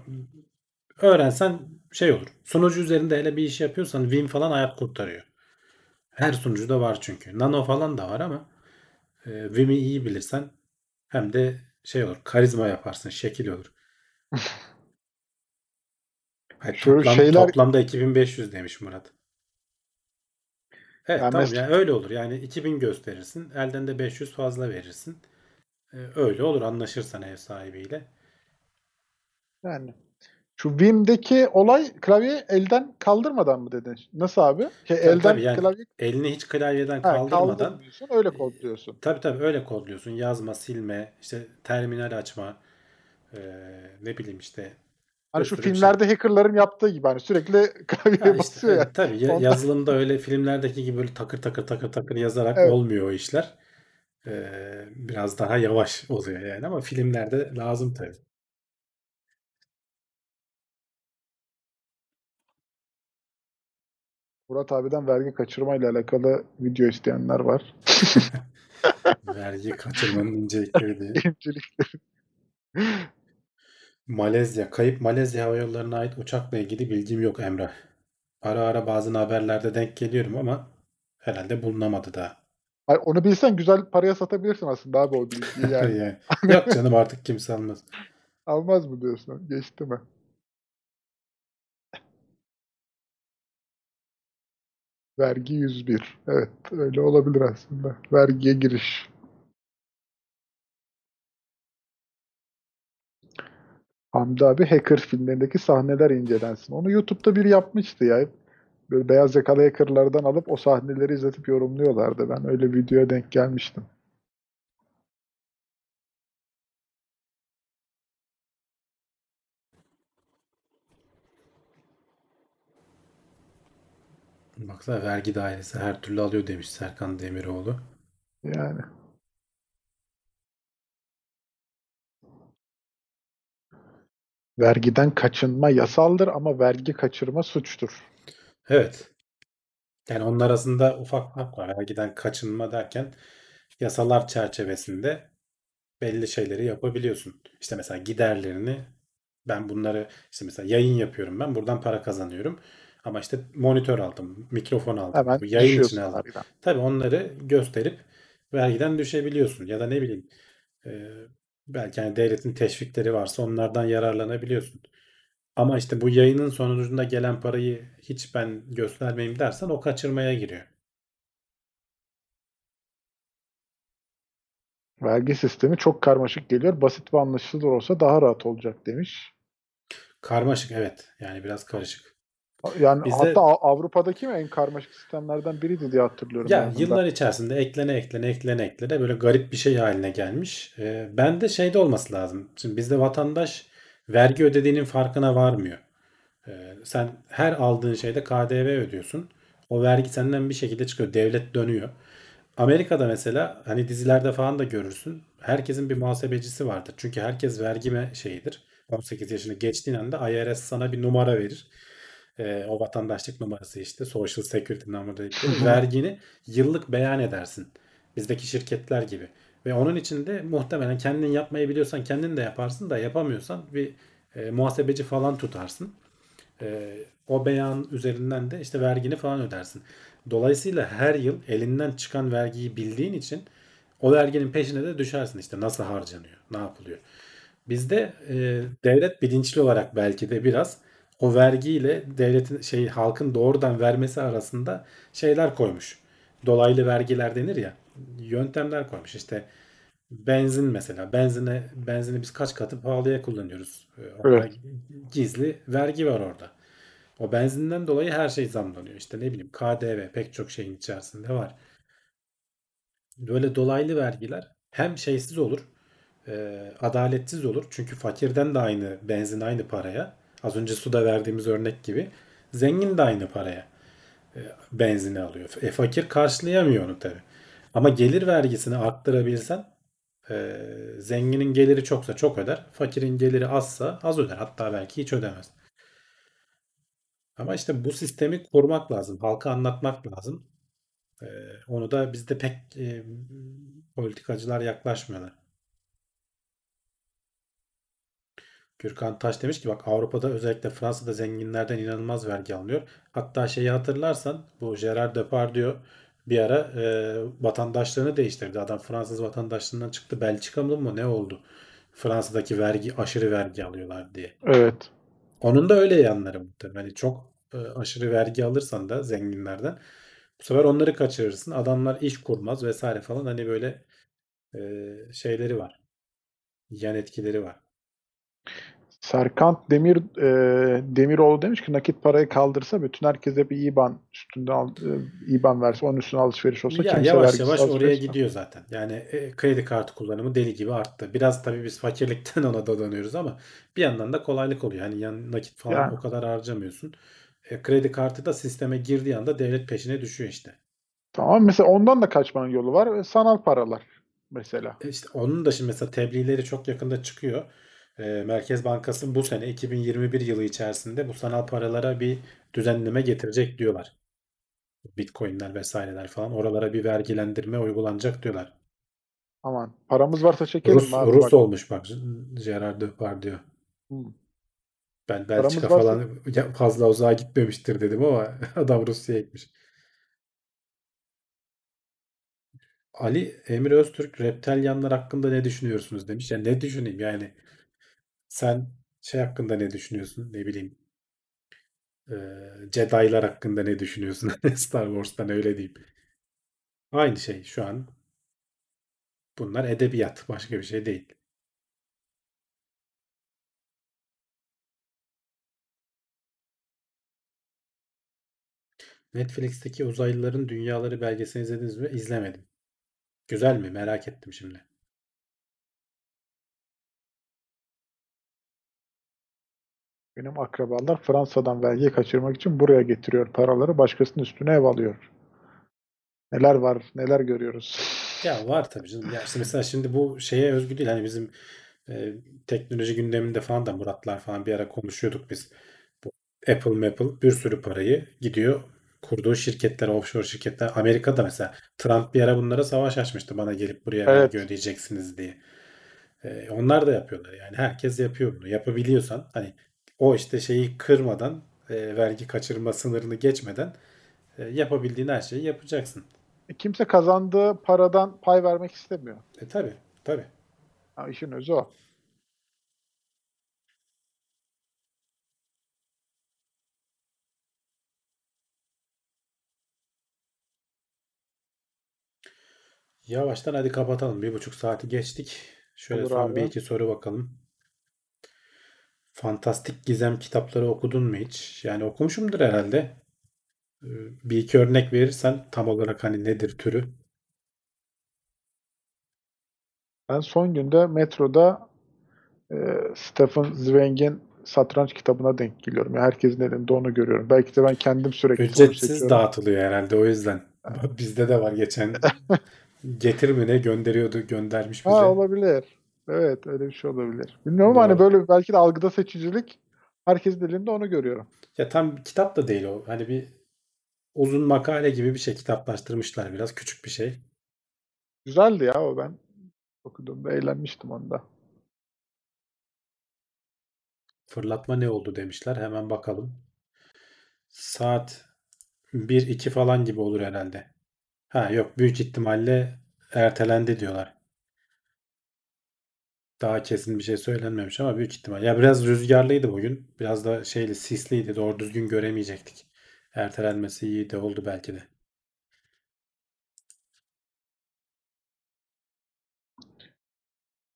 B: Öğrensen şey olur. Sunucu üzerinde hele bir iş yapıyorsan Vim falan hayat kurtarıyor. Her sunucuda var çünkü. Nano falan da var ama e, Vim'i iyi bilirsen hem de şey olur. Karizma yaparsın. Şekil olur. Hayır,
C: Şu
B: toplam,
C: şeyler-
B: Toplamda 2500 demiş Murat. Evet
C: Yani
B: tamam
C: mes-
B: yani öyle olur. Yani 2000 gösterirsin. Elden de 500 fazla verirsin. Ee, öyle olur anlaşırsan ev sahibiyle.
C: Yani şu Vim'deki olay klavyeyi elden kaldırmadan mı dedin? Nasıl abi? Şey,
B: Tabii
C: elden
B: tabii yani
C: klavye
B: elini hiç klavyeden
C: ha,
B: kaldırmadan
C: öyle kodluyorsun.
B: tabii tabii öyle kodluyorsun. Yazma, silme, işte terminal açma, ee, ne bileyim işte
C: Hani şu
B: şey.
C: filmlerde hackerların yaptığı gibi hani sürekli klavyeye
B: Ha işte,
C: basıyor ya.
B: evet, tabii ya-
C: Ondan-
B: yazılımda öyle filmlerdeki gibi böyle takır takır takır takır yazarak
C: Evet.
B: olmuyor o işler. Ee, biraz daha yavaş oluyor yani ama filmlerde lazım tabii.
C: Murat abiden vergi kaçırma ile alakalı video isteyenler var.
B: Vergi kaçırmanın incelikleri diye.
C: İncelikleri.
B: Malezya, kayıp Malezya Hava Yolları'na ait uçakla ilgili bilgim yok Emrah. Ara ara bazı haberlerde denk geliyorum ama herhalde bulunamadı daha.
C: Hayır, onu bilsen güzel paraya satabilirsin aslında abi o bilgiyi yani.
B: Yani, yok canım artık kimse almaz.
C: Almaz mı diyorsun? Geçti mi? Vergi 101. Evet, öyle olabilir aslında. Vergiye giriş. Hamdi abi Hacker filmlerindeki sahneler incelensin. Onu YouTube'da biri yapmıştı ya. Böyle beyaz yakalı hackerlardan alıp o sahneleri izletip yorumluyorlardı. Ben öyle videoya denk gelmiştim.
B: Baksana vergi dairesi her türlü alıyor demiş Serkan Demiroğlu.
C: Yani. Vergiden kaçınma yasaldır ama vergi kaçırma suçtur.
B: Evet. Yani onun arasında ufak fark var. Vergiden kaçınma derken yasalar çerçevesinde belli şeyleri yapabiliyorsun. İşte mesela giderlerini ben bunları işte mesela yayın yapıyorum ben buradan para kazanıyorum. Ama işte monitör aldım, mikrofon aldım,
C: Hemen
B: yayın için aldım.
C: vergiden.
B: Tabii onları gösterip vergiden düşebiliyorsun. Ya da ne bileyim e, belki hani devletin teşvikleri varsa onlardan yararlanabiliyorsun. Ama işte bu yayının sonucunda gelen parayı hiç ben göstermeyeyim dersen o kaçırmaya giriyor.
C: Vergi sistemi çok karmaşık geliyor. Basit ve anlaşılır olsa daha rahat olacak demiş.
B: Karmaşık evet. Yani biraz karışık.
C: Yani
B: Bizde-
C: hatta Av- Avrupa'daki mi en karmaşık sistemlerden biriydi diye hatırlıyorum.
B: Ya yıllar içerisinde eklene eklene eklene eklene böyle garip bir şey haline gelmiş. Ee, ben de şeyde olması lazım. Şimdi bizde vatandaş vergi ödediğinin farkına varmıyor. Ee, sen her aldığın şeyde KDV ödüyorsun. O vergi senden bir şekilde çıkıyor. Devlet dönüyor. Amerika'da mesela hani dizilerde falan da görürsün. Herkesin bir muhasebecisi vardır. Çünkü herkes vergime şeyidir. 18 yaşını geçtiğin anda IRS sana bir numara verir. Ee, o vatandaşlık numarası işte Social Security number vergini yıllık beyan edersin. Bizdeki şirketler gibi. Ve onun için de muhtemelen kendin yapmayı biliyorsan kendin de yaparsın da yapamıyorsan bir e, muhasebeci falan tutarsın. E, o beyan üzerinden de işte vergini falan ödersin. Dolayısıyla her yıl elinden çıkan vergiyi bildiğin için o verginin peşine de düşersin işte nasıl harcanıyor, ne yapılıyor. Bizde e, devlet bilinçli olarak belki de biraz o vergiyle devletin şey halkın doğrudan vermesi arasında şeyler koymuş. Dolaylı vergiler denir ya. Yöntemler koymuş. İşte benzin mesela. Benzine benzini biz kaç katı pahalıya kullanıyoruz. E, orada
C: Evet.
B: gizli vergi var orada. O benzinden dolayı her şey zamlanıyor. İşte ne bileyim KDV pek çok şeyin içerisinde var. Böyle dolaylı vergiler hem şeysiz olur, e, adaletsiz olur. Çünkü fakirden de aynı benzin aynı paraya. Az önce suda verdiğimiz örnek gibi. Zengin de aynı paraya. e, benzini alıyor. E, fakir karşılayamıyor onu tabii. Ama gelir vergisini arttırabilsen e, zenginin geliri çoksa çok öder. Fakirin geliri azsa az öder. Hatta belki hiç ödemez. Ama işte bu sistemi kurmak lazım. Halka anlatmak lazım. E, onu da bizde pek e, politikacılar yaklaşmıyorlar. Gürkan Taş demiş ki bak Avrupa'da özellikle Fransa'da zenginlerden inanılmaz vergi alınıyor. Hatta şeyi hatırlarsan bu Gerard Depardieu bir ara e, vatandaşlığını değiştirdi. Adam Fransız vatandaşlığından çıktı. Belçikalı mı ne oldu? Fransa'daki vergi aşırı vergi alıyorlar diye.
C: Evet.
B: Onun da öyle yanları muhtemelen. Hani çok e, aşırı vergi alırsan da zenginlerden bu sefer onları kaçırırsın. Adamlar iş kurmaz vesaire falan hani böyle e, şeyleri var. Yan etkileri var.
C: Serkan Demir e, Demiroğlu demiş ki nakit parayı kaldırsa bütün herkese bir IBAN üstünde al, e, IBAN verse onun üstüne alışveriş olsa
B: Ya
C: kimse
B: yavaş yavaş oraya gidiyor zaten. Yani e, kredi kartı kullanımı deli gibi arttı. Biraz tabii biz fakirlikten ona dadanıyoruz ama bir yandan da kolaylık oluyor. Yani yan nakit falan
C: Yani.
B: o kadar harcamıyorsun. E, kredi kartı da sisteme girdiği anda devlet peşine düşüyor işte.
C: Tamam mesela ondan da kaçmanın yolu var. E, Sanal paralar mesela.
B: E işte onun da şimdi mesela tebliğleri çok yakında çıkıyor. E, Merkez Bankası bu sene 2021 yılı içerisinde bu sanal paralara bir düzenleme getirecek diyorlar. Bitcoin'ler vesaireler falan oralara bir vergilendirme uygulanacak diyorlar.
C: Aman paramız varsa çekelim
B: Rus,
C: abi
B: Rus
C: bak.
B: olmuş bak Gerard Depardieu.
C: Hmm.
B: Ben
C: Paramız
B: Belçika
C: varsa-
B: falan fazla uzağa gitmemiştir dedim ama adam Rusya'ya gitmiş. Ali Emir Öztürk reptalyanlar hakkında ne düşünüyorsunuz demiş. Ya ne düşüneyim yani sen şey hakkında ne düşünüyorsun ne bileyim e, Jedi'lar hakkında ne düşünüyorsun Star Wars'tan öyle diyeyim. Aynı şey şu an bunlar edebiyat başka bir şey değil. Netflix'teki uzaylıların dünyaları belgeselini izlediniz mi? İzlemedim. Güzel mi? Merak ettim şimdi.
C: Benim akrabalar Fransa'dan vergi kaçırmak için buraya getiriyor paraları. Başkasının üstüne ev alıyor. Neler var, neler görüyoruz.
B: Ya var tabii canım. Ya işte mesela şimdi bu şeye özgü değil. Hani bizim e, teknoloji gündeminde falan da Muratlar falan bir ara konuşuyorduk biz. Bu Apple, Apple bir sürü parayı gidiyor kurduğu şirketler, offshore şirketler. Amerika'da mesela Trump bir ara bunlara savaş açmıştı. Bana gelip buraya
C: Evet.
B: vergi ödeyeceksiniz diye. E, onlar da yapıyorlar. Yani herkes yapıyor bunu. Yapabiliyorsan hani o işte şeyi kırmadan e, vergi kaçırma sınırını geçmeden e, yapabildiğin her şeyi yapacaksın.
C: E, Kimse kazandığı paradan pay vermek istemiyor.
B: E tabii tabii.
C: Ha, işin özü o.
B: Yavaştan hadi kapatalım. Bir buçuk saati geçtik. Şöyle
C: Olur
B: son
C: abi.
B: bir iki soru bakalım. Fantastik gizem kitapları okudun mu hiç? Yani okumuşumdur herhalde. Ee, Bir iki örnek verirsen tam olarak hani nedir türü?
C: Ben son günde metroda e, Stephen Zweig'in satranç kitabına denk geliyorum. Yani herkesin elinde onu görüyorum. Belki de ben kendim sürekli
B: Ücretsiz dağıtılıyor herhalde o yüzden. Bizde de var geçen. Getir mi ne gönderiyordu göndermiş bize.
C: Ha olabilir. Evet öyle bir şey olabilir. Bilmiyorum hani
B: Doğru.
C: böyle belki de algıda seçicilik herkesin elinde onu görüyorum.
B: Ya tam kitap da değil o. Hani bir uzun makale gibi bir şey kitaplaştırmışlar biraz. Küçük bir şey.
C: Güzeldi ya o ben okuduğumda eğlenmiştim onda.
B: Fırlatma ne oldu demişler. Hemen bakalım. Saat 1-2 falan gibi olur herhalde. Ha yok büyük ihtimalle ertelendi diyorlar. Daha kesin bir şey söylenmemiş ama büyük ihtimal. Ya biraz rüzgarlıydı bugün. Biraz da şeyli sisliydi. Doğru düzgün göremeyecektik. Ertelenmesi iyi de oldu belki de.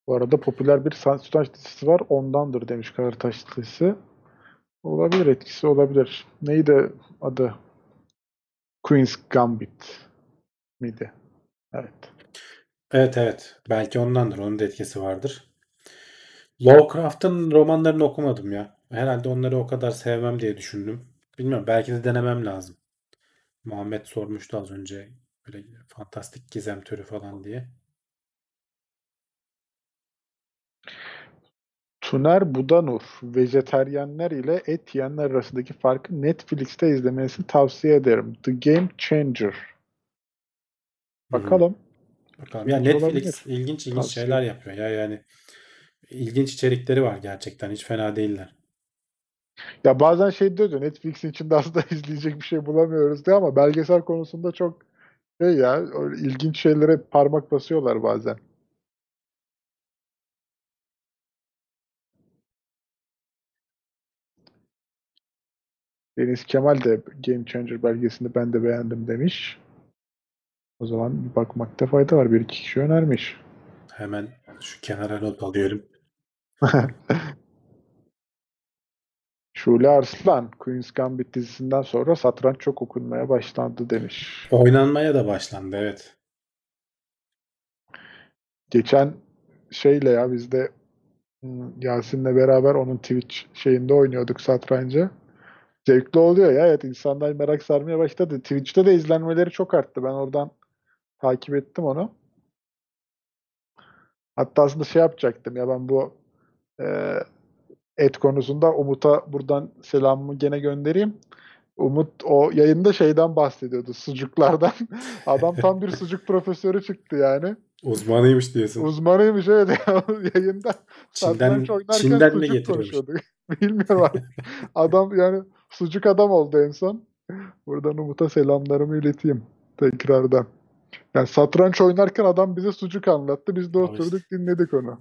C: Bu arada popüler bir satranç dizisi var. Ondandır demiş Karataş dizisi. Olabilir etkisi olabilir. Neydi adı? Queen's Gambit miydi? Evet.
B: Evet evet. Belki ondandır. Onun da etkisi vardır. Lovecraft'ın romanlarını okumadım ya. Herhalde onları o kadar sevmem diye düşündüm. Bilmiyorum. Belki de denemem lazım. Muhammed sormuştu az önce böyle fantastik gizem türü falan diye.
C: Tuner Budanur, vejeteryenler ile et yiyenler arasındaki farkı Netflix'te izlemesini tavsiye ederim. The Game Changer. Bakalım.
B: Bakalım. Ya Netflix
C: olabilir.
B: ilginç ilginç
C: Tavsiye.
B: şeyler yapıyor ya yani ilginç içerikleri var gerçekten hiç fena değiller.
C: Ya bazen şey diyordu Netflix'in içinde aslında izleyecek bir şey bulamıyoruz diye ama belgesel konusunda çok şey ya öyle ilginç şeylere parmak basıyorlar bazen. Deniz Kemal de Game Changer belgesini ben de beğendim demiş. O zaman bir bakmakta fayda var. Bir iki kişi önermiş.
B: Hemen şu kenara not alıyorum.
C: Şule Arslan, Queen's Gambit dizisinden sonra satranç çok okunmaya başlandı demiş.
B: Oynanmaya da başlandı evet.
C: Geçen şeyle ya biz de hmm, Yasin'le beraber onun Twitch şeyinde oynuyorduk satrancı. Zevkli oluyor ya. Evet insanlar merak sarmaya başladı. Twitch'te de izlenmeleri çok arttı. Ben oradan takip ettim onu. Hatta aslında şey yapacaktım ya ben bu e, et konusunda Umut'a buradan selamımı gene göndereyim. Umut o yayında şeyden bahsediyordu. Sucuklardan. Adam tam bir sucuk profesörü çıktı yani.
B: Uzmanıymış diyorsun.
C: Uzmanıymış evet yayında.
B: Çin'den, Çin'den mi
C: sucuk konuşuyordu. Bilmiyorum abi. Adam yani sucuk adam oldu en son. Buradan Umut'a selamlarımı ileteyim tekrardan. Yani satranç oynarken adam bize sucuk anlattı. Biz de
B: Abi
C: oturduk dinledik onu.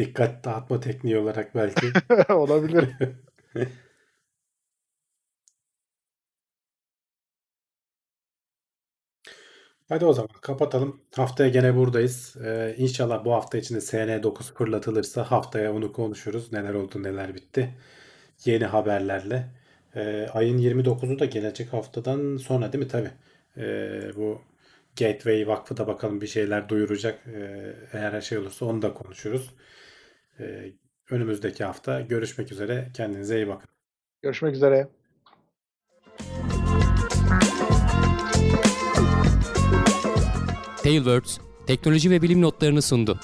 B: Dikkat dağıtma tekniği olarak belki.
C: Olabilir.
B: Hadi o zaman kapatalım. Haftaya gene buradayız. Ee, inşallah bu hafta içinde SN9 fırlatılırsa haftaya onu konuşuruz. Neler oldu neler bitti. Yeni haberlerle. Ee, ayın 29'u da gelecek haftadan sonra değil mi? Tabii. Ee, bu Gateway Vakfı da bakalım bir şeyler duyuracak. Ee, eğer her şey olursa onu da konuşuruz. Önümüzdeki hafta görüşmek üzere. Kendinize iyi bakın.
C: Görüşmek üzere.
A: Tailwords teknoloji ve bilim notlarını sundu.